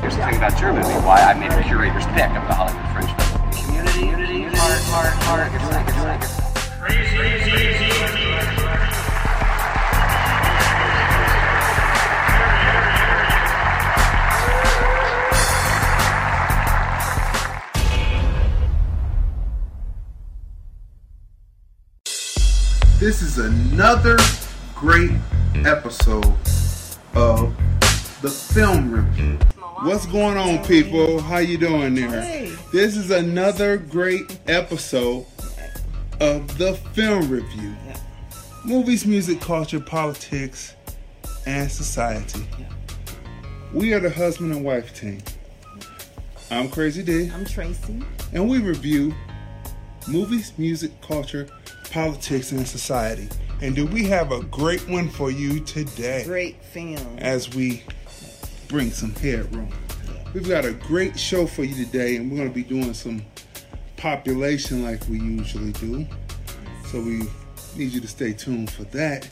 Here's the thing about your movie, why I made a curator's pick of the Hollywood Fringe Festival. Community, community, heart, heart, heart, here's the thing, here's the thing. This is another great episode of the film review. What's going on, people? How you doing there? This is another great episode of the film review. Movies, music, culture, politics, and society. We are the husband and wife team. I'm Crazy D, I'm Tracy. and we review movies, music, culture, politics, and society. And do we have a great one for you today? Great film. as we bring some headroom. We've got a great show for you today, and we're going to be doing some population like we usually do. So we need you to stay tuned for that.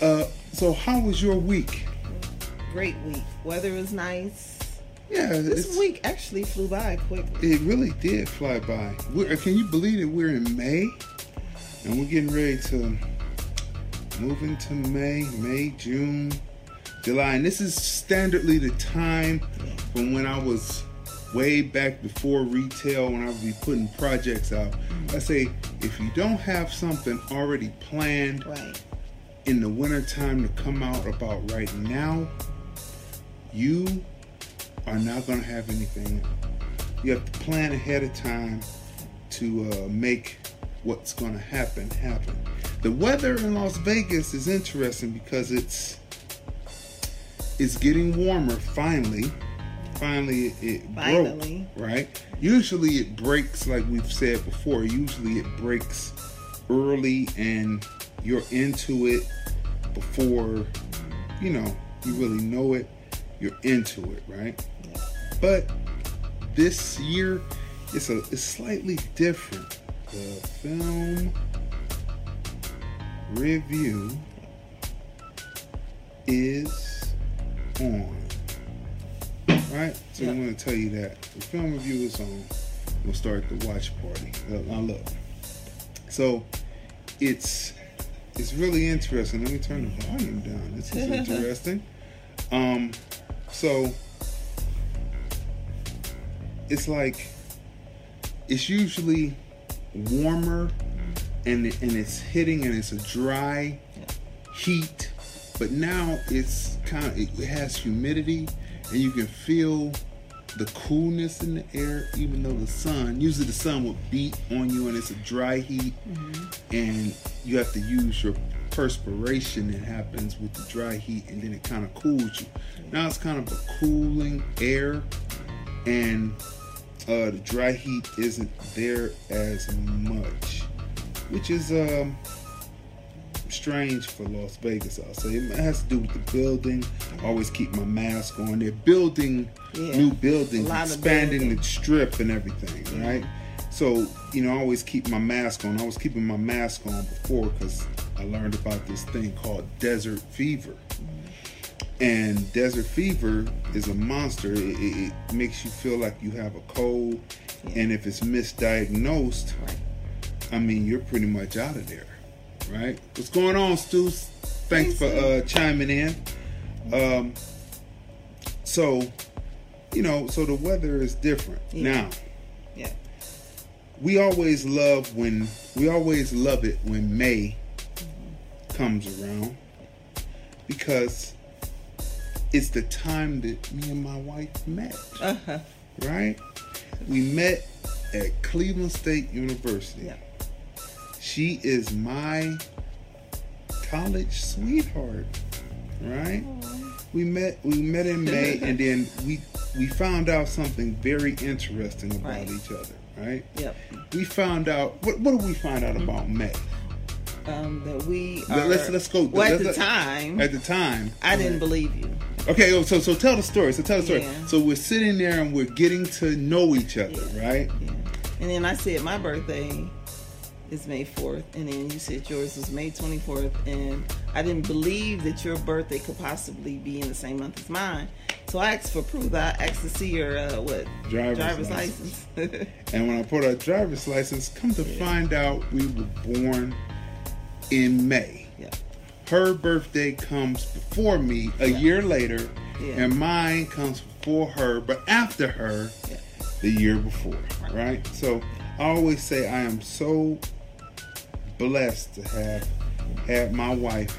Uh, so, how was your week? Great week. Weather was nice. Yeah, This week actually flew by quickly. it really did fly by. We're, can you believe that we're in May, and we're getting ready to move into May, May, June, July, and this is standardly the time from when I was way back before retail when I would be putting projects out. I say if you don't have something already planned Right. in the wintertime to come out about right now, you are not going to have anything. You have to plan ahead of time to uh, make what's going to happen happen. The weather in Las Vegas is interesting because it's it's getting warmer finally. Finally, it, Finally. broke, right? Usually, it breaks like we've said before. Usually, it breaks early, and you're into it before you know you really know it. You're into it, right? But this year, it's a it's slightly different. The film review is on. Right? So I'm going to tell you that. The film review is on. We'll start the watch party. Uh, Now look. So it's it's really interesting. Let me turn the volume down. This is interesting. Um so it's like it's usually warmer and and it's hitting and it's a dry heat but now it's kind of it has humidity and you can feel the coolness in the air even though the sun usually the sun will beat on you and it's a dry heat. And you have to use your perspiration. That happens with the dry heat and then it kind of cools you. Now it's kind of a cooling air and uh, the dry heat isn't there as much, which is um, strange for Las Vegas. I'll say it has to do with the building. I always keep my mask on. They're building Yeah. new buildings, A lot of expanding building. the strip and everything, right? So you know, I always keep my mask on. I was keeping my mask on before because I learned about this thing called desert fever. And desert fever is a monster. It, it, it makes you feel like you have a cold, and if it's misdiagnosed, I mean, you're pretty much out of there, right? What's going on, Stu? Thanks for uh, chiming in. Um, so, you know, so the weather is different Yeah. now. Yeah. We always love when we always love it when May comes around because it's the time that me and my wife met. Uh-huh. Right? We met at Cleveland State University. Yeah. She is my college sweetheart, right? we met we met in May, and then we we found out something very interesting about Right. each other. Right? Yep. We found out what what did we find out about May? Um, that we are, let's- let's go- Well, at let's- the time, At the time, I didn't believe you. Okay, oh, so so tell the story. So tell the story. Yeah. So we're sitting there and we're getting to know each other, Yeah. right? Yeah. And then I said my birthday is May 4th, and then you said yours was May 24th, and I didn't believe that your birthday could possibly be in the same month as mine. So I asked for proof. I asked to see your uh, what Driver's license. And when I put our driver's license, come to find out we were born in May. yeah. Her birthday comes before me a Yeah. year later, Yeah. and mine comes before her, but after her Yeah. the year before, right? So I always say I am so blessed to have had my wife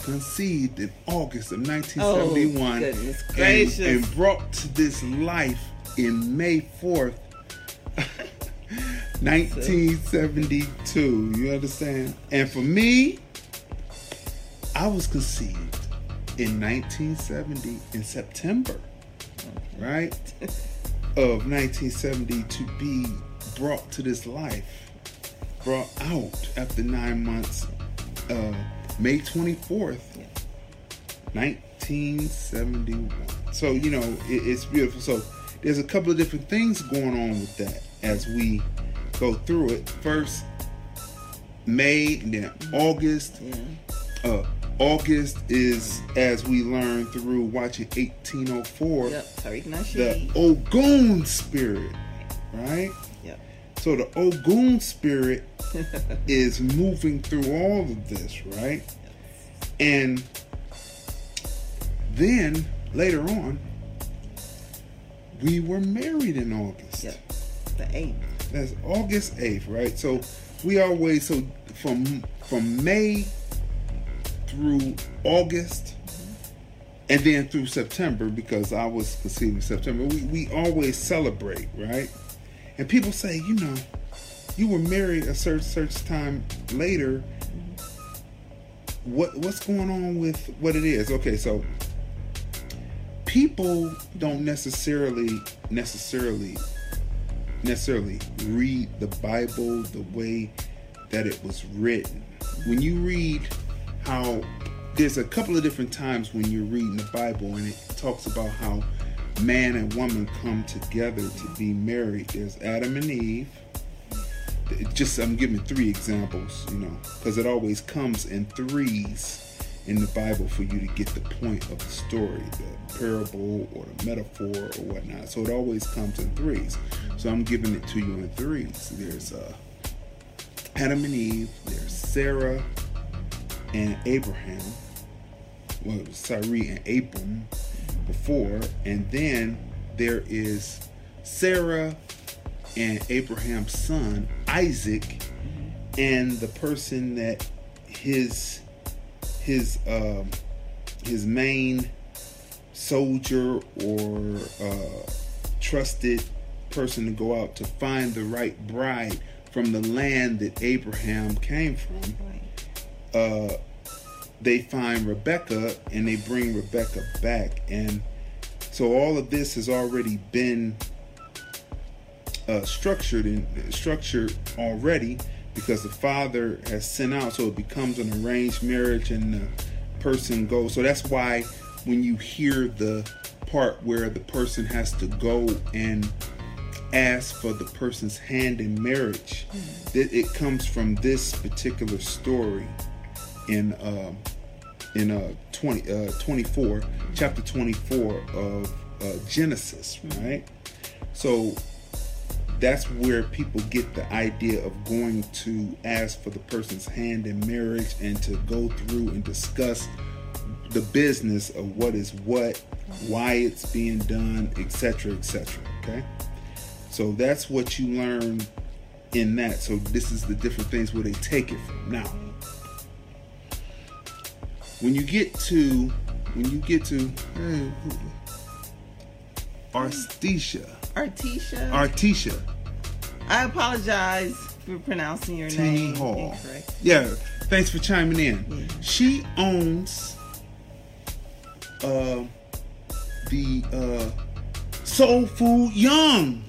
conceived in August of 1971 Oh, and- and brought to this life in May 4th 1972 you understand? And for me I was conceived in 1970 in September right of 1970 to be brought to this life brought out after nine months uh, May 24th 1971 so you know it, it's beautiful so there's a couple of different things going on with that as we go through it first May then August Yeah. uh, August is as we learned through watching 1804 Yep. Tariq the Ogun spirit, right? So the Ogun spirit is moving through all of this, right? And then later on, we were married in August. Yep. The eighth. That's August 8th, right? So we always so from from May through August mm-hmm. and then through September because I was conceived in September. We we always celebrate, right? And people say, you know, you were married a certain certain time later. What what's going on with what it is? Okay, so people don't necessarily necessarily necessarily read the Bible the way that it was written. When you read how there's a couple of different times when you're reading the Bible and it talks about how man and woman come together to be married. There's Adam and Eve. It just I'm giving three examples, you know, because it always comes in threes in the Bible for you to get the point of the story, the parable or the metaphor or whatnot. So it always comes in threes. So I'm giving it to you in threes. There's uh, Adam and Eve. There's Sarah and Abraham. Well, Sarai and Abram before, and then there is Sarah and Abraham's son Isaac, and the person that his his um, his main soldier or uh, trusted person to go out to find the right bride from the land that Abraham came from. Uh, they find Rebecca and they bring Rebecca back, and so all of this has already been uh, structured and structured already because the father has sent out, so it becomes an arranged marriage, and the person goes. So that's why when you hear the part where the person has to go and ask for the person's hand in marriage, that it comes from this particular story. In um, in uh, 20, uh, 24, chapter 24 of uh, Genesis, right? So that's where people get the idea of going to ask for the person's hand in marriage and to go through and discuss the business of what is what, why it's being done, etc., etc. Okay, so that's what you learn in that. So this is the different things where they take it from. Now, when you get to when you get to hey, Artesia, Artisha. Artesia, I apologize for pronouncing your Teeny name Hall. incorrect. Yeah, thanks for chiming in. Yeah. She owns uh, the uh, Soul Food Young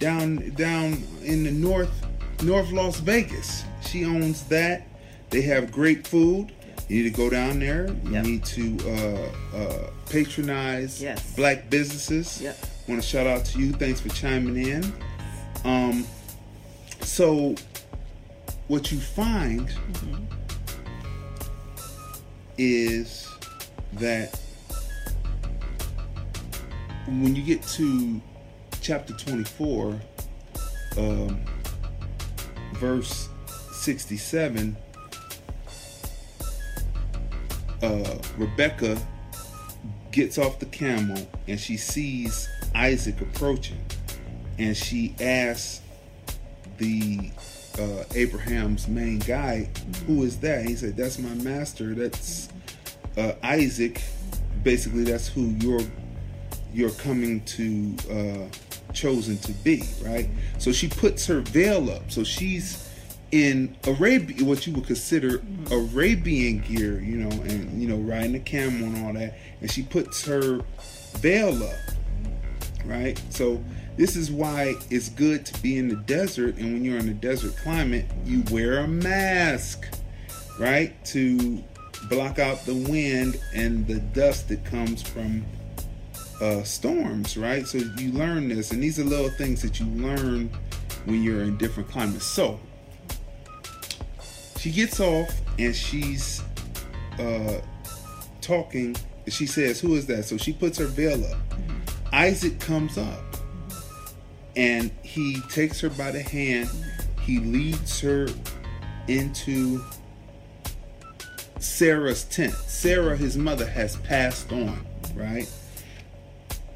down down in the north North Las Vegas. She owns that. They have great food. You need to go down there. You Yep. need to uh, uh, patronize Yes. black businesses. Yep. Want to shout out to you. Thanks for chiming in. Um, so what you find is that when you get to chapter 24 um, verse 67 uh, rebecca gets off the camel and she sees isaac approaching and she asks the uh, Abraham's main guy, who is that? He said, "That's my master. That's uh, Isaac. Basically, that's who you're you're coming to uh, chosen to be, right?" So she puts her veil up. So she's in Arabia, what you would consider Arabian gear, you know, and you know, riding a camel and all that. And she puts her veil up right? So this is why it's good to be in the desert, and when you're in a desert climate, you wear a mask, right, to block out the wind and the dust that comes from uh, storms, right? So you learn this, and these are little things that you learn when you're in different climates. So she gets off and she's uh, talking. She says, "Who is that?" So she puts her veil up. Isaac comes up and he takes her by the hand. He leads her into Sarah's tent. Sarah, his mother, has passed on, right?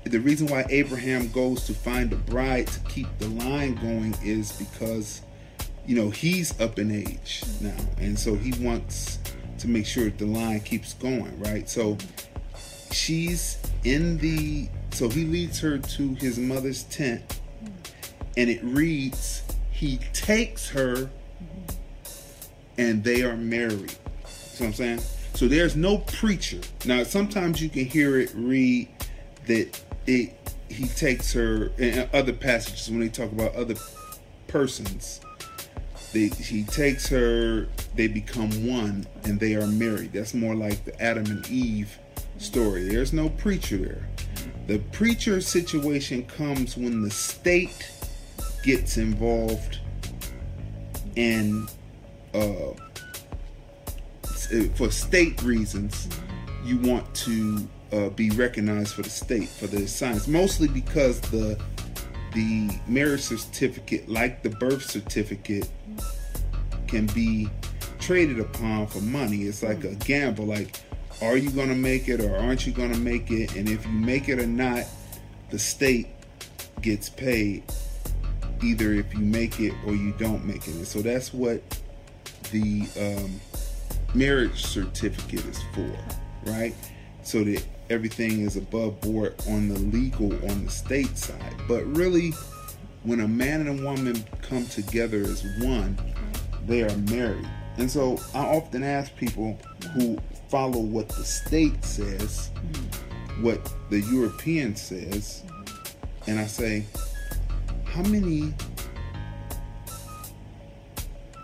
The reason why Abraham goes to find a bride to keep the line going is because, you know, he's up in age now. And so he wants to make sure the line keeps going, right? So she's in the so he leads her to his mother's tent. And it reads he takes her and they are married. See what i'm saying? So there's no preacher. Now sometimes you can hear it read that it he takes her in other passages when they talk about other persons they, he takes her they become one and they are married. That's more like the adam and eve story. There's no preacher there. The preacher situation comes when the state gets involved and uh, for state reasons you want to uh, be recognized for the state for the science. Mostly because the the marriage certificate like the birth certificate can be traded upon for money. It's like a gamble like are you going to make it or aren't you going to make it? And if you make it or not the state gets paid either if you make it or you don't make it. And so that's what the um, marriage certificate is for right? So that everything is above board on the legal on the state side. But really when a man and a woman come together as one they are married. And so i often ask people who follow what the state says what the european says and i say how many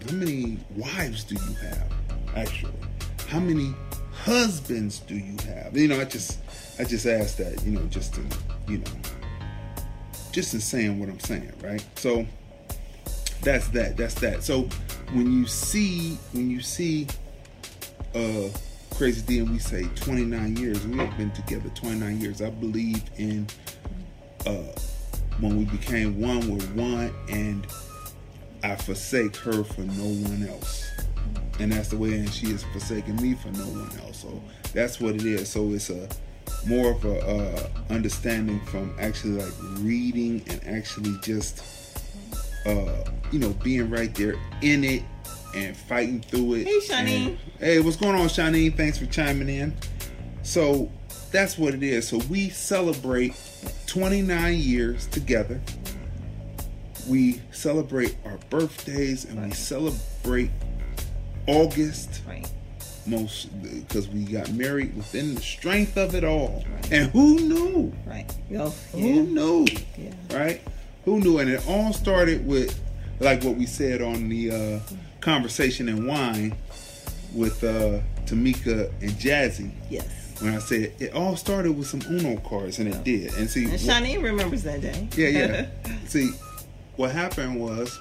how many wives do you have actually? How many husbands do you have? You know i just i just asked that you know just to you know just in saying what i'm saying right? So that's that that's that. So when you see when you see uh crazy d and we say 29 years we have been together 29 years. I believe in uh when we became one we're one and i forsake her for no one else. And that's the way and she is forsaking me for no one else. So that's what it is. So it's a more of a uh, understanding from actually like reading and actually just uh you know being right there in it and fighting through it Hey, Shanine. And- hey what's going on Shanine thanks for chiming in so that's what it is so we celebrate 29 years together we celebrate our birthdays and we celebrate August Right. most because we got married within the strength of it all. Right. And who knew? Right. Who yeah. knew? Yeah. Right? Who knew? And it all started with like what we said on the uh, conversation and wine with uh, Tamika and Jazzy. Yes. When I said it all started with some Uno cards, and it did. And see, And Shawnee remembers that day. yeah, yeah. See, what happened was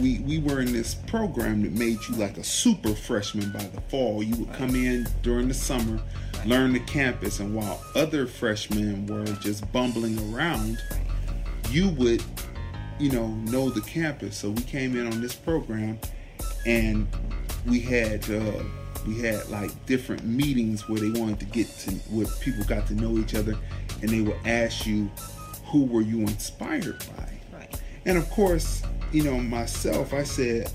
we we were in this program that made you like a super freshman by the fall. You would come in during the summer, learn the campus, and while other freshmen were just bumbling around, you would, you know, know the campus. So we came in on this program, and we had uh, we had like different meetings where they wanted to get to where people got to know each other, and they would ask you, who were you inspired by? Right. And of course, you know, myself, I said,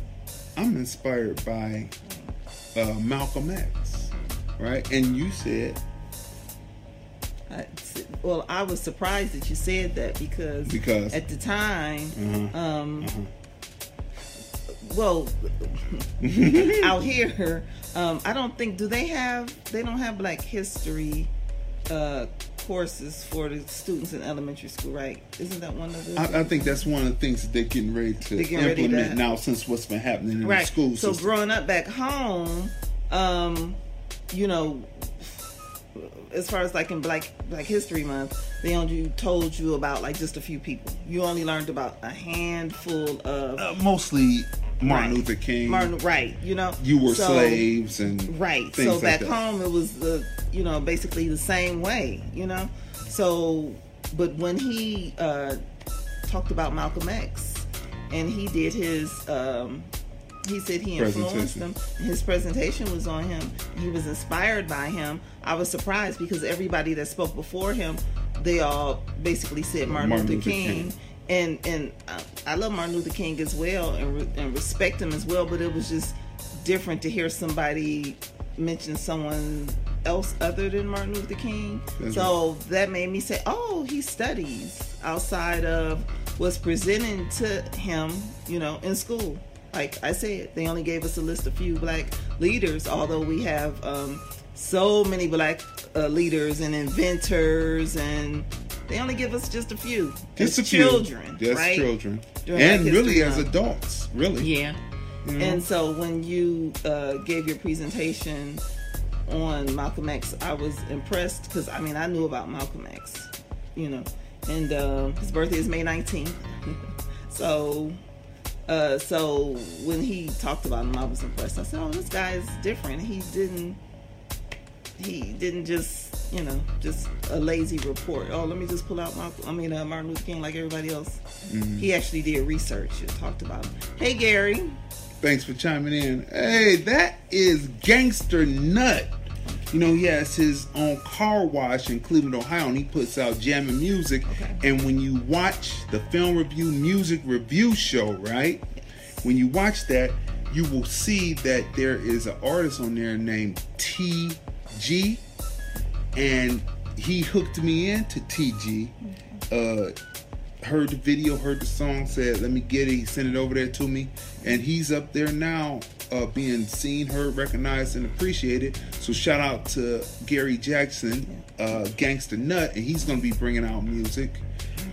I'm inspired by uh, Malcolm X, right? And you said, I, well, I was surprised that you said that because Because? at the time, uh-huh, um, uh-huh. well, out here, um, I don't think do they have they don't have Black History uh, courses for the students in elementary school, right? Isn't that one of the I, I think that's one of the things that they're getting ready to They're getting ready implement to- now since what's been happening in right? the school so system. growing up back home, um, you know, as far as like in Black Black History Month, they only told you about like just a few people. You only learned about a handful of uh, mostly Martin Right. Luther King. Martin, right? You know, you were So- slaves and right. So back home, it was the you know basically the same way. You know, so but when he uh, talked about Malcolm X and he did his. Um, he said he influenced him. His presentation was on him. He was inspired by him. I was surprised because everybody that spoke before him, they all basically said Martin, Martin Luther, Luther King. King. And and uh, I love Martin Luther King as well and, re- and respect him as well. But it was just different to hear somebody mention someone else other than Martin Luther King. That's so that made me say, oh, he studies outside of what's presented to him, you know, in school. Like I said, they only gave us a list of few black leaders, although we have um, so many black uh, leaders and inventors, and they only give us just a few. Just as a few. children, Just right? children. During and really as adults, really. Yeah. Know? And so when you uh, gave your presentation on Malcolm X, I was impressed because I mean I knew about Malcolm X, you know, and uh, his birthday is May 19th. so, uh, so when he talked about him, I was impressed. I said, "Oh, this guy is different. He didn't." He didn't just, you know, just a lazy report. Oh, let me just pull out Malcolm. I mean, uh, Martin Luther King, like everybody else. He actually did research and talked about him. Hey, Gary. Thanks for chiming in. Hey, that is Gangster Nut. You know, he has his own car wash in Cleveland, Ohio, and he puts out jamming music. Okay. And when you watch the film review music review show, right? When you watch that, you will see that there is an artist on there named TG, and he hooked me into TG. Uh, heard the video, heard the song, said, "Let me get it." He sent it over there to me, and he's up there now, uh, being seen, heard, recognized, and appreciated. So shout out to Gary Jackson, uh, Gangster Nut, and he's gonna be bringing out music,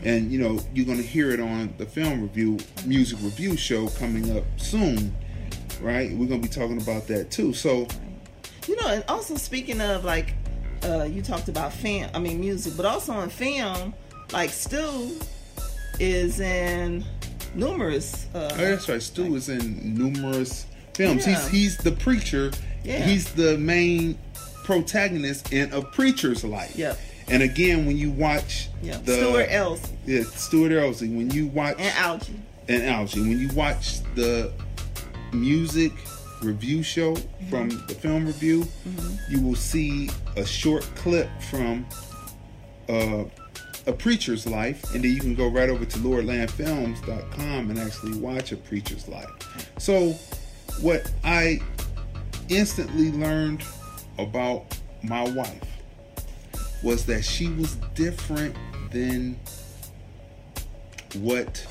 and you know you're gonna hear it on the film review, music review show coming up soon, right? We're gonna be talking about that too. So You know, and also speaking of like, uh, you talked about film, I mean music, but also in film, like Stu is in numerous. Uh, Oh, that's right. Stu is in numerous films. Yeah. He's he's the preacher. Yeah. He's the main protagonist in a preacher's life. Yep. And again, when you watch yeah, the Stuart Else yeah, Stuart Elsie, when you watch and Algie. and Algie, when you watch the music review show from the film review, you will see a short clip from uh, a preacher's life, and then you can go right over to lordlandfilms.com and actually watch a preacher's life. So, what I instantly learned about my wife was that she was different than what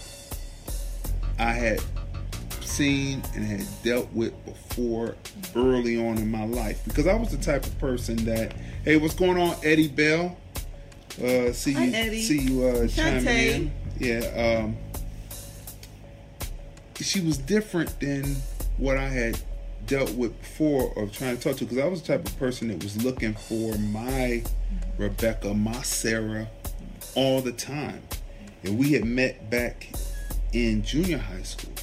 I had seen and had dealt with before early on in my life because I was the type of person that, hey, what's going on, Eddie Bell? Uh, see Hi, you, Eddie. see you uh, chiming in. Yeah, um, she was different than what I had dealt with before of trying to talk to because I was the type of person that was looking for my Rebecca, my Sarah, all the time. And we had met back in junior high school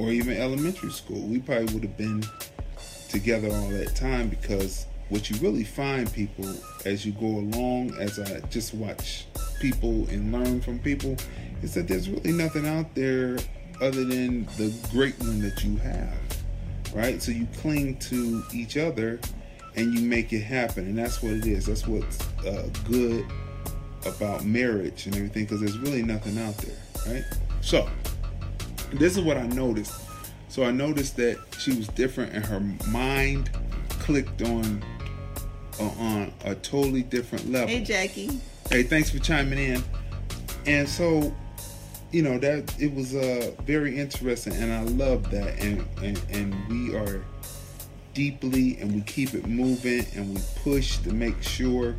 or even elementary school. We probably would have been together all that time because what you really find people as you go along, as I just watch people and learn from people, is that there's really nothing out there other than the great one that you have. Right? So you cling to each other and you make it happen. And that's what it is. That's what's uh, good about marriage and everything because there's really nothing out there. Right? So, this is what I noticed. So I noticed that she was different, and her mind clicked on uh, on a totally different level. Hey, Jackie. Hey, thanks for chiming in. And so, you know that it was uh, very interesting, and I love that. And, and and we are deeply, and we keep it moving, and we push to make sure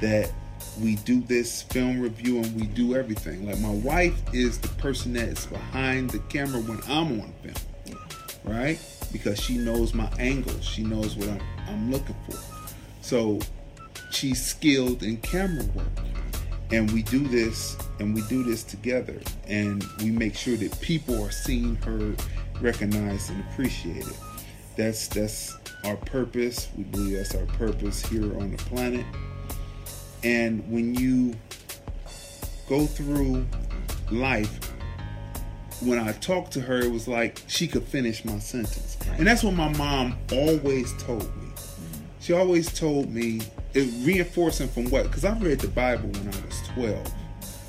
that we do this film review and we do everything. Like my wife is the person that is behind the camera when I'm on film, right? Because she knows my angles, she knows what I'm, I'm looking for. So she's skilled in camera work, and we do this and we do this together, and we make sure that people are seen, heard, recognized, and appreciated. That's that's our purpose. We believe that's our purpose here on the planet. And when you go through life, when I talked to her, it was like she could finish my sentence. And that's what my mom always told me. She always told me, it reinforcing from what? Because I read the Bible when I was 12.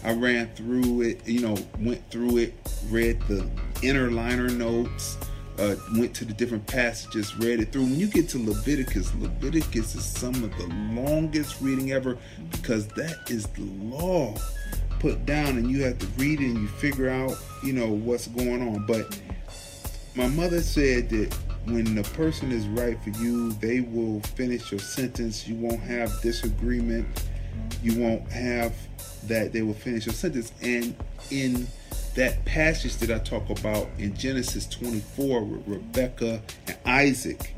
I ran through it, you know, went through it, read the inner liner notes, uh, went to the different passages, read it through. When you get to Leviticus, Leviticus is some of the longest reading ever because that is the law put down, and you have to read it and you figure out, you know, what's going on. But my mother said that when the person is right for you, they will finish your sentence. You won't have disagreement. You won't have that. They will finish your sentence. And in that passage that I talk about in Genesis 24 with Rebecca and Isaac,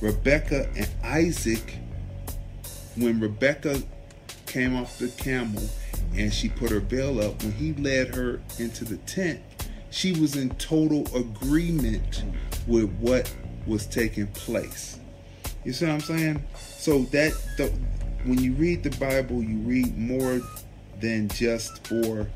Rebecca and Isaac, when Rebecca came off the camel and she put her veil up, when he led her into the tent, she was in total agreement with what was taking place. You see what I'm saying? So that the, when you read the Bible, you read more than just for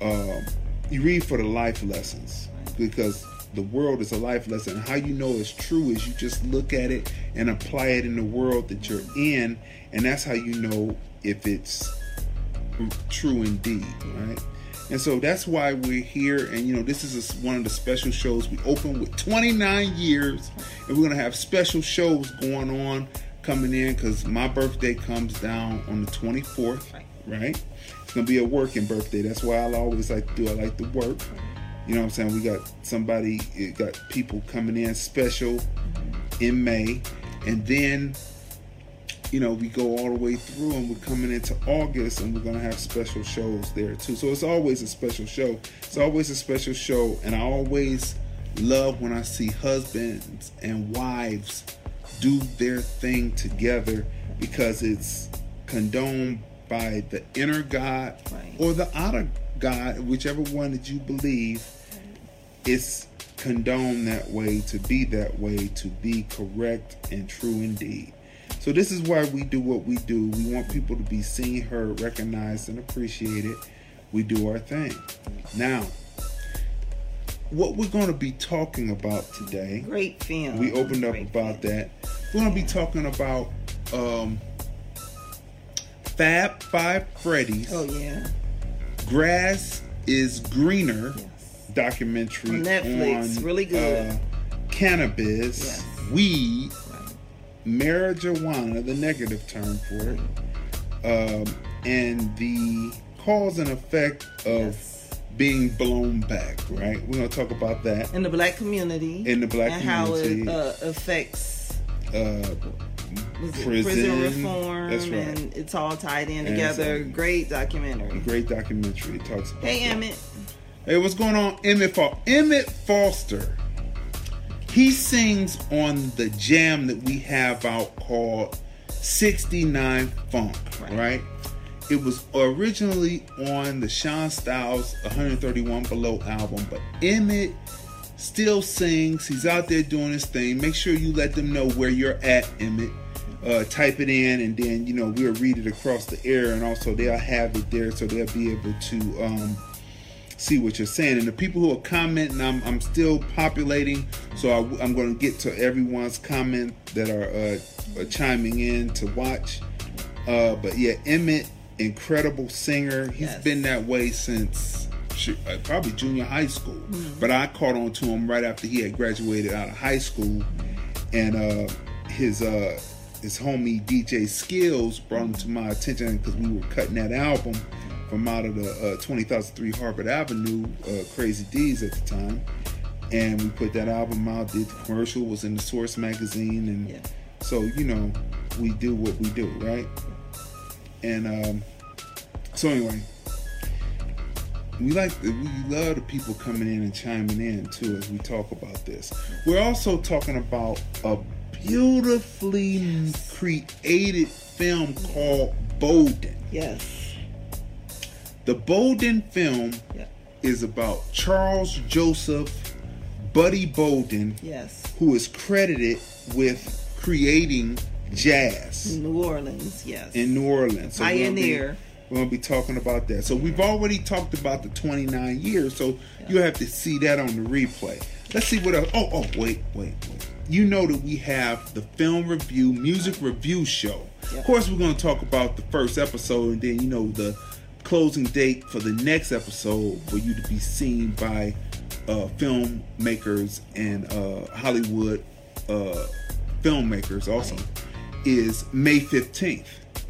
um, you read for the life lessons because the world is a life lesson. How you know it's true is you just look at it and apply it in the world that you're in, and that's how you know if it's true indeed, right? And so that's why we're here. And you know, this is a, one of the special shows. We open with 29 years, and we're gonna have special shows going on coming in because my birthday comes down on the 24th, right? It's gonna be a working birthday. That's why I always like to do. I like to work. You know what I'm saying? We got somebody, got people coming in special in May, and then you know, we go all the way through and we're coming into August and we're to have special shows there too. So it's always a special show. It's always a special show. And I always love when I see husbands and wives do their thing together because it's condoned by the inner God Right. or the outer God, whichever one that you believe. It's condoned that way to be that way to be correct and true indeed. So this is why we do what we do. We want people to be seen, heard, recognized, and appreciated. We do our thing. Now, what we're going to be talking about today, Great film. we opened up Great about film. that. We're going to be talking about um, Fab Five Freddy's Oh yeah. Grass is Greener Yes. documentary On Netflix. on, Really good. uh, cannabis, Yes. weed, Right. marijuana, the negative term for it, um, and the cause and effect of Yes. being blown back, right? We're gonna talk about that. In the black community. In the black and community. how it uh, affects Uh, Prison, prison, reform. that's right. And it's all tied in And together. so- Great documentary. great documentary. It talks about Hey, that. Emmett. Hey, what's going on? Emmett Foster. Emmett Foster. He sings on the jam that we have out called 69 Funk, right? Right. It was originally on the Sean Styles 131 Below album, but Emmett still sings. He's out there doing his thing. Make sure you let them know where you're at, Emmett. Uh, type it in, and then you know we'll read it across the air, and also they'll have it there, so they'll be able to um, see what you're saying. And the people who are commenting, I'm, I'm still populating, so I, am going to get to everyone's comment that are uh, uh, chiming in to watch. Uh, but yeah, Emmett, incredible singer. He's Yes. been that way since probably junior high school. But I caught on to him right after he had graduated out of high school, and uh, his uh, his homie DJ Skills brought him to my attention because we were cutting that album from out of the uh, 20,003 Harvard Avenue, uh, Crazy D's at the time. And we put that album out, did the commercial, was in the Source magazine. And Yeah. so, you know, we do what we do, right? And um, so, anyway, we like we love the people coming in and chiming in too as we talk about this. We're also talking about a beautifully created film called Bolden. Yes. The Bolden film Yeah. is about Charles Joseph Buddy Bolden, Yes. who is credited with creating jazz New Orleans. Yes. in New Orleans. So Pioneer. We're gonna be talking about that. So we've already talked about the 29 years. So you have to see that on the replay. Let's see what else. Oh, oh, wait, wait, wait. You know that we have the film review, music review show. Of course, we're gonna talk about the first episode, and then you know the closing date for the next episode for you to be seen by uh, filmmakers and uh, Hollywood uh, filmmakers also is May 15th.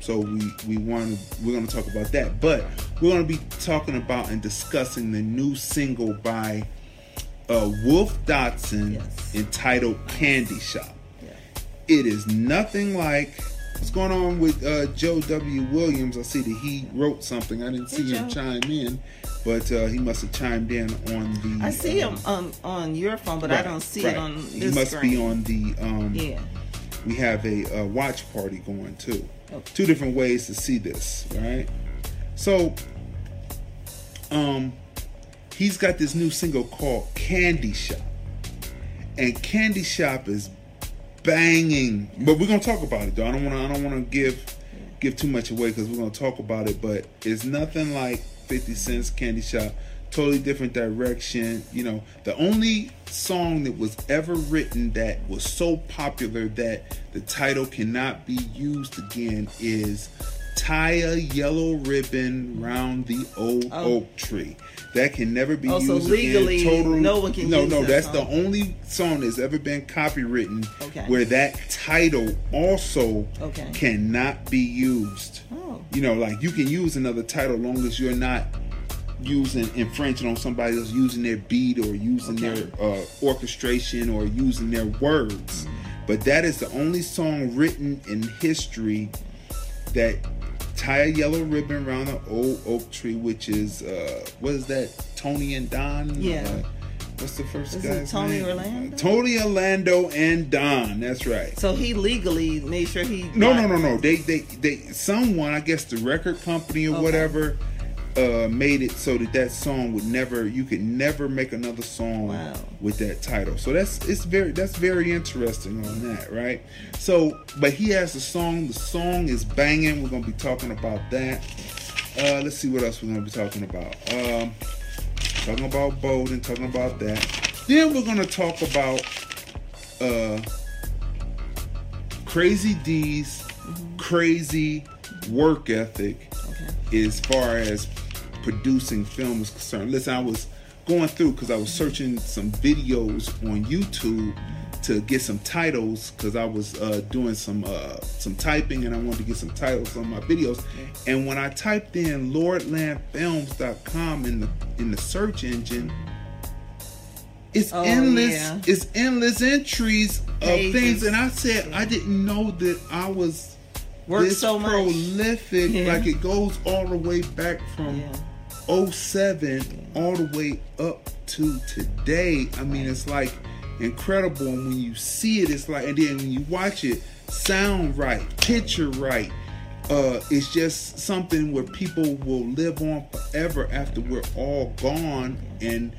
So we we want we're going to talk about that, but we're going to be talking about and discussing the new single by uh, Wolf Dotson Yes. entitled "Candy Shop." Yeah. It is nothing like what's going on with uh, Joe W. Williams. I see that he wrote something. I didn't see Hey, him chime in, but uh, he must have chimed in on the. I see um, him on on your phone, but I don't see right. it on He must screen. be on the. Um, Yeah. we have a, uh watch party going too. Two different ways to see this, right? So, um, he's got this new single called Candy Shop, and Candy Shop is banging. But we're gonna talk about it though. I don't want to. I don't want to give give too much away because we're gonna talk about it. But it's nothing like Fifty Cent's Candy Shop. Totally different direction. You know, the only song that was ever written that was so popular that the title cannot be used again is "Tie a Yellow Ribbon Round the Old Oh. Oak Tree." That can never be Oh, so used legally, again. Total, no one can No, no, that that's song. the only song that's ever been copywritten Okay. where that title also Okay. cannot be used. Oh. You know, like you can use another title long as you're not using infringing on somebody else using their beat or using Okay. their uh, orchestration or using their words. But that is the only song written in history that tie a yellow ribbon around an old oak tree, which is uh, what is that? Tony and Dawn. Yeah. Uh, what's the first Is it Tony name? Orlando? Tony Orlando and Dawn. That's right. So he legally made sure he. No, no, no, no. They, they, they. Someone, I guess, the record company or Okay. whatever, uh, made it so that that song would never. You could never make another song Wow. with that title. So that's it's very that's very interesting on that, right? So, but he has the song. The song is banging. We're gonna be talking about that. Uh, let's see what else we're gonna be talking about. Um, talking about Bolden, talking about that. Then we're gonna talk about uh, Crazy D's crazy work ethic Okay. as far as producing film is concerned. Listen, I was going through because I was searching some videos on YouTube to get some titles because I was uh, doing some uh, some typing and I wanted to get some titles on my videos. And when I typed in lordlandfilms.com in the in the search engine, it's Oh, endless. yeah. It's endless entries of Pages. things. And I said I didn't know that I was Work this so prolific. Yeah. Like it goes all the way back from Yeah. 07 all the way up to today. I mean, it's like incredible. And when you see it, it's like, and then when you watch it, sound right, picture right. Uh, it's just something where people will live on forever after we're all gone. And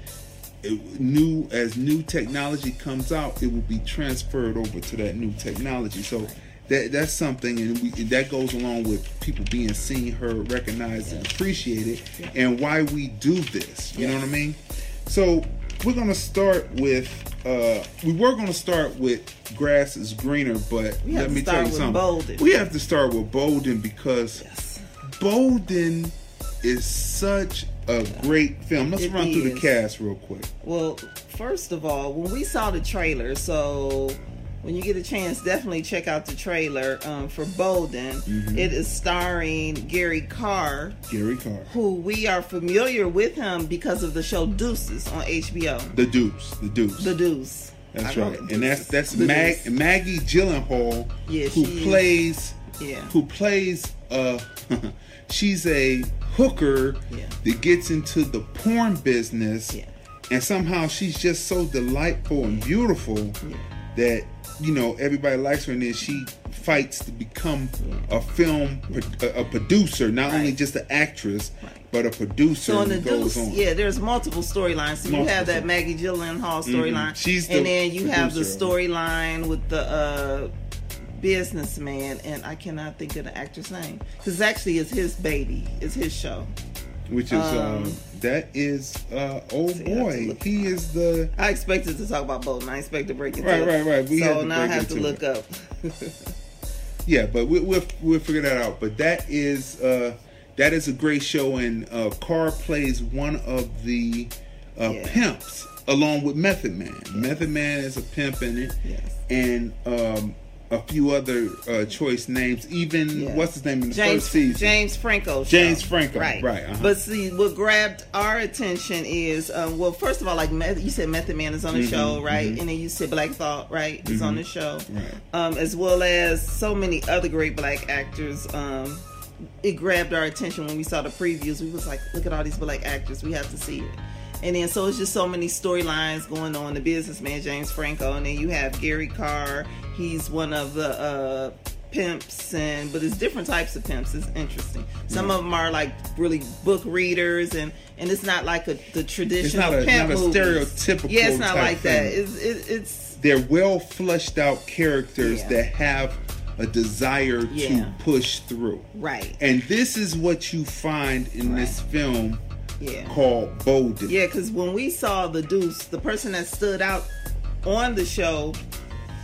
it, new as new technology comes out, it will be transferred over to that new technology. So that that's something, and we, that goes along with people being seen, heard, recognized, and appreciated, and why we do this. You know what I mean? So we're gonna start with. Uh, we were gonna start with grass is greener, but let me tell you something. Bolden. We have to start with Bolden because Yes. Bolden is such a great film. Let's It run through the cast real quick. Well, first of all, when we saw the trailer, so when you get a chance, definitely check out the trailer um, for Bolden. Mm-hmm. It is starring Gary Carr, Gary Carr. who we are familiar with him because of the show Deuces on HBO. The Deuce. The Deuce. The Deuce. That's call right. And that's that's Mag. Maggie Gyllenhaal Yeah, who plays Yeah. who plays uh she's a hooker Yeah. that gets into the porn business Yeah. and somehow she's just so delightful and beautiful that you know everybody likes her and then she fights to become a film a, a producer not only just an actress Right. but a producer So in the Deuce, on yeah, there's multiple storylines. So you Multiple have that. Maggie Gyllenhaal storyline, She's the and then you have the storyline with the uh, businessman, and I cannot think of the actor's name because actually it's his baby, it's his show. Which is um, Um, that is uh oh see, I have to boy he is the I expected to talk about both, I expect to break it. Right, right, right. We so now I have to look it. up. Yeah, but we, we'll we'll figure that out. But that is uh, that is a great show, and uh, Carr plays one of the uh, Yeah. pimps along with Method Man. Method Man is a pimp in it, Yes. and um, a few other uh, choice names. Even Yeah. what's his name in the James first season? James Franco. show. James Franco, Right. right, uh-huh. But see, what grabbed our attention is, um, well, first of all, like you said, Method Man is on the Mm-hmm, show, right? And then you said Black Thought, right, is on the show, Right. um, as well as so many other great black actors. Um, it grabbed our attention when we saw the previews. We was like, look at all these black actors. We have to see it. And then so it's just so many storylines going on. The businessman James Franco, and then you have Gary Carr. He's one of the uh, pimps, and but it's different types of pimps. It's interesting. Some of them are like really book readers, and and it's not like a the traditional not a- pimp not a stereotypical Yeah, it's not like that. It's it, it's They're well fleshed out characters Yeah. that have a desire Yeah. to push through. right. And this is what you find in this film Yeah. called Bolden. Yeah, because when we saw the Deuce, the person that stood out on the show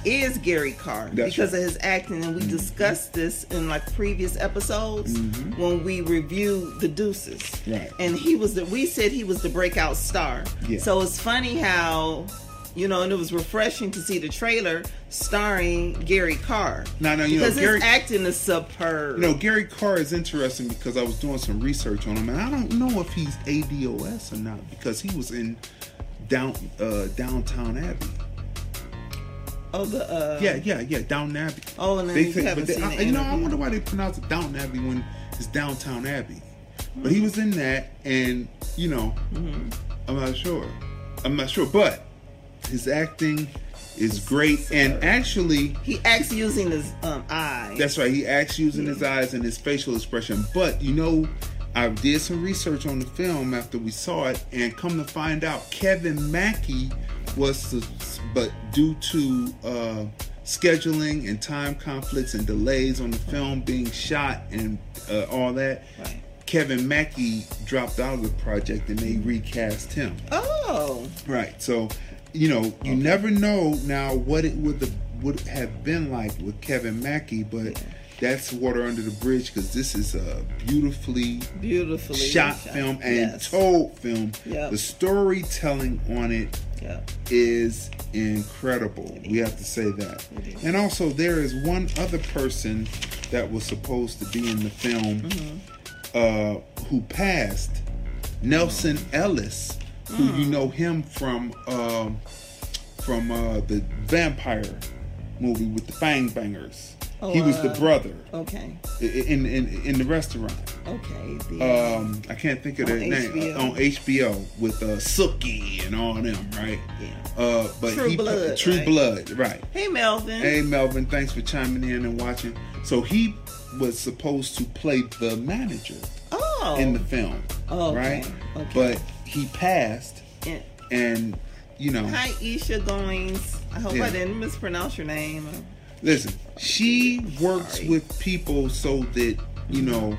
is Gary Carr That's because right. of his acting, and we discussed this in like previous episodes Mm-hmm. when we reviewed the Deuces. Right. And he was the we said he was the breakout star. Yeah. So it's funny how. You know, and it was refreshing to see the trailer starring Gary Carr. No, no, you know, because Gary- his acting is superb. You know, Gary Carr is interesting because I was doing some research on him, and I don't know if he's ADOS or not because he was in down uh, Downtown Abbey. Oh, the uh, Yeah, yeah, yeah, Downton Abbey. Oh, and then you think- haven't but seen I, you know, I wonder why they pronounce it Downton Abbey when it's Downtown Abbey. But he was in that, and you know, Mm-hmm. I'm not sure. I'm not sure, but his acting is great, and actually, he acts using his um eyes. That's right. He acts using his eyes and his facial expression. But you know, I did some research on the film after we saw it, and come to find out, Kevin Mackie was, sus- but due to uh, scheduling and time conflicts and delays on the film being shot and uh, all that, Right. Kevin Mackie dropped out of the project and they recast him. Oh, Right. So, you know, you never know now what it would have, would have been like with Kevin Mackie, but that's water under the bridge because this is a beautifully Beautifully shot film and Yes. told film. Yep. The storytelling on it Yep. is incredible. We have to say that. And also, there is one other person that was supposed to be in the film Mm-hmm. uh, who passed, Nelsan Ellis, who Mm. you know him from um, from uh, the vampire movie with the Fang Bangers. Oh, he was the uh, brother Okay. in in in the restaurant. Okay. The, Um, I can't think of the name HBO. on HBO with uh, Sookie and all them, right? Yeah. Uh, but True he Blood, True right? Blood, right? hey, Melvin. Hey Melvin, thanks for chiming in and watching. So he was supposed to play the manager oh. in the film, Oh, right? Okay. But he passed, And- and you know, Hi, Isha Goings. I hope Yeah. I didn't mispronounce your name. Listen, she works Sorry. with people so that you know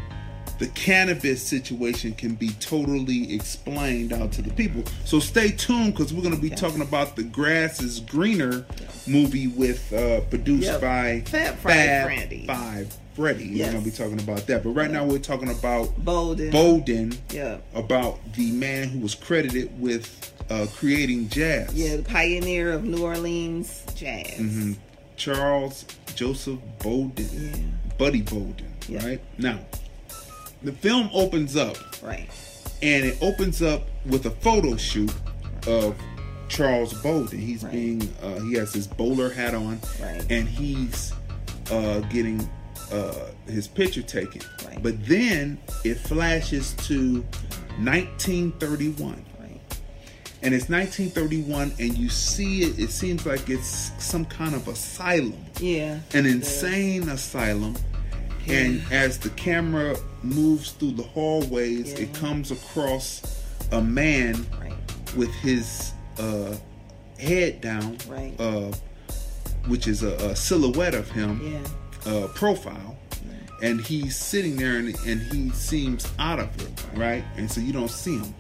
the cannabis situation can be totally explained out to the people. So stay tuned because we're going to be Okay. talking about the Grass is Greener movie with uh, produced Yep. by Fab Five Fab Freddy. Five Freddy. Yes. We're going to be talking about that. But right now we're talking about Bolden. Bolden, Yeah. about the man who was credited with uh, creating jazz. Yeah, the pioneer of New Orleans jazz. Mhm. Charles Joseph Bolden. Buddy Bolden, Yeah. right? Now, the film opens up Right. and it opens up with a photo shoot of Charles Bolden. He's Right. being uh, he has his bowler hat on Right. and he's uh, getting uh, his picture taken. Right. But then it flashes to 1931 Right. And it's 1931 and you see it it seems like it's some kind of asylum. Yeah. an insane asylum. And as the camera moves through the hallways it comes across a man Right. with his uh, head down Right. uh, which is a, a silhouette of him Yeah. uh, profile. And he's sitting there and, and he seems out of it right? And so you don't see him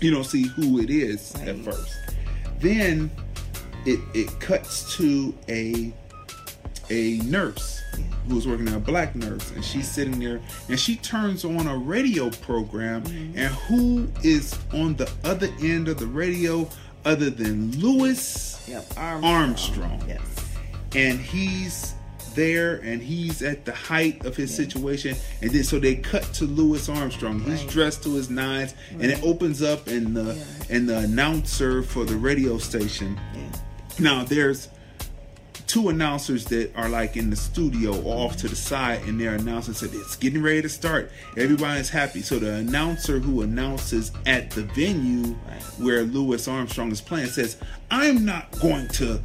you don't see who it is at first then it it cuts to a a nurse who's working there, a black nurse, and she's sitting there and she turns on a radio program. Mm-hmm. And who is on the other end of the radio other than Louis Yep. Armstrong. Armstrong? Yes. And he's there and he's at the height of his situation. And then so they cut to Louis Armstrong. He's dressed to his nines, and it opens up, and the Yeah. and the announcer for the radio station Yeah. now there's two announcers that are like in the studio off to the side and their announcer said it's getting ready to start. Everybody's happy. So the announcer who announces at the venue Right. where Louis Armstrong is playing says, I'm not going to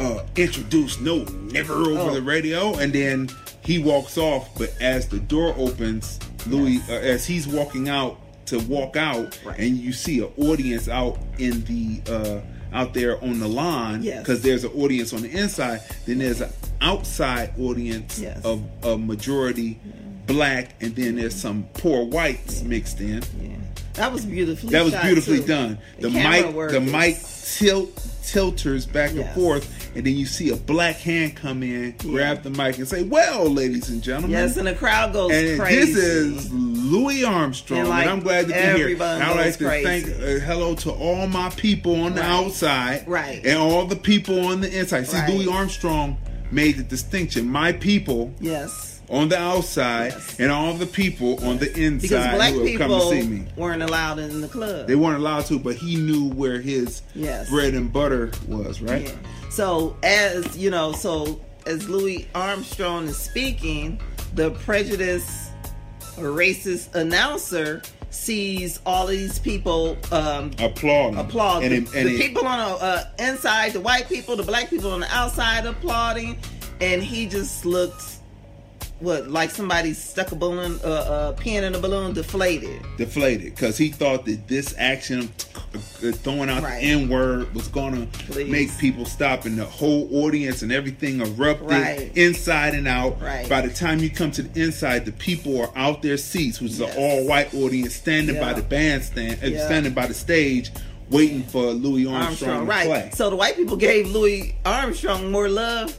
uh, introduce no nigger over Oh. the radio and then he walks off but as the door opens Louis Yes. uh, as he's walking out to walk out Right. and you see an audience out in the uh out there on the lawn Yes. because there's an audience on the inside then there's an outside audience Yes. of a majority black and then there's some poor whites mixed in Yeah. That was beautifully. that was beautifully too. done the, camera mic the mic tilt tilters back and forth and then you see a black hand come in grab the mic and say well ladies and gentlemen Yes, and the crowd goes and crazy. this is Louis Armstrong, And, and, I'm glad to be here. I'd like to thank uh, hello to all my people on the outside, Right. and all the people on the inside. See, Right. Louis Armstrong made the distinction: my people yes. On the outside, Yes. and all the people on the inside Because black who have come to people see me. weren't allowed in the club. They weren't allowed to, but he knew where his Yes. bread and butter was. Right? Yeah. So as you know, so as Louis Armstrong is speaking, the prejudice or racist announcer sees all of these people um, Applauding, applaud. and the it, and the it- people on the uh, inside, the white people, the black people on the outside applauding, and he just looks what like somebody stuck a balloon, uh, a pin in a balloon, deflated. deflated because he thought that this action uh, throwing out Right. the N word was gonna Please. make people stop, and the whole audience and everything erupted Right. inside and out. Right. By the time you come to the inside, the people are out their seats, which is Yes. an all-white audience standing by the bandstand, uh, Yeah. standing by the stage, waiting for Louis Armstrong, Armstrong, right? play. So the white people gave Louis Armstrong more love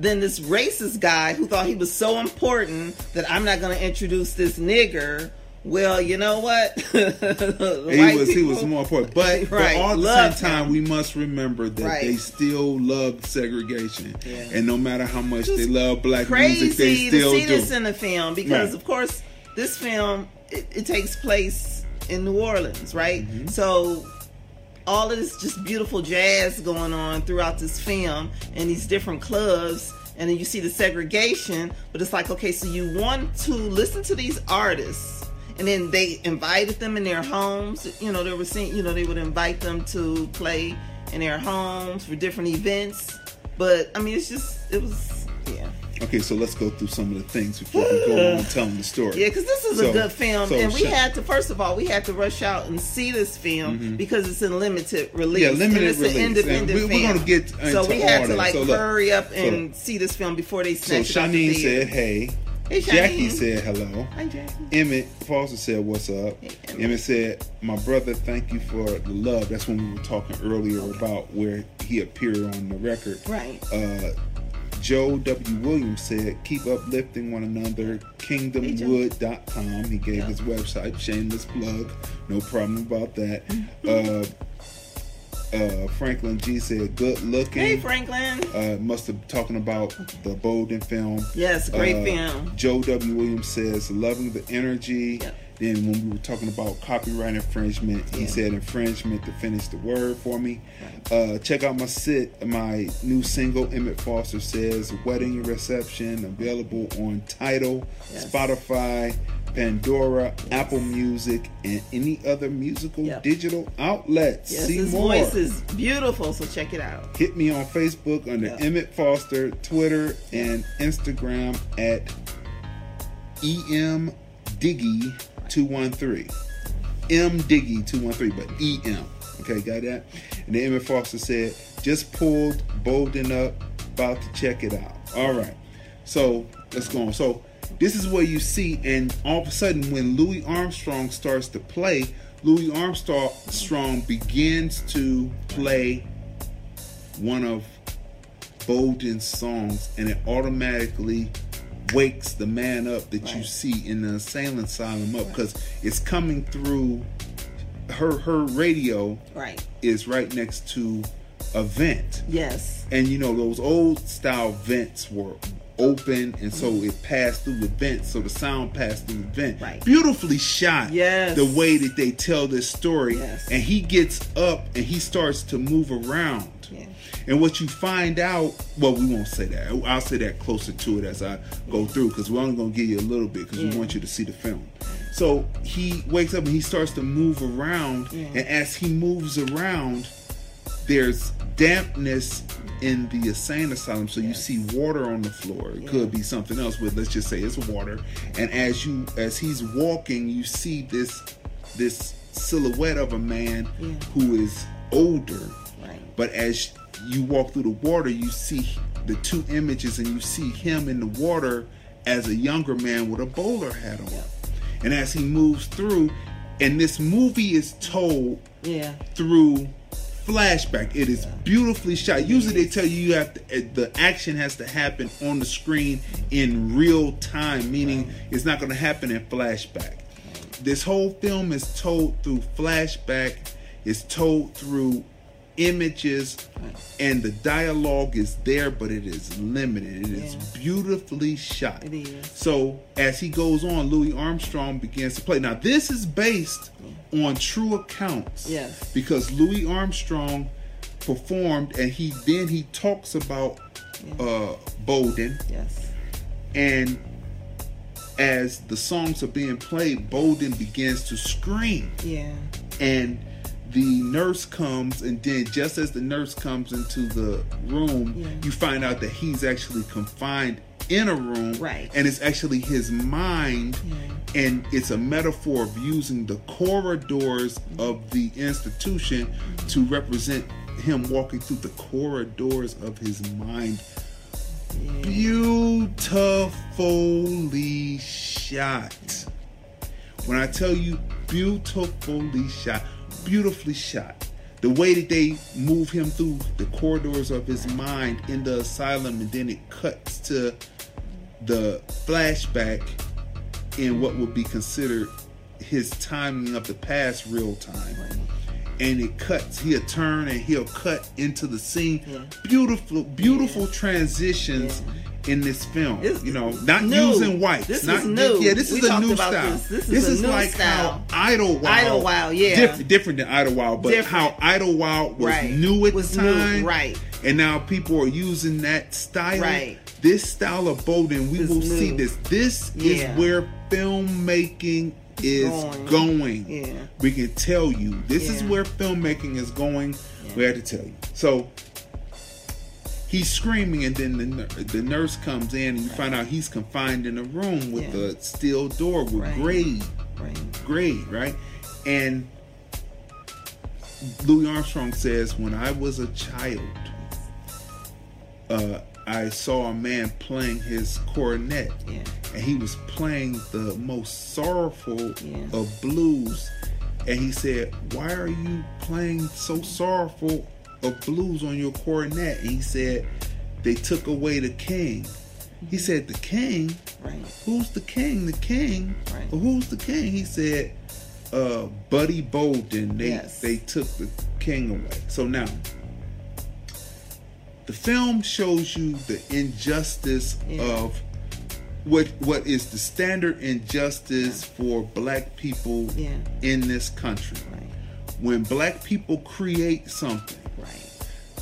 then this racist guy who thought he was so important that I'm not going to introduce this nigger. Well, you know what? He was he was more important, but, Right, but all at the same time, him. we must remember that Right. they still love segregation, Yeah. and no matter how much they love black crazy music, they still to see do. this in the film because, Right. of course, this film it, it takes place in New Orleans, right? Mm-hmm. So all of this just beautiful jazz going on throughout this film and these different clubs and then you see the segregation but it's like okay so you want to listen to these artists and then they invited them in their homes. You know they were saying you know they would invite them to play in their homes for different events. But i mean it's just it was yeah Okay, so let's go through some of the things before we go on telling the story. Yeah, because this is So- a good film, so and we had to first of all we had to rush out and see this film because it's in limited release. Mm-hmm. Yeah, limited and it's release. an independent we- we're film. gonna get so we had to like So hurry up so- and see this film before they So snatch it the Shanine theater. said, "Hey." Hey, Jackie said, "Hello." Hi, Jackie. Emmett Foster said, "What's up?" Hey, Emmett. Emmett said, "My brother, thank you for the love." That's when we were talking earlier about where he appeared on the record. Right. Uh, Joe W. Williams said, "Keep uplifting one another." KingdomWood.com. He gave Yeah. his website. Shameless plug. No problem about that. uh, uh, Franklin G said, "Good looking." Hey, Franklin. uh, must have talking about the Bolden film. Yes, great Uh, film. Joe W. Williams says, loving the energy. Yep. Then when we were talking about copyright infringement, he Yeah. said infringement to finish the word for me. Uh, check out my sit, my new single, Emmett Foster says, Wedding Reception, available on Tidal, Yes. Spotify, Pandora, Apple Music, and any other musical Yep. digital outlets. Yes, See his more. voice is beautiful, so check it out. Hit me on Facebook under Yeah. Emmett Foster, Twitter and Instagram at em diggy two one three. M diggy two one three, but em. Okay, got that? And then Emmett Foster said, just pulled Bolden up, about to check it out. All right. So let's go on. So this is where you see, and all of a sudden, when Louis Armstrong starts to play, Louis Armstrong begins to play one of Bolden's songs, and it automatically wakes the man up that you see in the insane asylum up because it's coming through her her radio Right. is right next to a vent Yes. and you know those old style vents were open and so it passed through the vent so the sound passed through the vent Right. beautifully shot Yes. the way that they tell this story Yes. and he gets up and he starts to move around Yeah. and what you find out well we won't say that i'll say that closer to it as i go through because we're only going to give you a little bit because we want you to see the film so he wakes up and he starts to move around Yeah. and as he moves around there's dampness in the insane asylum so you see water on the floor it Yeah. could be something else but let's just say it's water and as you as he's walking you see this this silhouette of a man Yeah. who is older Right. but as you walk through the water you see the two images and you see him in the water as a younger man with a bowler hat on Yeah. and as he moves through and this movie is told Yeah. through flashback. It is beautifully shot. Usually they tell you you have to, uh, the action has to happen on the screen in real time, meaning it's not going to happen in flashback. This whole film is told through flashback. It's told through images and the dialogue is there but it is limited it is Yeah. beautifully shot It is. so as he goes on louis armstrong begins to play now this is based on true accounts Yes. because louis armstrong performed and he then he talks about uh bolden Yes. and as the songs are being played bolden begins to scream Yeah. and the nurse comes and then just as the nurse comes into the room Yeah. you find out that he's actually confined in a room Right. and it's actually his mind Yeah. And it's a metaphor of using the corridors of the institution to represent him walking through the corridors of his mind beautifully shot when I tell you beautifully shot, beautifully shot. the way that they move him through the corridors of his mind in the asylum, and then it cuts to the flashback in what would be considered his timing of the past real time. And it cuts, he'll turn and he'll cut into the scene. Yeah. Beautiful, beautiful Yeah. transitions in this film. This- you know, not new. using whites. This not is new. Yeah, this We is a new style. this. This is a new like style. how Idlewild. Idlewild, yeah. Different, different than Idlewild, but Different. how Idlewild was Right. new at Was the new, time. right. And now people are using that style. Right. This style of Bolden, we will new. see this. This Yeah. is where filmmaking is Going. going. Yeah. We can tell you this is where filmmaking is going. We had to tell you. So he's screaming, and then the, the nurse comes in, and you find out he's confined in a room with Yeah. a steel door with Right. grade, Right. grade, right? And Louis Armstrong says, "When I was a child, uh, I saw a man playing his cornet, Yeah. and he was playing the most sorrowful Yeah. of blues. And he said, Why are you playing so sorrowful of blues on your cornet? And he said, They took away the king. He said, The king? Right. Who's the king? The king? Right. Who's the king? He said, uh, Buddy Bolden. They Yes. they took the king away. So now the film shows you the injustice Yeah. of what what is the standard injustice for black people Yeah. in this country. Right. When black people create something Right.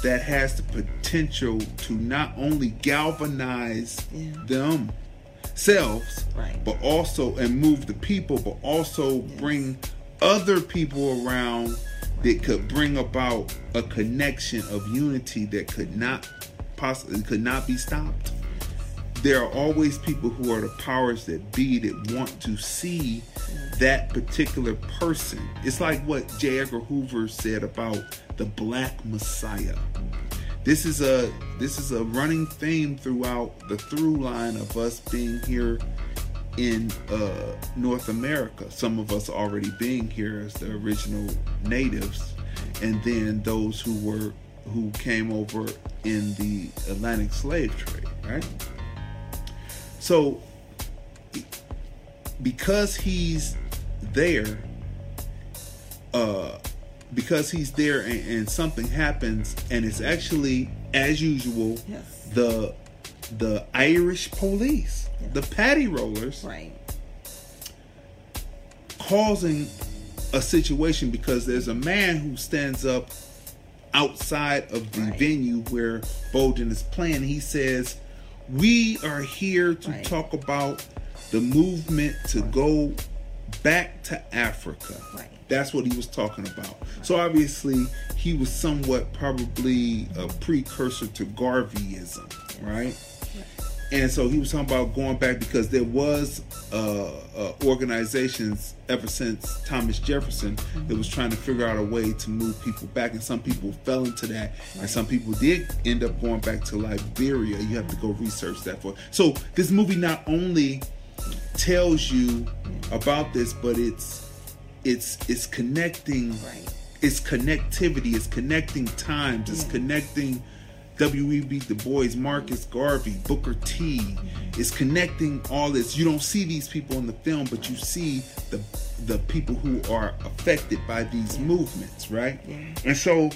that has the potential to not only galvanize Yeah. themselves, Right. but also and move the people, but also bring other people around that could bring about a connection of unity that could not possibly could not be stopped. There are always people who are the powers that be that want to see that particular person. It's like what J. Edgar Hoover said about the Black Messiah. This is a this is a running theme throughout the through line of us being here in uh, North America. Some of us already being here as the original natives, and then those who were who came over in the Atlantic slave trade, right? So because he's there, uh, because he's there and, and something happens, and it's actually as usual Yes. the the Irish police, the patty rollers, Right. causing a situation because there's a man who stands up outside of the Right. venue where Bolden is playing. He says, "We are here to Right. talk about the movement to go back to Africa." Right. That's what he was talking about. So obviously, he was somewhat probably a precursor to Garveyism, right? And so he was talking about going back because there was uh, uh, organizations ever since Thomas Jefferson that was trying to figure out a way to move people back, and some people fell into that, and some people did end up going back to Liberia. You have to go research that for. So this movie not only tells you about this, but it's it's it's connecting Right. it's connectivity, it's connecting times, it's connecting W.E.B. Du Bois, Marcus Garvey, Booker T. It's connecting all this. You don't see these people in the film, but you see the the people who are affected by these movements, right? Yeah. And so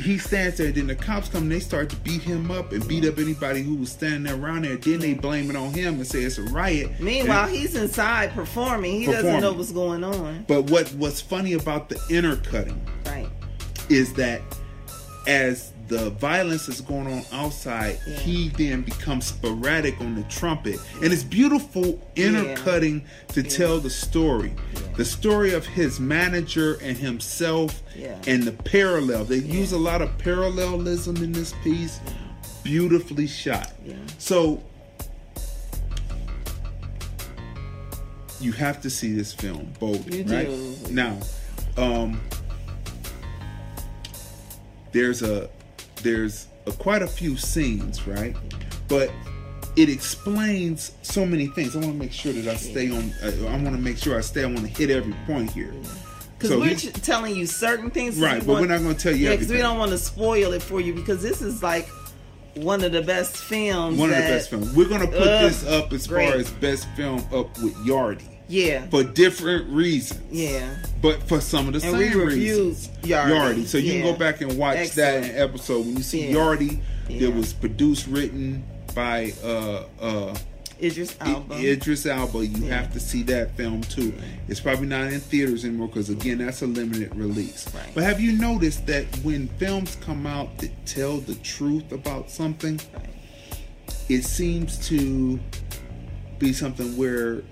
he stands there, then the cops come and they start to beat him up and beat up anybody who was standing around there. Then they blame it on him and say it's a riot. Meanwhile, And- he's inside performing. He doesn't know what's going on. but what what's funny about the intercutting Right. is that as the violence that's going on outside, Yeah. he then becomes sporadic on the trumpet. And it's beautiful intercutting to tell the story. The story of his manager and himself Yeah. and the parallel. They use a lot of parallelism in this piece. Beautifully shot. Yeah. So you have to see this film, Bold, You right? do. Now, um there's a there's a, quite a few scenes, right? But it explains so many things. I want to make sure that I stay on. Uh, I, I want to make sure I stay. I want to hit every point here. Because So we're telling you certain things, Right, but we're not gonna tell you Yeah, because we don't want to spoil it for you. Because this is like one of the best films. One of the best films. We're gonna put Ugh, this up as great. far as best film up with Yardy Yeah, for different reasons. yeah. But for some of the And same reasons. Yardy. So you can go back and watch that Excellent. episode when you see Yeah. Yardy. Yeah. That was produced, written by uh uh Idris Elba. Idris Elba. You Yeah. have to see that film too. It's probably not in theaters anymore because again, that's a limited release. Right. But have you noticed that when films come out that tell the truth about something, Right. it seems to be something where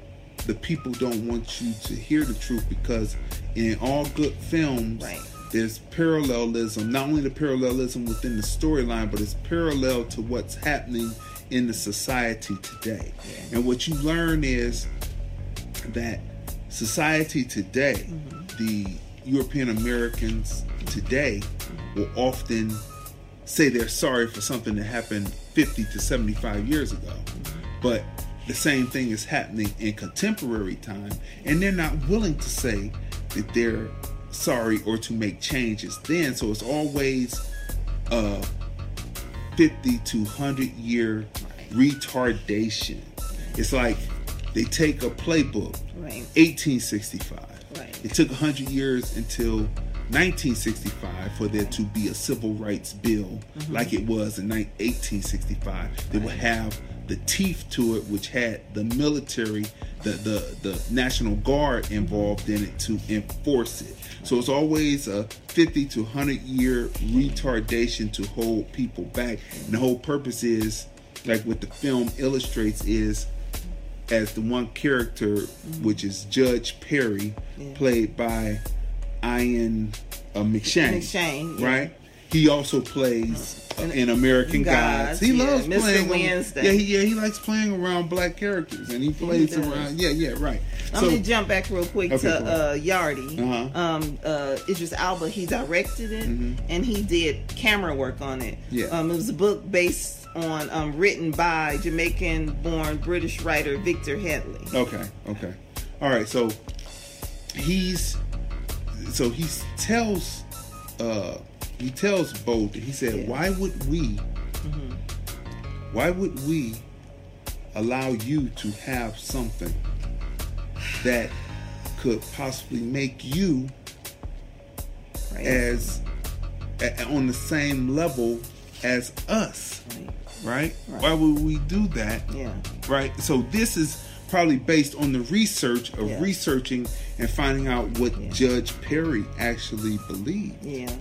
the people don't want you to hear the truth because in all good films Right. there's parallelism not only the parallelism within the storyline but it's parallel to what's happening in the society today Yeah. and what you learn is that society today mm-hmm. the european americans today will often say they're sorry for something that happened 50 to 75 years ago. Mm-hmm. But the same thing is happening in contemporary time, and they're not willing to say that they're sorry or to make changes then. So it's always a 50 to 100 year retardation. It's like they take a playbook, Right. 1865. Right. It took 100 years until 1965 for there to be a civil rights bill mm-hmm. like it was in ni- 1865 that would have the teeth to it which had the military the, the the national guard involved in it to enforce it so it's always a 50 to 100 year retardation to hold people back and the whole purpose is like what the film illustrates is as the one character, which is Judge Perry, Yeah. played by Ian uh, McShane. McShane, yeah. right? He also plays In- American Gods, Gods. He yeah. loves Mr. playing. Wednesday. Yeah, he, yeah, he likes playing around black characters, and he plays does. around. Yeah, yeah, right. I'm So- gonna jump back real quick Okay, to uh, Yardy. Uh-huh. Um, uh, Idris Elba, he directed it and he did camera work on it. Mm-hmm. Yeah. Um, it was a book based on, um, written by Jamaican-born British writer Victor Headley. Okay, okay. All right, so he's so he tells uh he tells Bolden, he said, Yeah. Why would we mm-hmm. why would we allow you to have something that could possibly make you Right. as a, on the same level as us, Right. right? Right. Why would we do that? Yeah. right? So this is probably based on the research of Yeah. researching and finding out what Yeah. Judge Perry actually believed. Yeah.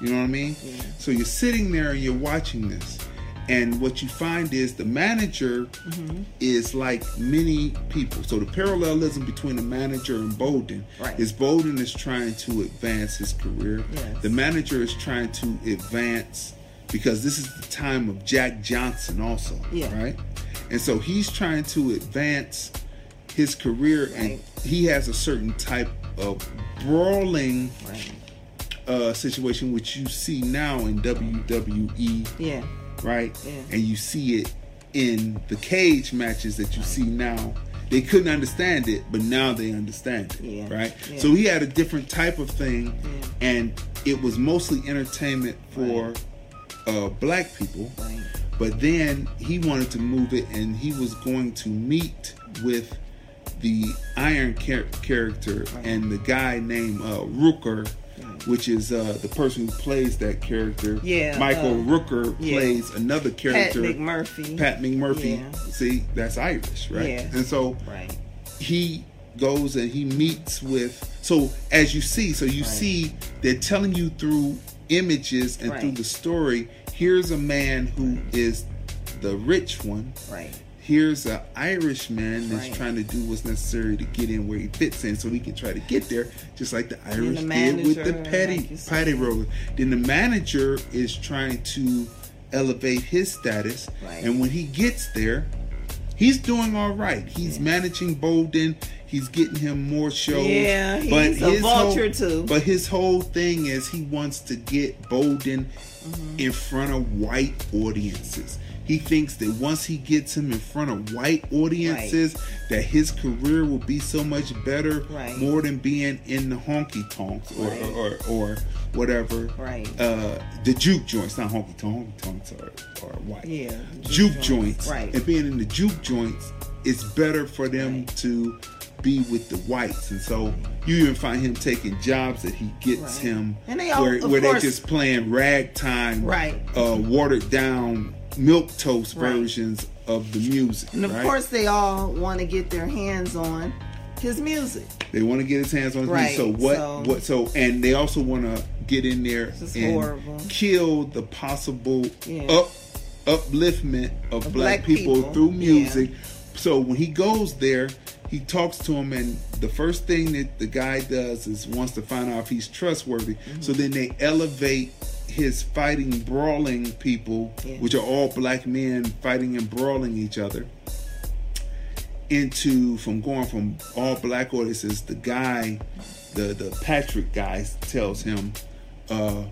You know what I mean? Yeah. So you're sitting there and you're watching this, and what you find is the manager Mm-hmm. is like many people. So the parallelism between the manager and Bolden Right. is Bolden is trying to advance his career. Yes. The manager is trying to advance because this is the time of Jack Johnson also, Yeah. right? And so he's trying to advance his career and he has a certain type of brawling Right. Uh, situation which you see now in WWE, Yeah. right? Yeah. And you see it in the cage matches that you see now. They couldn't understand it, but now they understand it, Yeah. right? Yeah. So he had a different type of thing, and it was mostly entertainment for uh, black people. Right. But then he wanted to move it, and he was going to meet with the Iron char- character and the guy named uh, Rooker, which is uh, the person who plays that character. Yeah, Michael uh, Rooker yeah. plays another character. Pat. McMurphy. Pat McMurphy. Yeah. See, that's Irish, right? Yeah. And so Right. he goes and he meets with so as you see so you Right. see they're telling you through images and through the story here's a man who is the rich one Right. Here's an irish man that's Right. trying to do what's necessary to get in where he fits in so he can try to get there just like the irish the did with the manager, petty like you roller then the manager is trying to elevate his status Right. and when he gets there He's doing all right. He's managing Bolden. He's getting him more shows. Yeah, he's a vulture, whole, too. But his whole thing is he wants to get Bolden Mm-hmm. in front of white audiences. He thinks that once he gets him in front of white audiences, that his career will be so much better, Right. more than being in the honky tonks or, Right. or, or, or whatever. Right. Uh, the juke joints, not honky tonk. Honky tonks are, are white. Yeah, Juke, juke joints. joints, right. And being in the juke joints, it's better for them Right. to be with the whites. And so you even find him taking jobs that he gets Right. him And they all- where, where they're just playing ragtime, Right. uh, watered down milk toast Right. versions of the music. And of right? course, they all want to get their hands on his music. They want to get his hands on his Right, music. So what? so- what? So and they also want to get in there and horrible. kill the possible Yeah. up upliftment of, Of black, black people, people, through yeah. music. So when he goes there, he talks to him, and the first thing that the guy does is wants to find out if he's trustworthy. Mm-hmm. So then they elevate his fighting, brawling people, Yeah. which are all black men fighting and brawling each other into from going from all black audiences the guy the the patrick guy tells him uh,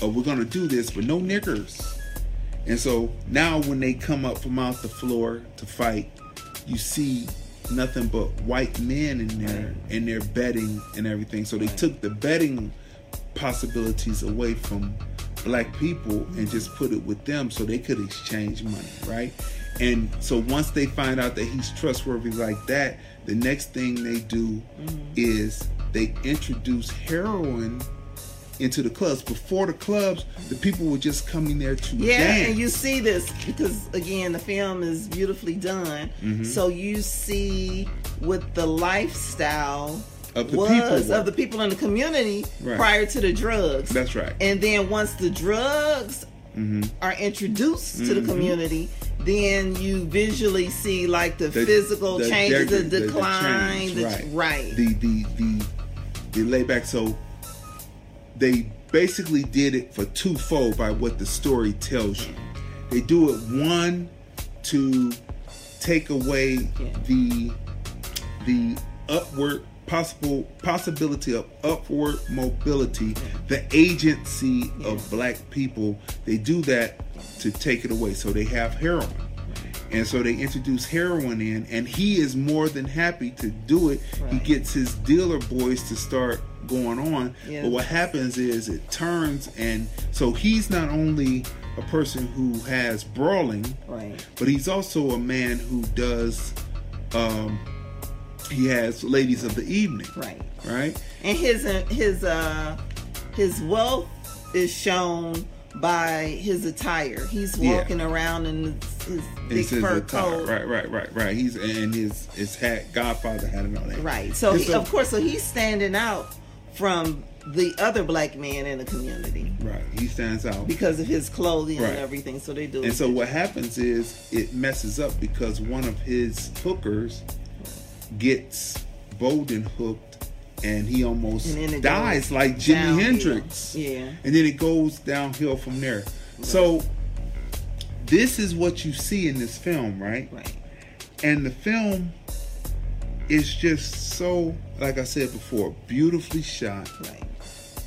uh we're gonna do this but no niggers. And so now when they come up from out the floor to fight you see nothing but white men in there and they're betting and everything. So they took the betting possibilities away from black people and just put it with them so they could exchange money, right? And so once they find out that he's trustworthy like that, the next thing they do is they introduce heroin into the clubs. Before the clubs, the people were just coming there to Yeah, dance. and you see this because again, the film is beautifully done. Mm-hmm. So you see with the lifestyle Of the was people were. of the people in the community Right. prior to the drugs. That's right. And then once the drugs Mm-hmm. are introduced to the community, then you visually see like the, The- physical the changes, the, the- the decline, change, the, right. right. the the the the layback. So they basically did it for twofold by what the story tells you. They do it one to take away Yeah. the the upward possible possibility of upward mobility, the agency of black people. They do that to take it away. So they have heroin. And so they introduce heroin in, and he is more than happy to do it. He gets his dealer boys to start going on. But what happens is it turns, and so he's not only a person who has brawling, right. but he's also a man who does. Um, he has ladies of the evening, Right. right? and his his uh his wealth is shown by his attire. He's Yeah. walking around in his, his big fur attire. coat. Right, right, right, right. He's and his his hat, Godfather had and all that. Right. So, he, of course, so he's standing out from the other black man in the community right, he stands out. because of his clothing Right. and everything. So they do. And so what happens is it messes up because one of his hookers gets Bolden hooked and he almost And dies like Jimi. Hendrix. Yeah. And then it goes downhill from there. So this is what you see in this film, right? right. And the film is just so, like I said before, beautifully shot, Right.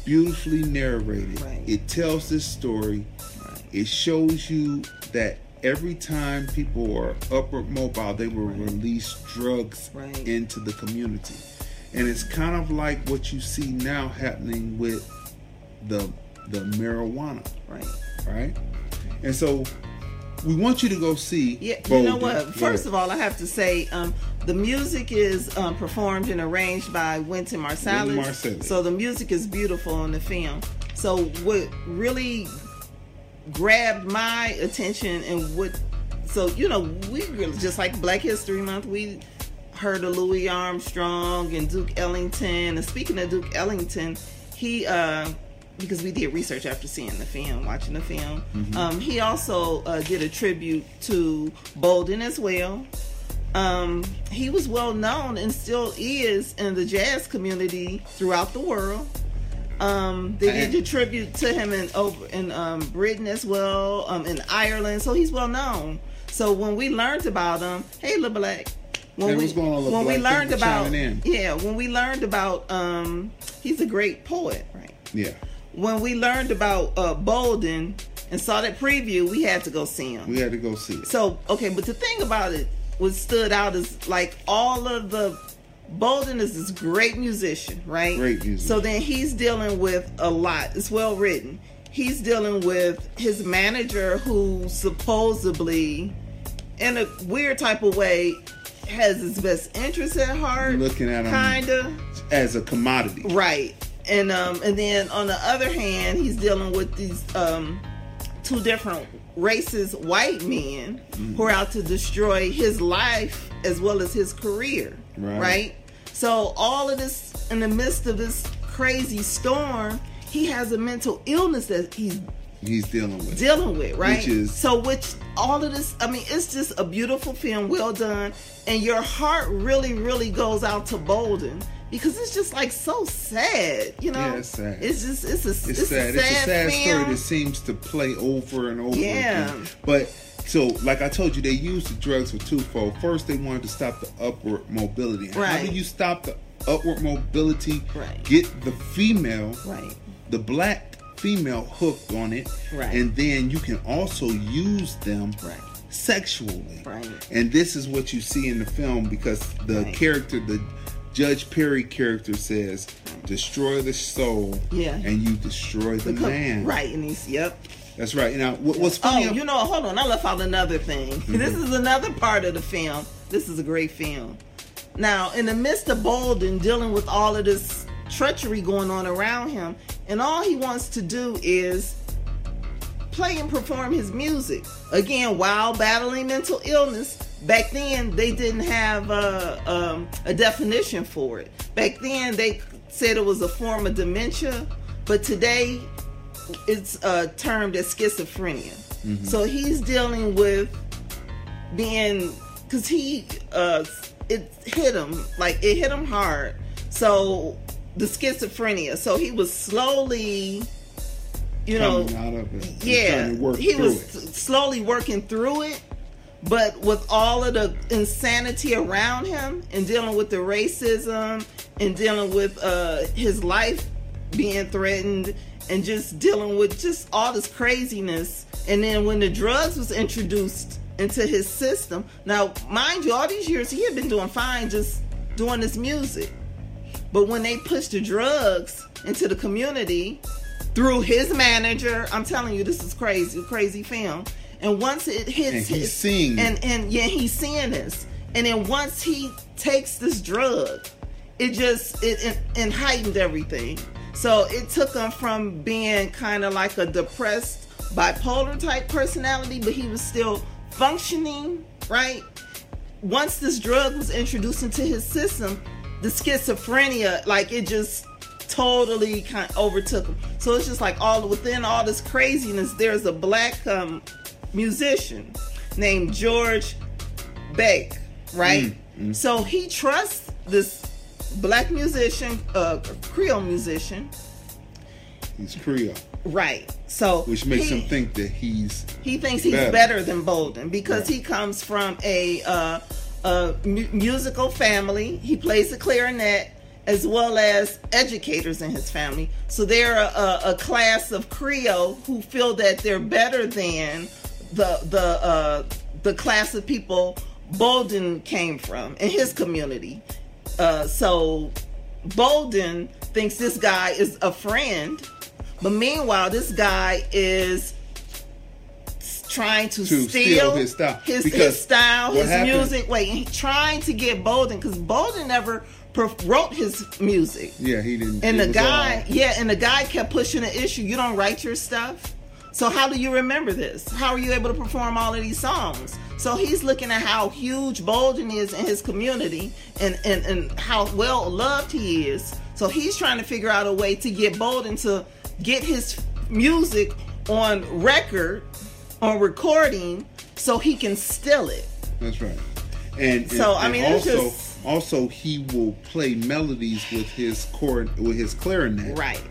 beautifully narrated. Right. It tells this story. Right. It shows you that every time people are upward mobile, they will release drugs Right. into the community. And it's kind of like what you see now happening with the the marijuana, Right. right? And so we want you to go see. Yeah, you know what? First of all, I have to say um, the music is um, performed and arranged by Wynton Marsalis. Marsalis. So the music is beautiful in the film. So what really grabbed my attention and what, so you know, we really just like Black History Month, we heard of Louis Armstrong and Duke Ellington. And speaking of Duke Ellington, he uh, because we did research after seeing the film, watching the film. Um, he also uh, did a tribute to Bolden as well. Um, he was well known and still is in the jazz community throughout the world. Um, they did a tribute to him in over in um, Britain as well, um, in Ireland. So he's well known. So when we learned about him, hey, Lil Black. When Hey, we on, when we learned about yeah, when we learned about um, he's a great poet, right? Yeah. when we learned about uh, Bolden and saw that preview, we had to go see him. We had to go see it. So okay, but the thing about it, what stood out is like all of the Bolden is this great musician, right? Great musician. So then he's dealing with a lot. It's well written. He's dealing with his manager, who supposedly, in a weird type of way, has his best interest at heart. Looking at him. kinda As a commodity. right, and um, and then on the other hand, he's dealing with these um, two different racist white men Mm-hmm. who are out to destroy his life as well as his career. Right. right? So all of this in the midst of this crazy storm, he has a mental illness that he's He's dealing with. dealing with, right? Which is- so which all of this I mean, it's just a beautiful film, well done, and your heart really, really goes out to Bolden because it's just like so sad, you know. Yeah, it's sad. It's just it's a It's, it's, sad. A sad it's a sad film. story that seems to play over and over Yeah. again. But so, like I told you, they used the drugs for twofold. First, they wanted to stop the upward mobility. And How do you stop the upward mobility? Right. Get the female, Right. the black female, hooked on it, Right. and then you can also use them Right. sexually. Right. And this is what you see in the film because the Right. character, the Judge Perry character says, destroy the soul Yeah. and you destroy the Because- man. Right, and he's yep. That's right. Now, what, what's Oh, funny? you know, hold on. I left out another thing. Mm-hmm. This is another part of the film. This is a great film. Now, in the midst of Bolden dealing with all of this treachery going on around him, and all he wants to do is play and perform his music. Again, while battling mental illness. Back then, they didn't have uh, um, a definition for it. Back then, they said it was a form of dementia, but today, it's uh, termed as schizophrenia. So he's dealing with being because he uh, it hit him like it hit him hard. So the schizophrenia. So he was slowly, you know, out of it. yeah, he was it. slowly working through it. But with all of the insanity around him and dealing with the racism and dealing with uh, his life being threatened and just dealing with just all this craziness. And then when the drugs was introduced into his system, now mind you, all these years he had been doing fine just doing this music. But when they pushed the drugs into the community through his manager, I'm telling you, this is crazy, crazy film. And once it hits, And he's his, seeing and and yeah, he's seeing this. And then once he takes this drug, it just it, it, it heightened everything. So it took him from being kind of like a depressed bipolar type personality, but he was still functioning, right? Once this drug was introduced into his system, the schizophrenia, like it just totally kind of overtook him. So it's just like all within all this craziness, there's a black um, musician named George Beck, right? So he trusts this black musician, uh, Creole musician, He's Creole, right? So which makes he- him think that he's he thinks he's Better. better, than Bolden because Right. he comes from a, uh, a mu- musical family. He plays the clarinet as well as educators in his family. So they're a, a, a class of Creole who feel that they're better than the the uh, the class of people Bolden came from in his community. Uh, so Bolden thinks this guy is a friend, but meanwhile, this guy is trying to, To steal, steal his style. his, his style, his happened- music. Wait, trying to get Bolden because Bolden never wrote his music. yeah he didn't. And the guy, all- yeah, and the guy kept pushing the issue. You don't write your stuff. So how do you remember this? How are you able to perform all of these songs? So he's looking at how huge Bolden is in his community and, and, and how well loved he is. So he's trying to figure out a way to get Bolden to get his music on record, on recording, so he can steal it. That's right. And, and So, I mean, also just- also he will play melodies with his cor with his clarinet, Right.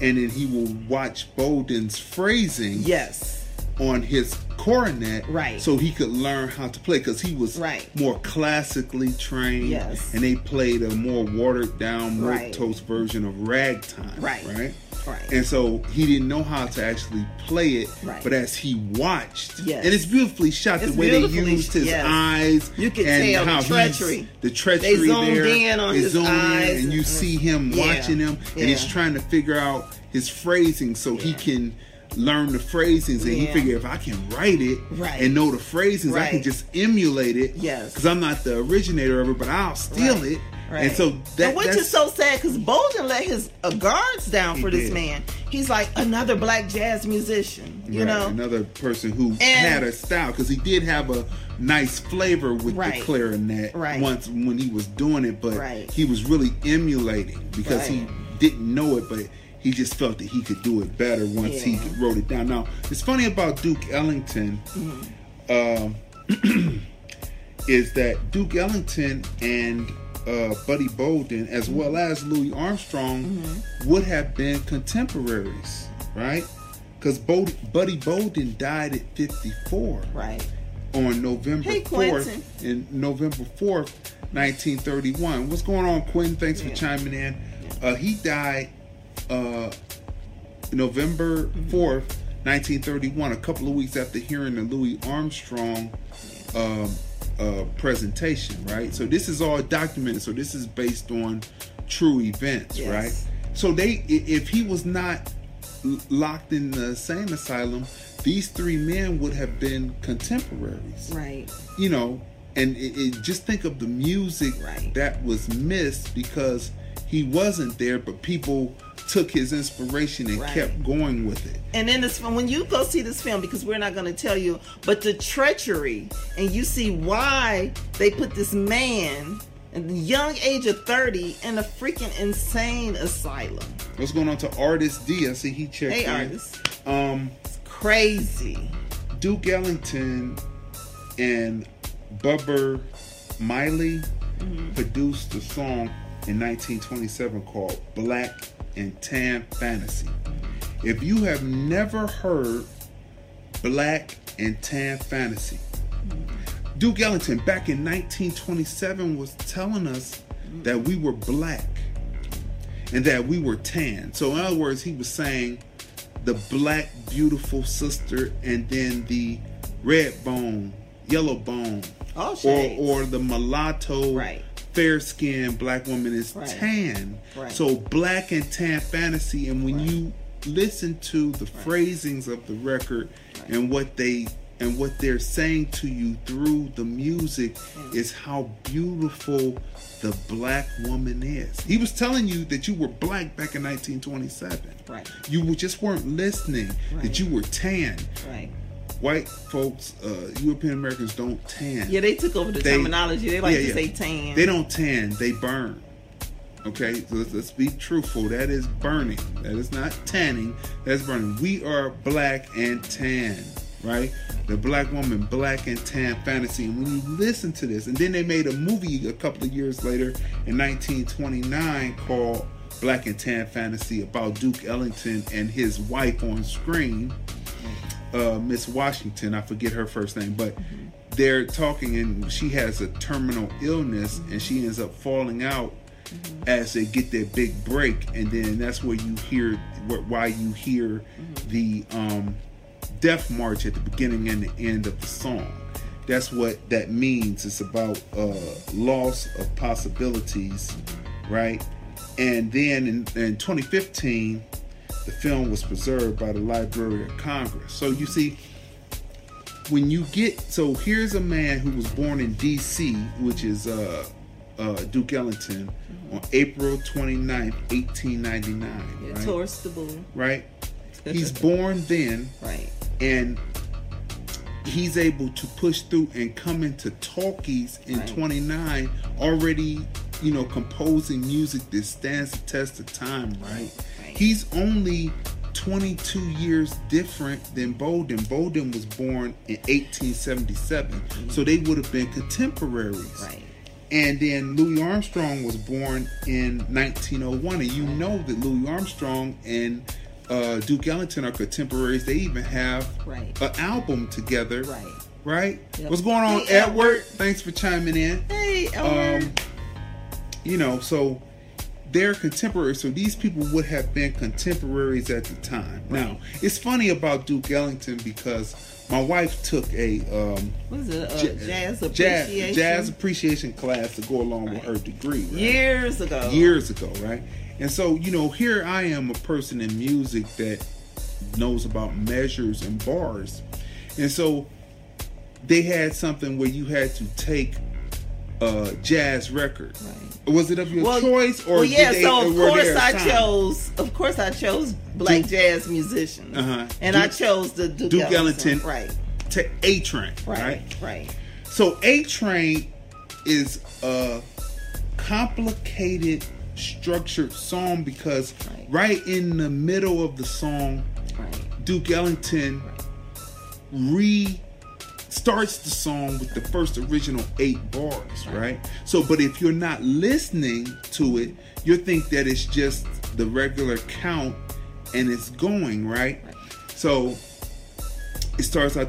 And then he will watch Bolden's phrasing Yes. On his coronet, Right. So he could learn how to play because he was Right. more classically trained, Yes. And they played a more watered down, Right. milquetoast version of ragtime, Right. Right. Right. And so he didn't know how to actually play it. Right. But as he watched, Yes. and it's beautifully shot It's the way they used his yes. eyes. You can and tell how he's- treachery. The treachery They zoomed there. in on his eyes and you and- see him Yeah. watching him, and he's trying to figure out his phrasing so he can learn the phrasings and he figured if I can write it Right. and know the phrasings I can just emulate it Yes. because I'm not the originator of it but I'll steal Right. it Right. and so that and which is so sad because Bolden let his uh, guards down for this did. man. He's like another black jazz musician, you Right, know. another person who had a style because he did have a nice flavor with Right. the clarinet Right. once when he was doing it, but Right. he was really emulating because he didn't know it, but he just felt that he could do it better once he wrote it down. Now it's funny about Duke Ellington. Mm-hmm. um, is that Duke Ellington and uh, Buddy Bolden, as well as Louis Armstrong, Mm-hmm. would have been contemporaries, right? Because Buddy Bolden died at 54 Right. on November Hey, 4th, Quentin. in November 4th, 1931. What's going on, Quentin? Thanks for chiming in. Uh, he died uh, November Mm-hmm. 4th, 1931, a couple of weeks after hearing the Louis Armstrong um, uh, presentation, right? So this is all documented. So this is based on true events, Yes. right? So they, if he was not locked in the same asylum, these three men would have been contemporaries, Right. you know. And it, it, just think of the music Right. that was missed because he wasn't there, but people took his inspiration and Right. kept going with it. And then this when you go see this film, because we're not going to tell you, but the treachery, and you see why they put this man at the young age of 30 in a freaking insane asylum. What's going on to Artist D? I see he checked Hey, in. artists. Um, Crazy. Duke Ellington and Bubber Miley Mm-hmm. produced a song in 1927 called Black and Tan Fantasy. If you have never heard Black and Tan Fantasy, Duke Ellington back in 1927 was telling us that we were black and that we were tan. So, in other words, he was saying the black, beautiful sister and then the red bone, yellow bone, or, or the mulatto, Right. Fair skinned black woman is Right. tan. Right. So, black and tan fantasy. And when you listen to the phrasings of the record and what they and what they're saying to you through the music mm. is how beautiful the black woman is. He was telling you that you were black back in 1927. Right. You just weren't listening. Right. That you were tan. Right. White folks, uh, European Americans don't tan. Yeah, they took over the They- terminology. They like yeah, to yeah. say tan. They don't tan, they burn. Okay, so let's, let's be truthful. That is burning. That is not tanning. That's burning. We are black and tan, right? The black woman, black and tan fantasy. And when you listen to this, and then they made a movie a couple of years later in 1929 called Black and Tan Fantasy about Duke Ellington and his wife on screen uh, Miss Washington. I forget her first name, but they're talking, and she has a terminal illness, and she ends up falling out as they get their big break, and then that's where you hear wh- why you hear the um, death march at the beginning and the end of the song. That's what that means. It's about uh, loss of possibilities, right? And then in, in 2015, the film was preserved by the Library of Congress. So you see, when you get so here's a man who was born in D.C., which is uh, uh, Duke Ellington, on April 29th, 1899. Yeah, right? Taurus the bull. right? He's born then, Right. and he's able to push through and come into talkies in Right. 29 already you know composing music that stands the test of time right, Right. He's only 22 years different than bolden bolden was born in 1877 so they would have been contemporaries Right. and then Louis Armstrong was born in 1901, and you know that Louis Armstrong and uh, Duke Ellington are contemporaries. They even have Right. an album together. Right. Right. Yep. What's going on, Hey, Edward? Thanks for chiming in. Hey, Elmer. Um, you know, so they're contemporaries, so these people would have been contemporaries at the time. Now, it's funny about Duke Ellington because my wife took a um, What is it? Uh, jazz jazz, appreciation. jazz appreciation class to go along with her degree. right? Years ago. years ago, right? And so, you know, here I am, a person in music that knows about measures and bars. And so they had something where you had to take a jazz record. Right. Was it of your Well, choice or well, yeah. they, so of course I chose. Of course I chose black Duke- jazz musicians, Uh-huh. and I chose the Duke, Duke Ellington. Ellington. Right. To A Train, Right. right? Right. So A Train is a complicated structured song because Right. right in the middle of the song Right. Duke Ellington re starts the song with the first original eight bars, right? So, but if you're not listening to it, you think that it's just the regular count and it's going, right? So it starts out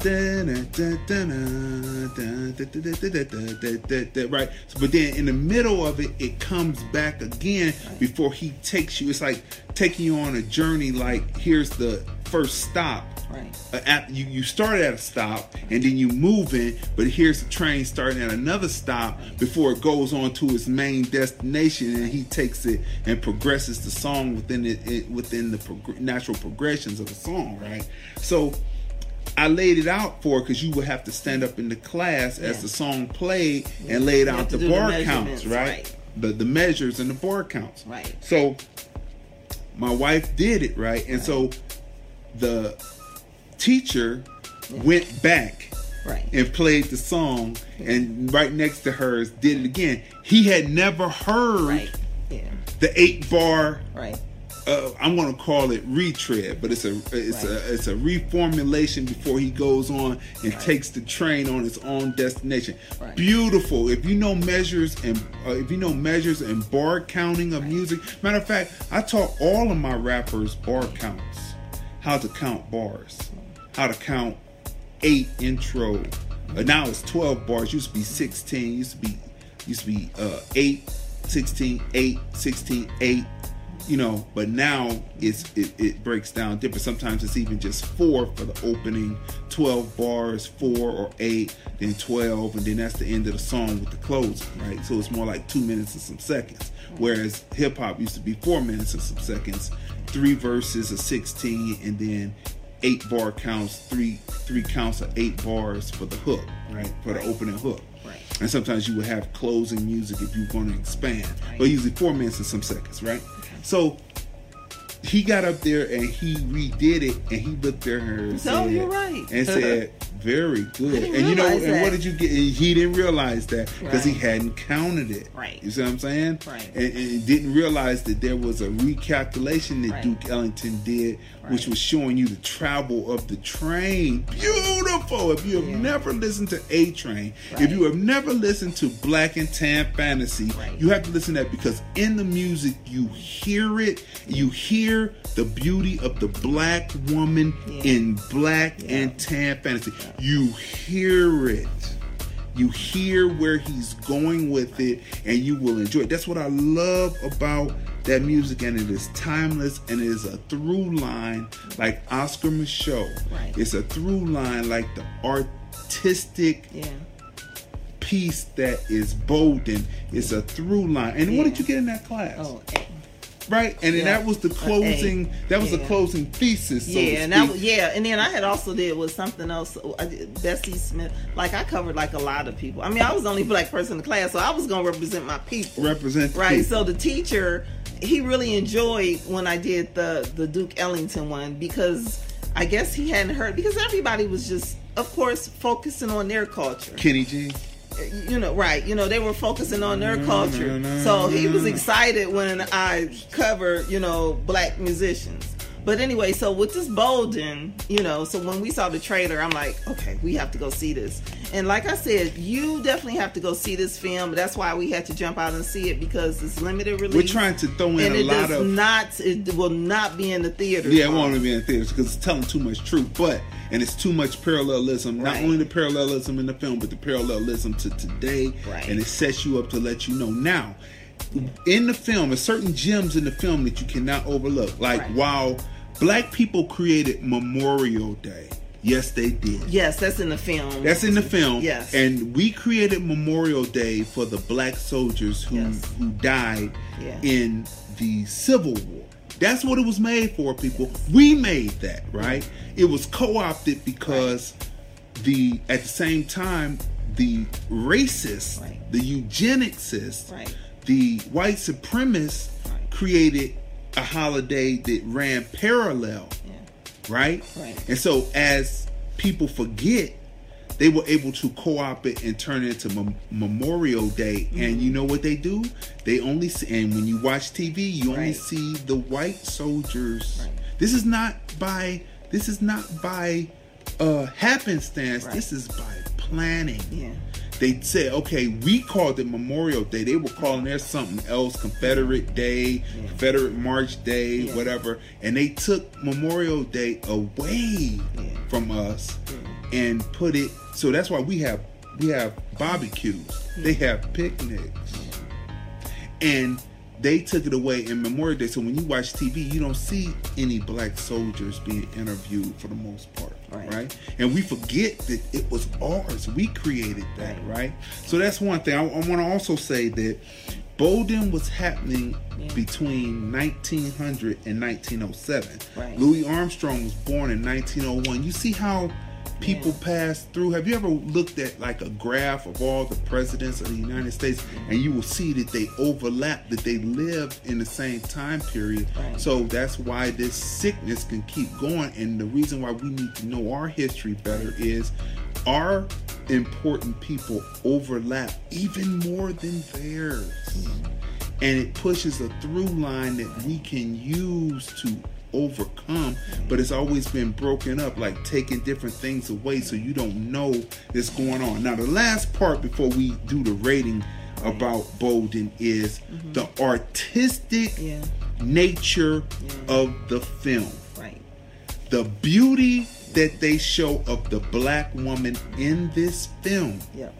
right but then in the middle of it it comes back again before he takes you it's like taking you on a journey like here's the first stop. Right. Uh, at, you you start at a stop and then you move in, but here's the train starting at another stop before it goes on to its main destination, and he takes it and progresses the song within it, it within the prog- natural progressions of the song, right? So I laid it out for because you would have to stand up in the class as the song played and laid You out the do the bar counts, right? right. The the measures and the bar counts, Right. So my wife did it right, and so the teacher went back Right. and played the song, and right next to hers did it again. He had never heard Right. Yeah. the eight bar Right. uh, I'm going to call it retread, but it's a it's Right. a it's a reformulation before he goes on and takes the train on its own destination. Right. Beautiful. If you know measures and uh, if you know measures and bar counting of music, matter of fact, I taught all of my rappers bar counts, how to count bars, how to count eight intro. Uh, now it's 12 bars. Used to be 16. Used to be used to be uh, 8, 16, 8, 16, 8 you know but now it's it, it breaks down different sometimes it's even just four for the opening 12 bars four or eight then 12 and then that's the end of the song with the closing right so it's more like two minutes and some seconds whereas hip-hop used to be four minutes and some seconds three verses of 16 and then eight bar counts three three counts of eight bars for the hook right for the opening hook Right. and sometimes you would have closing music if you want to expand Right. but usually four minutes and some seconds right so he got up there and he redid it and he looked at her and So, said, you're right. and said very good and you know and that. what did you get he didn't realize that because he hadn't counted it Right. you see what i'm saying Right. and, and he didn't realize that there was a recalculation that Right. duke ellington did which was showing you the travel of the train beautiful if you have Yeah. never listened to a train if you have never listened to black and tan fantasy Right. you have to listen to that because in the music you hear it you hear the beauty of the black woman Yeah. in black Yeah. and tan fantasy you hear it you hear where he's going with it and you will enjoy it that's what i love about that music and it is timeless and it is a through line like Oscar Micheaux Right. it's a through line like the artistic Yeah. piece that is bolden it's a through line and what did you get in that class Oh. Right and then Yeah. that was the uh, closing that was the closing thesis so yeah, and that, yeah, and then I had also did was something else. Bessie Smith, like I covered like a lot of people. I mean, I was the only black person in the class, so I was gonna represent my people. represent Right. people. So the teacher, he really enjoyed when I did the the Duke Ellington one because I guess he hadn't heard because everybody was just, of course, focusing on their culture kenny g you know, right. You know, they were focusing on their mm-hmm. culture. So he was mm-hmm. excited when I covered, you know, black musicians. But anyway, so with this Bolden, you know, so when we saw the trailer, I'm like, okay, we have to go see this. And like I said, you definitely have to go see this film. That's why we had to jump out and see it because it's limited release. we're trying to throw in and a it lot does of not, it will not be in the theater. Yeah, it won't be in theaters because it's telling too much truth, but and it's too much parallelism. Not only the parallelism in the film, but the parallelism to today, Right. and it sets you up to let you know. Now, in the film, there's certain gems in the film that you cannot overlook. Like Right. while black people created Memorial Day, yes, they did. Yes, that's in the film. That's in the film. Yes. And we created Memorial Day for the black soldiers who Yes. who died Yeah. in the Civil War. That's what it was made for, people. We made that, right? It was co-opted because the at the same time the racists, Right. the eugenicists, Right. The white supremacists Right. created a holiday that ran parallel Yeah. right? Right. And so as people forget, they were able to co-op it and turn it into Mem- Memorial Day. Mm-hmm. And you know what they do? They only see, and when you watch TV, you only see the white soldiers. Right. This is not by this is not by uh happenstance. Right. This is by planning. Yeah. They said, okay, we called it Memorial Day. They were calling there something else, Confederate Day, Confederate March Day, Yeah. whatever. And they took Memorial Day away Yeah. from us and put it. So that's why we have we have barbecues. They have picnics, and they took it away in Memorial Day. So when you watch TV, you don't see any black soldiers being interviewed for the most part, Right. right? And we forget that it was ours. We created that, Right. right? So that's one thing. I, I want to also say that Bolden was happening Yeah. between 1900 and 1907. Right. Louis Armstrong was born in 1901. You see how people pass through. Have you ever looked at like a graph of all the presidents of the United States and you will see that they overlap, that they live in the same time period. Right. So that's why this sickness can keep going. And the reason why we need to know our history better is our important people overlap even more than theirs. Hmm. And it pushes a through line that we can use to overcome, but it's always been broken up, like taking different things away so you don't know that's going on. Now, the last part before we do the rating about Bolden is mm-hmm. the artistic Yeah. nature Yeah. of the film Right. the beauty that they show of the black woman in this film Yep.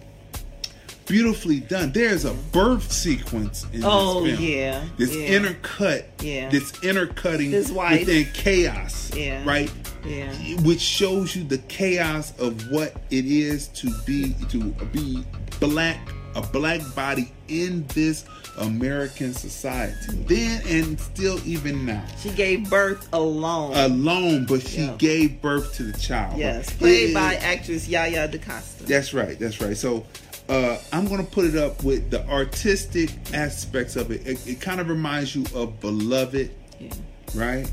Beautifully done there's a birth sequence in Oh, this film yeah, this yeah. intercut Yeah. this intercutting This wife. within chaos Yeah. right Yeah. which shows you the chaos of what it is to be to be black a black body in this american society then and still even now She gave birth alone. alone, but she Yeah. gave birth to the child. yes. Played It- by actress Yaya DaCosta. That's right. That's right. So uh, I'm going to put it up with the artistic aspects of it. It, it kind of reminds you of Beloved, Yeah. right?